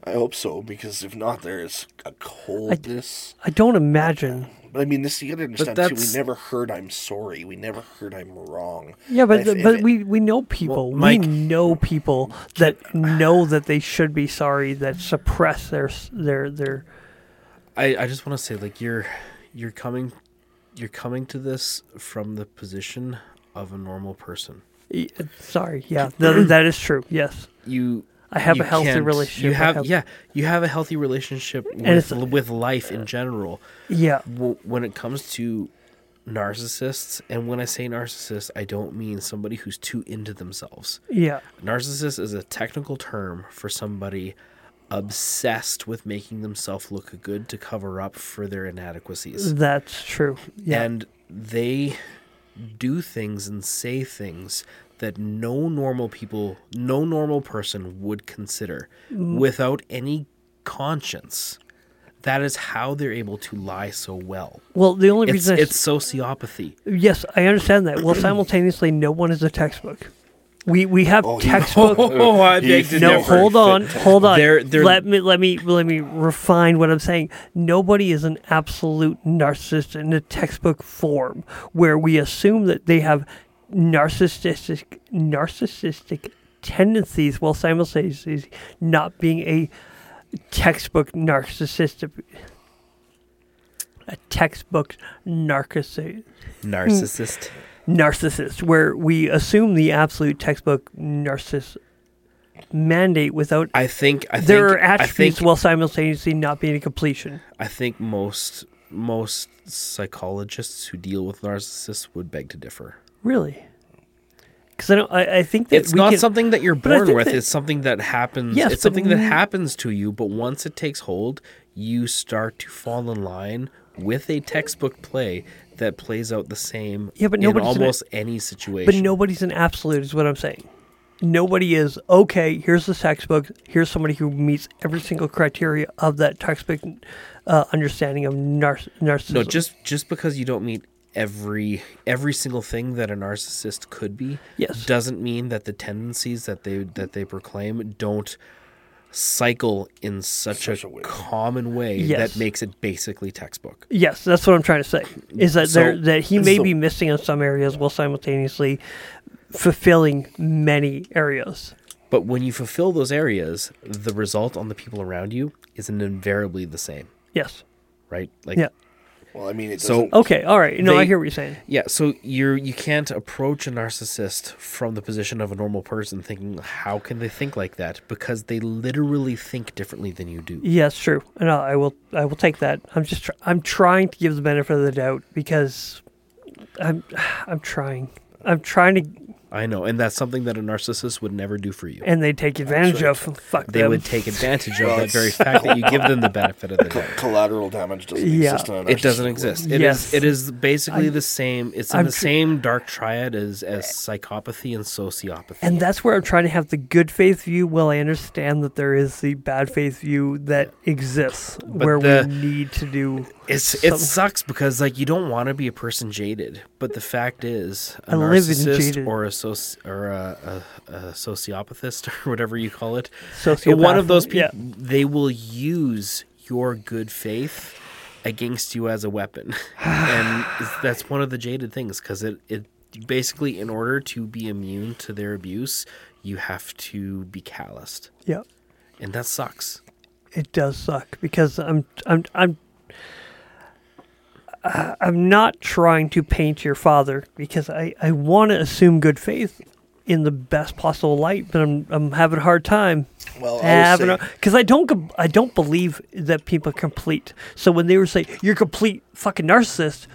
I hope so because if not, there is a coldness. I don't imagine. But I mean, this you got to understand too. We never heard I'm sorry. We never heard I'm wrong. Yeah, but If- if but it- we we know people. Well, Mike- we know people that know that they should be sorry that suppress their their their. I, I just want to say like you're you're coming you're coming to this from the position of a normal person. Sorry, yeah, th- that is true. Yes, You I have you a healthy relationship. You have, have- yeah, you have a healthy relationship with with life in general. yeah, When it comes to narcissists, and when I say narcissist, I don't mean somebody who's too into themselves. yeah, Narcissist is a technical term for somebody obsessed with making themselves look good to cover up for their inadequacies. that's true. Yeah, And they do things and say things that no normal people, no normal person would consider Mm. without any conscience. That is how they're able to lie so well. well, the only It's, reason I s- it's sociopathy. yes, I understand that. Well, simultaneously, no one is a textbook. We we have Oh, you- textbook. Oh, I beg to no, differ. hold on, hold on. They're- they're- let me let me let me refine what I'm saying. Nobody is an absolute narcissist in a textbook form where we assume that they have narcissistic narcissistic tendencies while simultaneously not being a textbook narcissist a textbook narcissist Narcissist. narcissist, where we assume the absolute textbook narcissist mandate without I think I there think, are attributes think, while simultaneously not being a completion. I think most most psychologists who deal with narcissists would beg to differ. Really? Because I don't. I, I think that It's not can- something that you're born with. that- it's something that happens. Yes, it's something that happens to you. But once it takes hold, you start to fall in line with a textbook play that plays out the same Yeah, but in nobody's almost any situation. But nobody's an absolute, is what I'm saying. Nobody is okay. Here's the textbook. Here's somebody who meets every single criteria of that textbook uh, understanding of nar- narcissism. no, just just because you don't meet every every single thing that a narcissist could be, Yes. doesn't mean that the tendencies that they that they proclaim don't cycle in such, Such a, a way. common way Yes. that makes it basically textbook. Yes, that's what I'm trying to say. Is that So- there that he may so- be missing in some areas while simultaneously fulfilling many areas. But when you fulfill those areas, the result on the people around you is invariably the same, Yes. right? Like Yeah. Well, I mean, it So- Okay. All right. No, I hear what you're saying. Yeah, so you're you can't approach a narcissist from the position of a normal person thinking how can they think like that because they literally think differently than you do. Yes, true. And I I will. I will take that. I'm just. Tr- I'm trying to give the benefit of the doubt because I'm. I'm trying. I'm trying to, I know, and that's something that a narcissist would never do for you. and they take advantage right. of. Fuck They them. would take advantage of that very fact that you give them the benefit of the Co- doubt. collateral damage doesn't Yeah. exist. In a It doesn't exist. way. It is. Yes. It is basically I- the same. It's in I'm the tr- same dark triad as as psychopathy and sociopathy. And that's where I'm trying to have the good faith view. Well, I understand that there is the bad faith view that exists, where the- we need to do. It's it sucks because like you don't want to be a person jaded, but the fact is, a I narcissist or a soci- or a, a, a sociopathist or whatever you call it, Sociopath. one of those Yeah. people, they will use your good faith against you as a weapon, and that's one of the jaded things because it it basically in order to be immune to their abuse, you have to be calloused, Yeah. and that sucks. It does suck because I'm I'm I'm I'm not trying to paint your father because I I want to assume good faith in the best possible light, but I'm I'm having a hard time Well, I having would because I don't I don't believe that people are complete. So when they were saying you're complete fucking narcissist,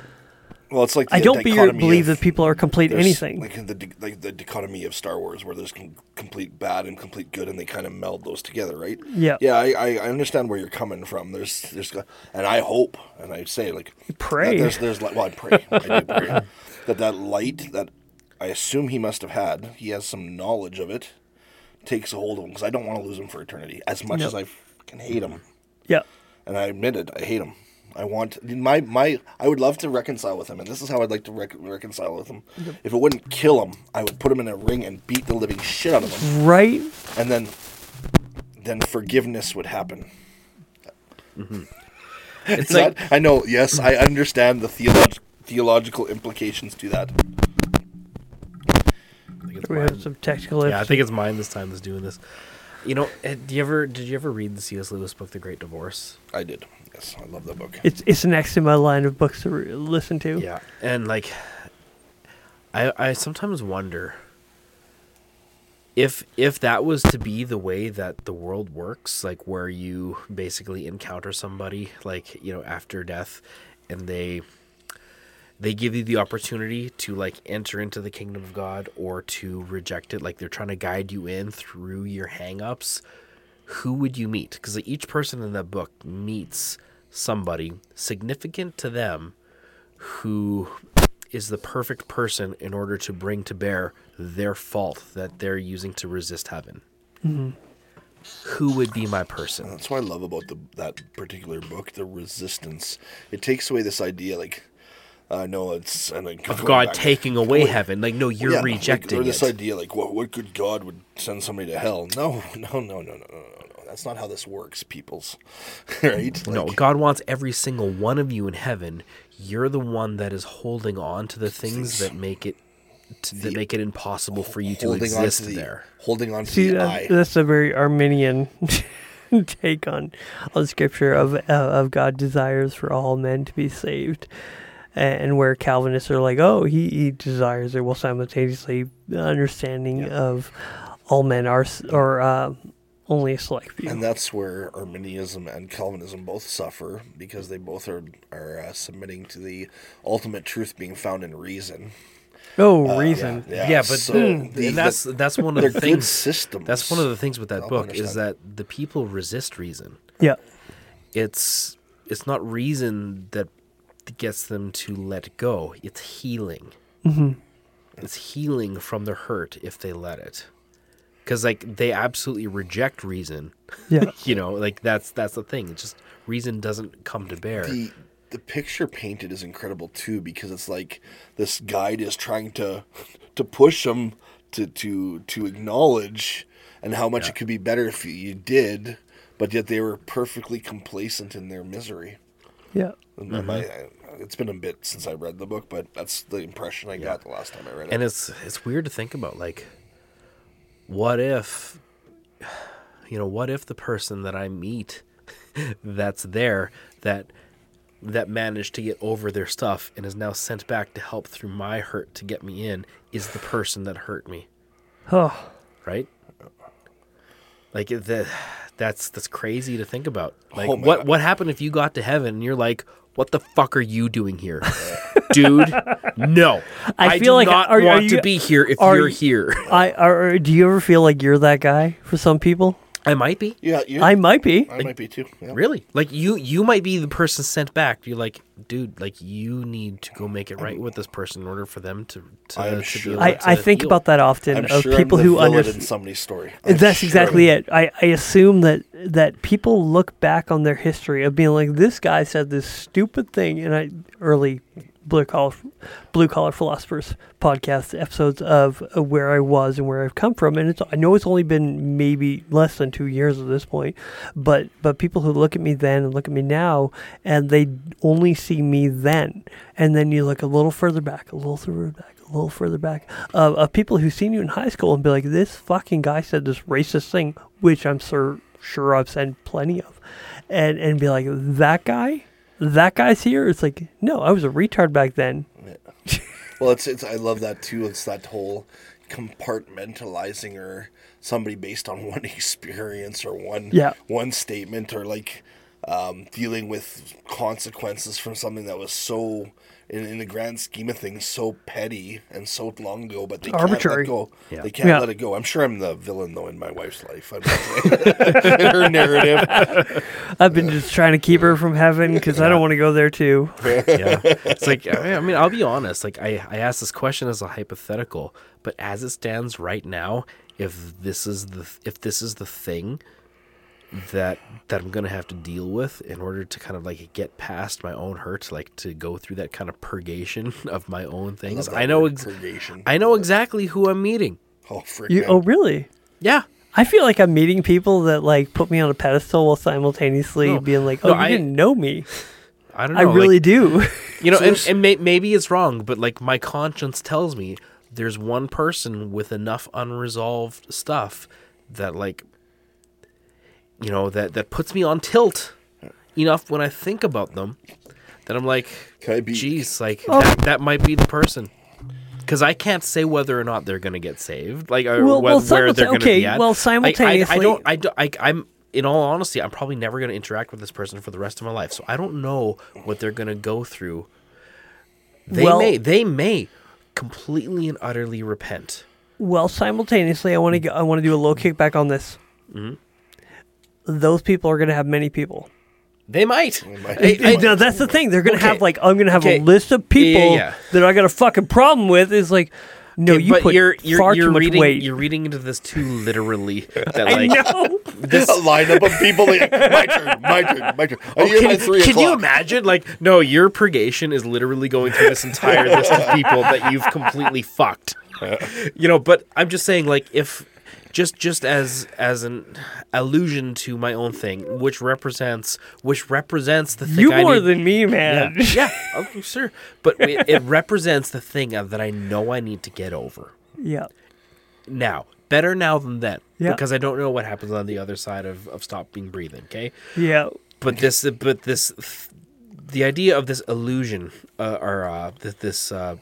Well, it's like I don't be, believe of- that people are complete anything. Like the like the dichotomy of Star Wars, where there's com- complete bad and complete good, and they kind of meld those together, right? Yeah. Yeah, I, I, understand where you're coming from. There's there's and I hope and I say like pray. that there's there's well I pray I pray that that light that I assume he must have had he has some knowledge of it takes a hold of him because I don't want to lose him for eternity as much Yep. as I fucking hate him yeah. and I admit it. I hate him. I want my my. I would love to reconcile with him, and this is how I'd like to rec- reconcile with him. If it wouldn't kill him, I would put him in a ring and beat the living shit out of him, Right? and then then forgiveness would happen. Mm-hmm. It's like that- I know. Yes, I understand the theolog- theological implications to that. I think it's We mine. have some technical Yeah, I think it's mine this time that's doing this. You know, eh, do you ever did you ever read the C.S. Lewis book, The Great Divorce? I did. Yes, I love that book. It's it's next in my line of books to re- listen to. Yeah, and like, I I sometimes wonder if if that was to be the way that the world works, like where you basically encounter somebody, like you know, after death, and they they give you the opportunity to like enter into the kingdom of God or to reject it. Like they're trying to guide you in through your hangups. Who would you meet? Because like, each person in that book meets somebody significant to them who is the perfect person in order to bring to bear their fault that they're using to resist heaven. Mm-hmm. Who would be my person? That's what I love about the that particular book, the resistance. It takes away this idea, like I know it's and like, Of God back- taking away going- heaven. Like, no, you're Yeah, like, rejecting or this it. idea, like, what what good God would send somebody to hell? No, no, no, no, no, no, no, no. That's not how this works, peoples. right? no, God wants every single one of you in heaven. You're the one that is holding on to the things that make it to, that make it impossible for you to exist to the there. holding on to See, the that, eye. that's a very Arminian take on on scripture of uh, of God desires for all men to be saved, and where Calvinists are like, oh, he, he desires it, while simultaneously the understanding of all men are s- or uh, only a select few. And that's where Arminianism and Calvinism both suffer because they both are are uh, submitting to the ultimate truth being found in reason. oh, reason. Yeah, Yeah, but so and the- that's the- that's one of the things. systems. That's one of the things with that Help book is that the people resist reason. Yeah. It's it's not reason that gets them to let go. It's healing. Mm-hmm. It's healing from the hurt if they let it. Because like they absolutely reject reason. Yeah. You know, like that's that's the thing. It's just reason doesn't come to bear. the the picture painted is incredible too because it's like this guide is trying to to push them to to to acknowledge and how much it could be better if you, you did but yet they were perfectly complacent in their misery Yeah. And Mm-hmm. my- it's been a bit since I read the book, but that's the impression I got the last time I read it. and it's it's weird to think about like what if you know what if the person that i meet that's there that that managed to get over their stuff and is now sent back to help through my hurt to get me in is the person that hurt me. Oh, right? Like that that's that's crazy to think about. Oh like Oh, what what happened if you got to heaven and you're like what the fuck are you doing here? Dude no. I i, feel do like- not are- are want you- to be here if are you're you- here. I are, do you ever feel like you're that guy for some people? I might be yeah, you, I might be. I might be too. Yeah. really like you you might be the person sent back you're like dude like you need to go make it right with this person in order for them to to, I am to sure. be able I, to I think heal. about that often I'm of sure people I'm the who villain understand. in somebody's story. I'm That's sure exactly it. I, I assume that that people look back on their history of being like, this guy said this stupid thing, and I early blue collar blue collar philosophers podcast episodes of, where I was and where I've come from, and it's I know it's only been maybe less than two years at this point, but but people who look at me then and look at me now, and they only see me then, and then you look a little further back, a little further back, a little further back, of, of people who've seen you in high school and be like, this fucking guy said this racist thing, which I'm sure sure I've said plenty of, and and be like, that guy, that guy's here. It's like, no, I was a retard back then. Well, it's it's I love that too. It's that whole compartmentalizing or somebody based on one experience or one Yeah. one statement or like um, dealing with consequences from something that was so, in, in the grand scheme of things, so petty and so long ago, but they Arbitrary. can't let go. Yeah. They can't Yeah. let it go. I'm sure I'm the villain though in my wife's life. I'm in her narrative. I've been just trying to keep her from heaven because I don't want to go there too. yeah. It's like I I mean, I'll be honest. Like I, I asked this question as a hypothetical, but as it stands right now, if this is the if this is the thing that that I'm gonna have to deal with in order to kind of like get past my own hurts, like to go through that kind of purgation of my own things. Love I know ex- purgation. I know exactly who I'm meeting. Oh, frick, You, oh, really? Yeah. I feel like I'm meeting people that like put me on a pedestal while simultaneously No. being like, "Oh, No, you I- didn't know me." I don't know. I like- really do. You know, So and, and may, maybe it's wrong, but like my conscience tells me there's one person with enough unresolved stuff that like you know that that puts me on tilt enough when I think about them that I'm like, Can I be- geez, like Oh. that, that might be the person. Because I can't say whether or not they're going to get saved, like or Well- whe- well, where they're simulta- going to okay, be at. well, Like, I- I, simultaneously- don't. I don't. I, I'm. In all honesty, I'm probably never going to interact with this person for the rest of my life, so I don't know what they're going to go through. They Well- may. They may completely and utterly repent. Well, simultaneously, I want to I want to do a low kickback on this. Mm-hmm. Those people are going to have many people. They might. might. I- I- no, that's the thing. They're going to Okay. have like I'm going to have Okay. a list of Yeah, yeah, people yeah. that I got a fucking problem with. Is like, no, Okay, you but put you're you're, far you're too much reading weight. you're reading into this too literally. That I know. this. a lineup of people. Like, my turn. My turn. My turn. Are you can, three can you imagine? Like, no, your purgation is literally going through this entire list of people that you've completely fucked. You know, but I'm just saying, like, if just just as as an allusion to my own thing, which represents which represents the thing You I more need, than me, man. yeah, okay, sure, but it, it represents the thing that I know I need to get over Yeah. now. Better now than then, Yeah. because I don't know what happens on the other side of, of stopping breathing. Okay, Yeah. but this but this the idea of this illusion uh, or uh, this uh,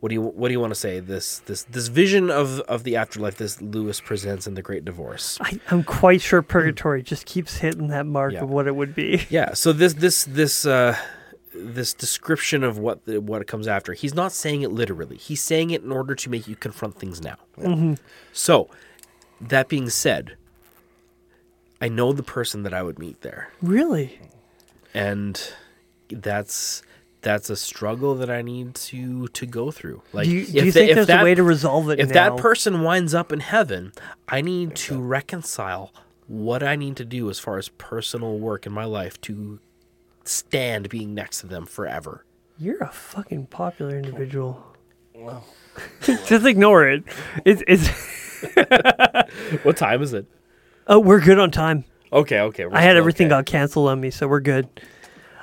what do you what do you want to say this this this vision of of the afterlife this Lewis presents in the Great Divorce. I, I'm quite sure purgatory just keeps hitting that mark Yeah. of what it would be. Yeah, so this this this uh, this description of what the, what comes after. He's not saying it literally. He's saying it in order to make you confront things now. So, that being said, I know the person that I would meet there. Really? and that's that's a struggle that I need to to go through. Like, do you, do if you the- think if there's that, a way to resolve it if now? that person winds up in heaven, I need to reconcile what I need to do as far as personal work in my life to stand being next to them forever. You're a fucking popular individual. just ignore it. It's it's. What time is it? Oh, we're good on time. Okay, okay. I had everything okay. got canceled on me, so we're good.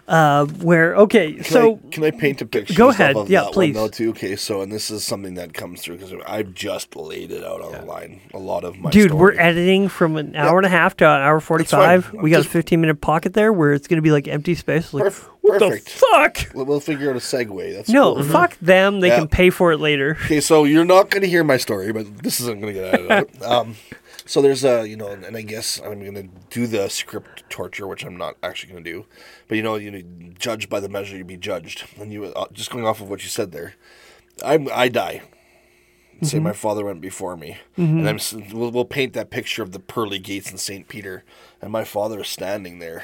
Uh, where okay, Can so I, can I paint a picture? Go ahead. Of Yeah, that please. One, though, too. Okay, so and this is something that comes through because I've just laid it out on the line. A lot of my dude, we're editing from an hour and a half to an hour forty-five. We got Just- a fifteen minute pocket there where it's gonna be like empty space. Like, Perf- what perfect. the fuck? We'll, we'll figure out a segue. That's No, cool. fuck them. They Yeah. can pay for it later. Okay, so you're not going to hear my story, but this isn't going to get edited out. Um, so there's a, you know, and I guess I'm going to do the script torture, which I'm not actually going to do. But you know, you judge by the measure you be judged. And you, uh, just going off of what you said there, I'm, I die. Say my father went before me, and I'm. We'll, we'll paint that picture of the pearly gates in Saint Peter, and my father is standing there,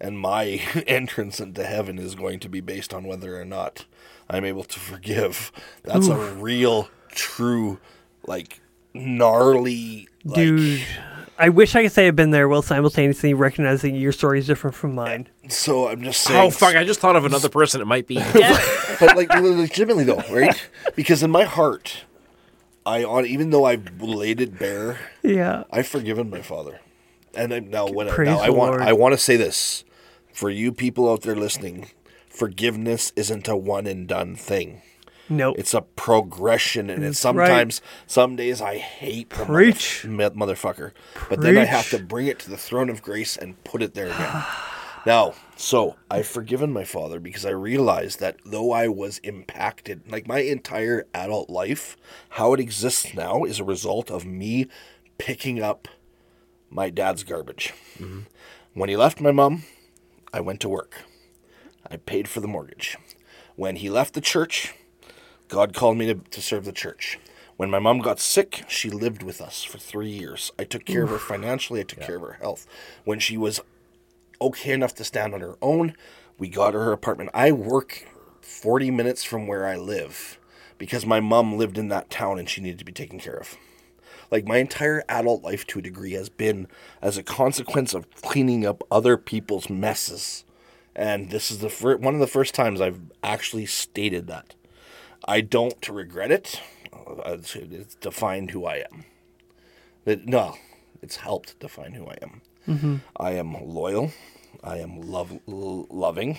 and my entrance into heaven is going to be based on whether or not I'm able to forgive. That's a real, true, like gnarly, like, Dude, I wish I could say I've been there while simultaneously recognizing your story is different from mine. So I'm just oh, saying. Oh fuck! I just thought of another person. It might be. but like legitimately though, right? Because in my heart, I on even though I've laid it bare, Yeah. I've forgiven my father, and I'm now when I, now I want Lord. I want to say this for you people out there listening: forgiveness isn't a one and done thing. Nope. It's a progression, and it's mm, right. sometimes some days I hate the Preach. mother- mo- motherfucker, but then I have to bring it to the throne of grace and put it there again. now, so I've forgiven my father because I realized that though I was impacted, like my entire adult life, how it exists now is a result of me picking up my dad's garbage. Mm-hmm. When he left my mom, I went to work. I paid for the mortgage. When he left the church, God called me to, to serve the church. When my mom got sick, she lived with us for three years. I took care of her financially, I took care of her health. When she was okay enough to stand on her own, we got her her apartment. I work 40 minutes from where I live because my mom lived in that town and she needed to be taken care of. Like my entire adult life to a degree has been as a consequence of cleaning up other people's messes. And this is the fir- one of the first times I've actually stated that. I don't regret it. Uh, It's, defined who I am. It, no, it's helped define who I am. I am loyal. I am love loving,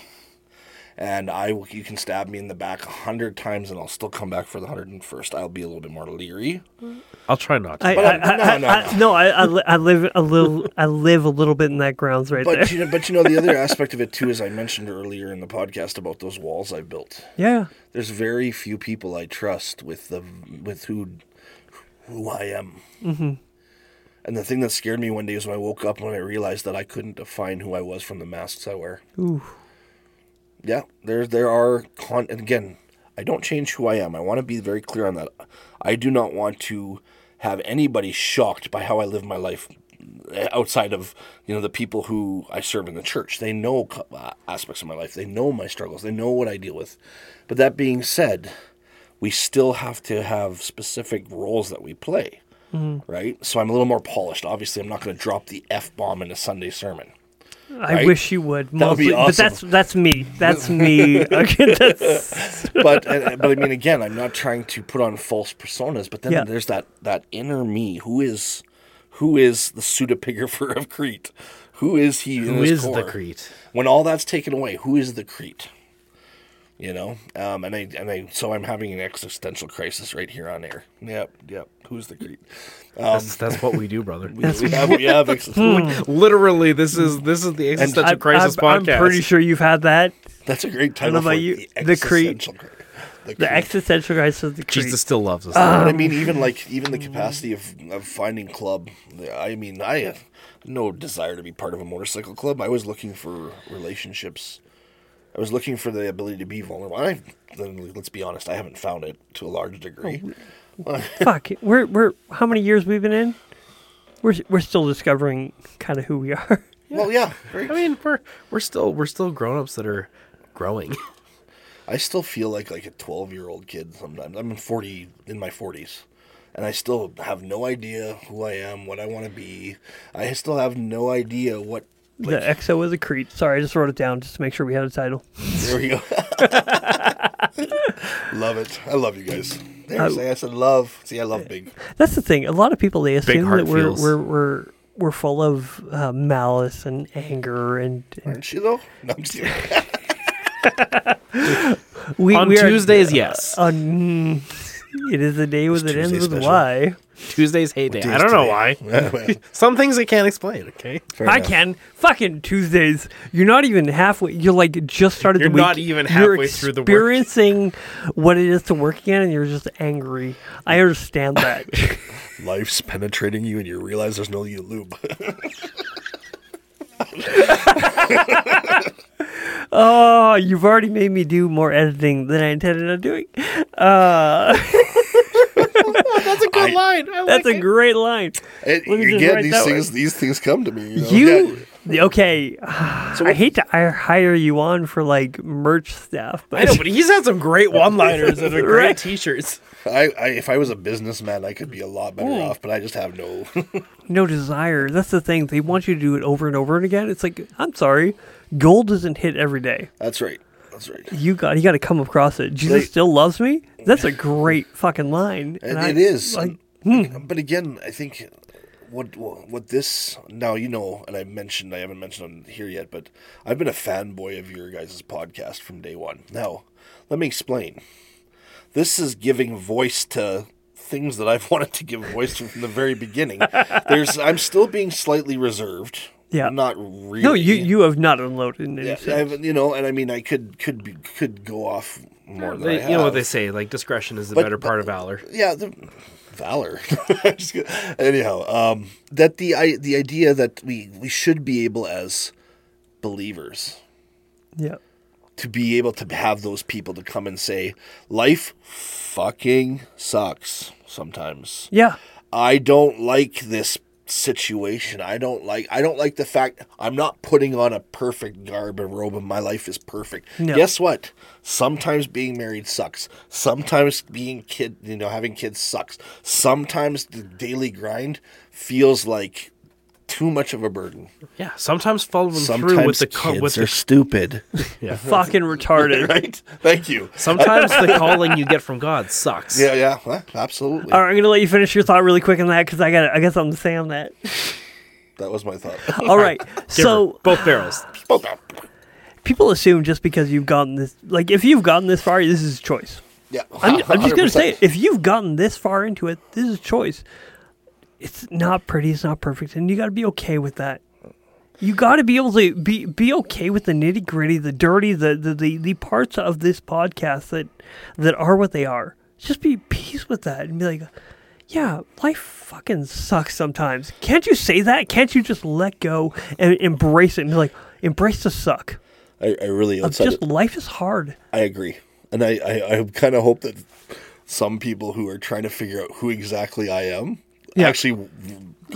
and I will- you can stab me in the back a hundred times, and I'll still come back for the hundred and first. I'll be a little bit more leery. I'll try not to. I, But, I, uh, no, I, no, I, no, I, I, li- I live a little. I live a little bit in that grounds right there. But you know, but you know, the other aspect of it too, as I mentioned earlier in the podcast about those walls I built. Yeah, There's very few people I trust with the with who who I am. Mm-hmm. And the thing that scared me one day is when I woke up and I realized that I couldn't define who I was from the masks I wear. Ooh. Yeah, there there are con. And again, I don't change who I am. I want to be very clear on that. I do not want to have anybody shocked by how I live my life uh, outside of you know the people who I serve in the church. They know uh, aspects of my life. They know my struggles. They know what I deal with. But that being said, we still have to have specific roles that we play, right? So I'm a little more polished. Obviously, I'm not going to drop the f bomb in a Sunday sermon. I Right? wish you would. That would be Mostly, but that's that's me. That's me. Okay, that's, but but I mean, again, I'm not trying to put on false personas. But then Yeah. there's that that inner me who is who is the pseudepigrapher of Crete. Who is he? in Who his is the? Crete? When all that's taken away, who is the Crete? You know, um, and I and I so I'm having an existential crisis right here on air. Yep, yep. Who's the Crete? That's, that's what we do, brother. We, we have we have exist- Literally, this is this is the existential I, crisis I'm, podcast. I'm pretty sure you've had that. That's a great don't title about for you. The Crete. existential cri- The The existential crisis of the Crete. Jesus still loves us. But I Um, mean, even like even the capacity of, of finding club. I mean, I have no desire to be part of a motorcycle club. I was looking for relationships. I was looking for the ability to be vulnerable. I, let's be honest, I haven't found it to a large degree. Fuck. We're we're how many years we've been in? We're we're still discovering kind of who we are. Well, yeah. I mean, we're we're still we're still grown ups that are growing. I still feel like like a twelve year old kid sometimes. I'm in forty in my forties. And I still have no idea who I am, what I want to be. I still have no idea what. the XO is a creed. Sorry, I just wrote it down just to make sure we had a title. There we go. love it. I love you guys. There, say I said love. See, I love big. That's the thing. A lot of people they assume that we're feels. we're we're we're full of uh, malice and anger and, and Aren't you though? No, I'm just kidding. we On we are- Tuesdays, yes. Uh, mm, it is a day with It's it ends with special. Y. Tuesday's hate day. day I don't know why. Some things I can't explain. Okay. fair I enough. can fucking Tuesdays. You're not even halfway. You're like just started You're the week. not even You're halfway through the work. Experiencing what it is to work again, and you're just angry. I understand that. Life's penetrating you, and you realize there's no you lube. oh, you've already made me do more editing than I intended on doing. Uh, That's a good I- line. I that's like a it. great line. And Let me just again, write these that things one. these things come to me. You, know? You Yeah. okay? So I hate to hire you on for like merch stuff, but I know, but he's had some great one-liners and great Right. T-shirts. I, I, if I was a businessman, I could be a lot better off, but I just have no. no desire. That's the thing. They want you to do it over and over and again. It's like I'm sorry, gold doesn't hit every day. That's right. That's right. You got you got to come across it. Jesus They- still loves me. That's a great fucking line. And I- it is. like hmm. And- But again, I think what what this now you know, and I mentioned I haven't mentioned on here yet, but I've been a fanboy of your guys' podcast from day one. Now, let me explain. This is giving voice to things that I've wanted to give voice to from the very beginning. There's I'm still being slightly reserved. Yeah. Not really. No, you you have not unloaded in any Yeah. I you know, and I mean, I could could be, could go off more than I They, have. you know what they say, like discretion is the But- better but- part of valor. yeah, the valor. Just. Anyhow, um, that the I, the idea that we we should be able as believers yeah. to be able to have those people to come and say, life fucking sucks sometimes. Yeah. I don't like this situation. I don't like I don't like the fact I'm not putting on a perfect garb and robe and my life is perfect. No. Guess what? Sometimes being married sucks. Sometimes being kid, you know, having kids sucks. Sometimes the daily grind feels like too much of a burden. Yeah, sometimes following through with the co- kids with are the stupid. yeah. Fucking retarded. right? Thank you. Sometimes the calling you get from God sucks. Yeah, yeah, huh? absolutely. All right, I'm gonna let you finish your thought really quick on that because I got I got something to say on that. That was my thought. All right, so both barrels. Both. people assume just because you've gotten this, like if you've gotten this far, this is a choice. yeah. I'm, I'm just gonna say it. If you've gotten this far into it, this is a choice. It's not pretty. It's not perfect, and you got to be okay with that. You got to be able to be be okay with the nitty gritty, the dirty, the, the the the parts of this podcast that that are what they are. Just be peace with that and be like, yeah, life fucking sucks sometimes. Can't you say that? Can't you just let go and embrace it and be like, embrace the suck? I, I really just life is hard. I agree, and I, I, I kind of hope that some people who are trying to figure out who exactly I am Yeah. actually go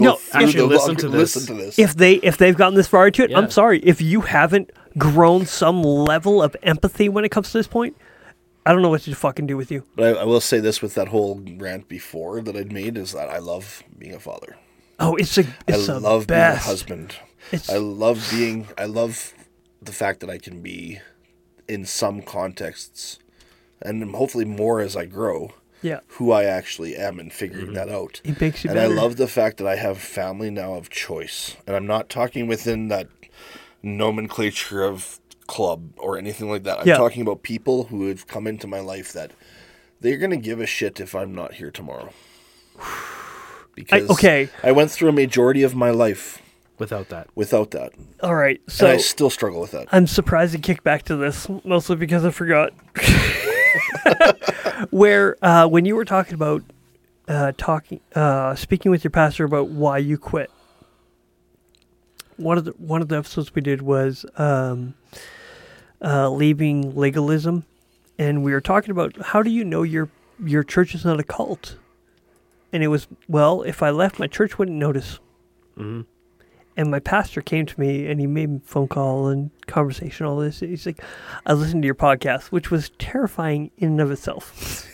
No, through actually the listen log- to this. Listen to this. if they if they've gotten this far into it, Yeah. I'm sorry. If you haven't grown some level of empathy when it comes to this point, I don't know what to fucking do with you. but I, I will say this with that whole rant before that I'd made is that I love being a father. Oh, it's a it's I a love best. being a husband. It's- I love being. I love the fact that I can be in some contexts, and hopefully more as I grow. Yeah, Who I actually am and figuring mm-hmm. that out. it makes you and better. I love the fact that I have family now of choice. And I'm not talking within that nomenclature of club or anything like that. I'm Yeah. talking about people who have come into my life that they're going to give a shit if I'm not here tomorrow. Because okay. I went through a majority of my life Without that, without that. All right, and so I still struggle with that. I'm surprised to kick back to this, mostly because I forgot. Where uh, when you were talking about uh, talking, uh, speaking with your pastor about why you quit. One of the one of the episodes we did was um, uh, leaving legalism, and we were talking about how do you know your your church is not a cult, and it was well if I left my church wouldn't notice. hmm And my pastor came to me and he made a phone call and conversation, all this. He's like, I listened to your podcast, which was terrifying in and of itself.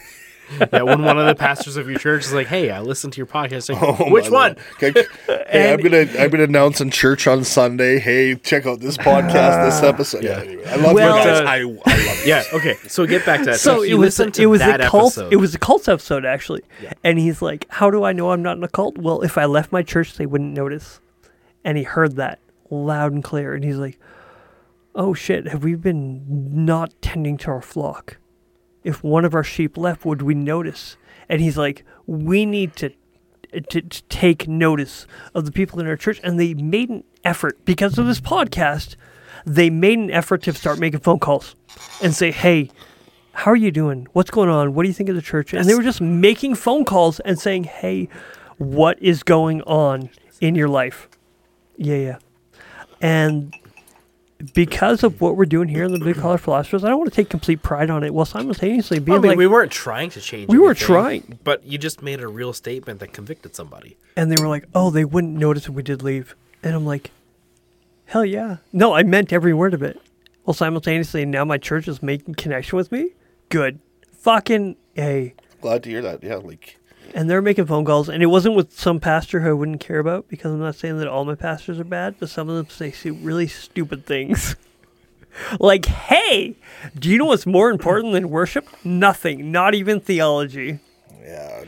yeah. When one of the pastors of your church is like, "Hey, I listened to your podcast," like, Oh, which my one? Lord. Okay, hey, I'm gonna I'm gonna announce in church on Sunday. Hey, check out this podcast, this episode. Yeah, anyway, I love Well- you guys. Uh, I, I love you. Yeah. Okay. So get back to that. so he it was listened to it was that a cult. episode. It was a cult episode actually, Yeah. and he's like, "How do I know I'm not in a cult?" Well, if I left my church, they wouldn't notice. And he heard that loud and clear, and he's like, "Oh shit, have we been not tending to our flock? If one of our sheep left, would we notice?" And he's like, "We need to." To, to take notice of the people in our church, and they made an effort because of this podcast. They made an effort to start making phone calls and say, "Hey, how are you doing? What's going on? What do you think of the church? And they were just making phone calls and saying, hey, what is going on in your life? Yeah, yeah. And because of what we're doing here in the Blue Collar Philosophers, I don't want to take complete pride on it while simultaneously being I mean, like, we weren't trying to change. We were trying. but you just made a real statement that convicted somebody. and they were like, oh, they wouldn't notice if we did leave. And I'm like, hell yeah. No, I meant every word of it. Well, simultaneously, now my church is making connection with me. Good. Fucking A. Glad to hear that. Yeah, like and they're making phone calls, and it wasn't with some pastor who I wouldn't care about because I'm not saying that all my pastors are bad, but some of them say stu- really stupid things. like, hey, do you know what's more important than worship? Nothing, not even theology. yeah.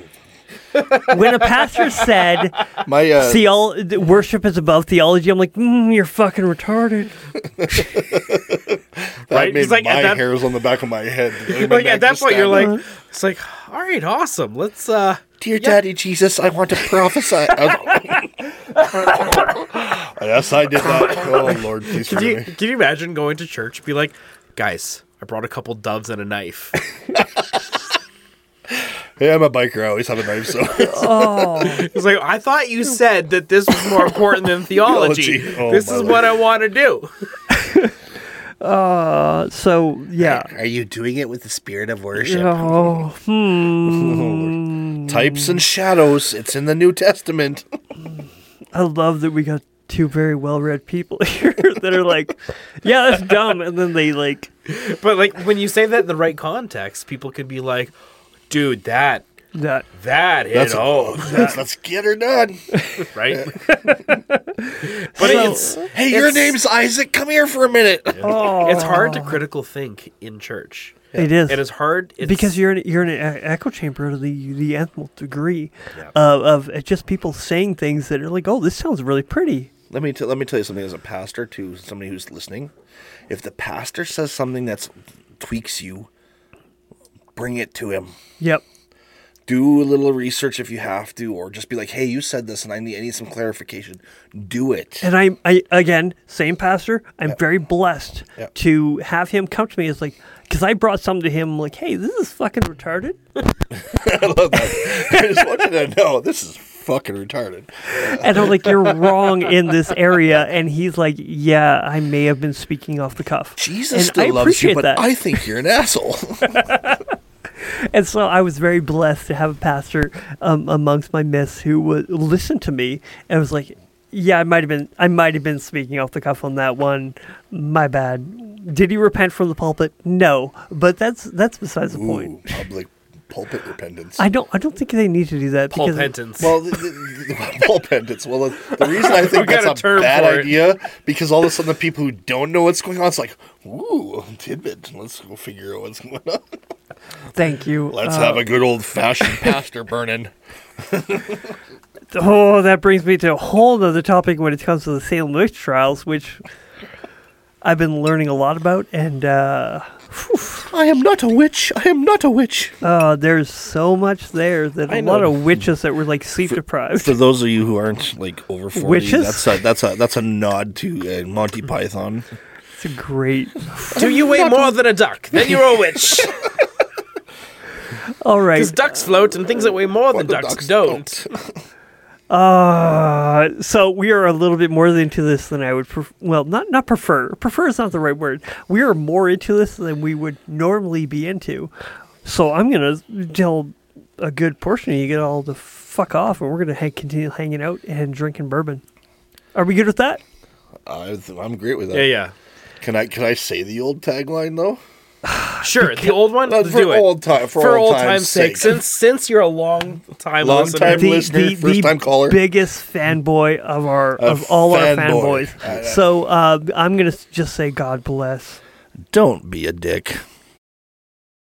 When a pastor said My uh, theol- worship is above theology, I'm like, mm, you're fucking retarded. that right? made It's like at my that- hairs on the back of my head. Like at that point, you're like. like, it's like, all right, awesome. Let's uh, Dear Daddy Jesus, I want to prophesy. I was- yes, I did that. Oh Lord, please Can forgive you me. can you imagine going to church? Be like, guys, I brought a couple doves and a knife. Hey, I'm a biker. I always have a knife. So It's like I thought you said that this was more important than theology. Theology. Oh, this is Lord. what I want to do. Uh, so yeah. Are you doing it with the spirit of worship? Oh, hmm. Types and shadows. It's in the New Testament. I love that we got two very well-read people here that are like, "Yeah, that's dumb," and then they like, But like when you say that in the right context, people could be like, "Dude, that "That that hit That's home, let's, let's get her done. right?" but it's Hey, your name's Isaac. Come here for a minute. it's hard to critical think in church. It is." It is hard it's, because you're in you're in an echo chamber to the the nth degree Yeah. of, of uh, just people saying things that are like, "Oh, this sounds really pretty." Let me t- let me tell you something as a pastor to somebody who's listening. If the pastor says something that tweaks you, bring it to him. Yep. Do a little research if you have to, or just be like, "Hey, you said this, and I need I need some clarification." Do it. And I, I again, same pastor. I'm very blessed Yep. to have him come to me as like, because I brought something to him like, "Hey, this is fucking retarded." I love that. I just want you to know this is fucking retarded. And I'm like, "You're wrong in this area," and he's like, "Yeah, I may have been speaking off the cuff." Jesus And still I loves you, but that. I think you're an asshole. And so I was very blessed to have a pastor um, amongst my midst who would listen to me and was like, "Yeah, I might have been, I might have been speaking off the cuff on that one. My bad." Did he repent from the pulpit? No, but that's that's besides the point. Public pulpit repentance. I don't, I don't think they need to do that Paul because Well, the, the, the, Paul Pentance. Well, the, the reason I think that's a a, bad idea because all of a sudden the people who don't know what's going on, it's like, ooh, tidbit. Let's go figure out what's going on. thank you. Let's Uh, have a good old fashioned pastor burning. Oh, that brings me to a whole other topic when it comes to the Salem witch trials, which I've been learning a lot about, and uh, I am not a witch. I am not a witch. uh, there's so much there that I a lot of witches that were like sleep deprived. For those of you who aren't like over forty, Witches? that's a that's a that's a nod to uh, Monty Python. It's a great. Do you weigh more than a duck? Then you're a witch. All right. Because ducks float and things that weigh more than the ducks, ducks don't. Uh, so we are a little bit more into this than I would. Pref- well, not not prefer. Prefer is not the right word. We are more into this than we would normally be into. So I'm gonna tell a good portion of you get all the fuck off, and we're gonna ha- continue hanging out and drinking bourbon. Are we good with that? I, I'm great with that. Yeah, yeah. Can I can I say the old tagline though? Sure, the old one. Let's for do it. old time for, For old old time's sake, since since you're a long time Long listener, time listener, first time caller. biggest fanboy of our A of all our fanboys. So uh, I'm gonna just say God bless. Don't be a dick.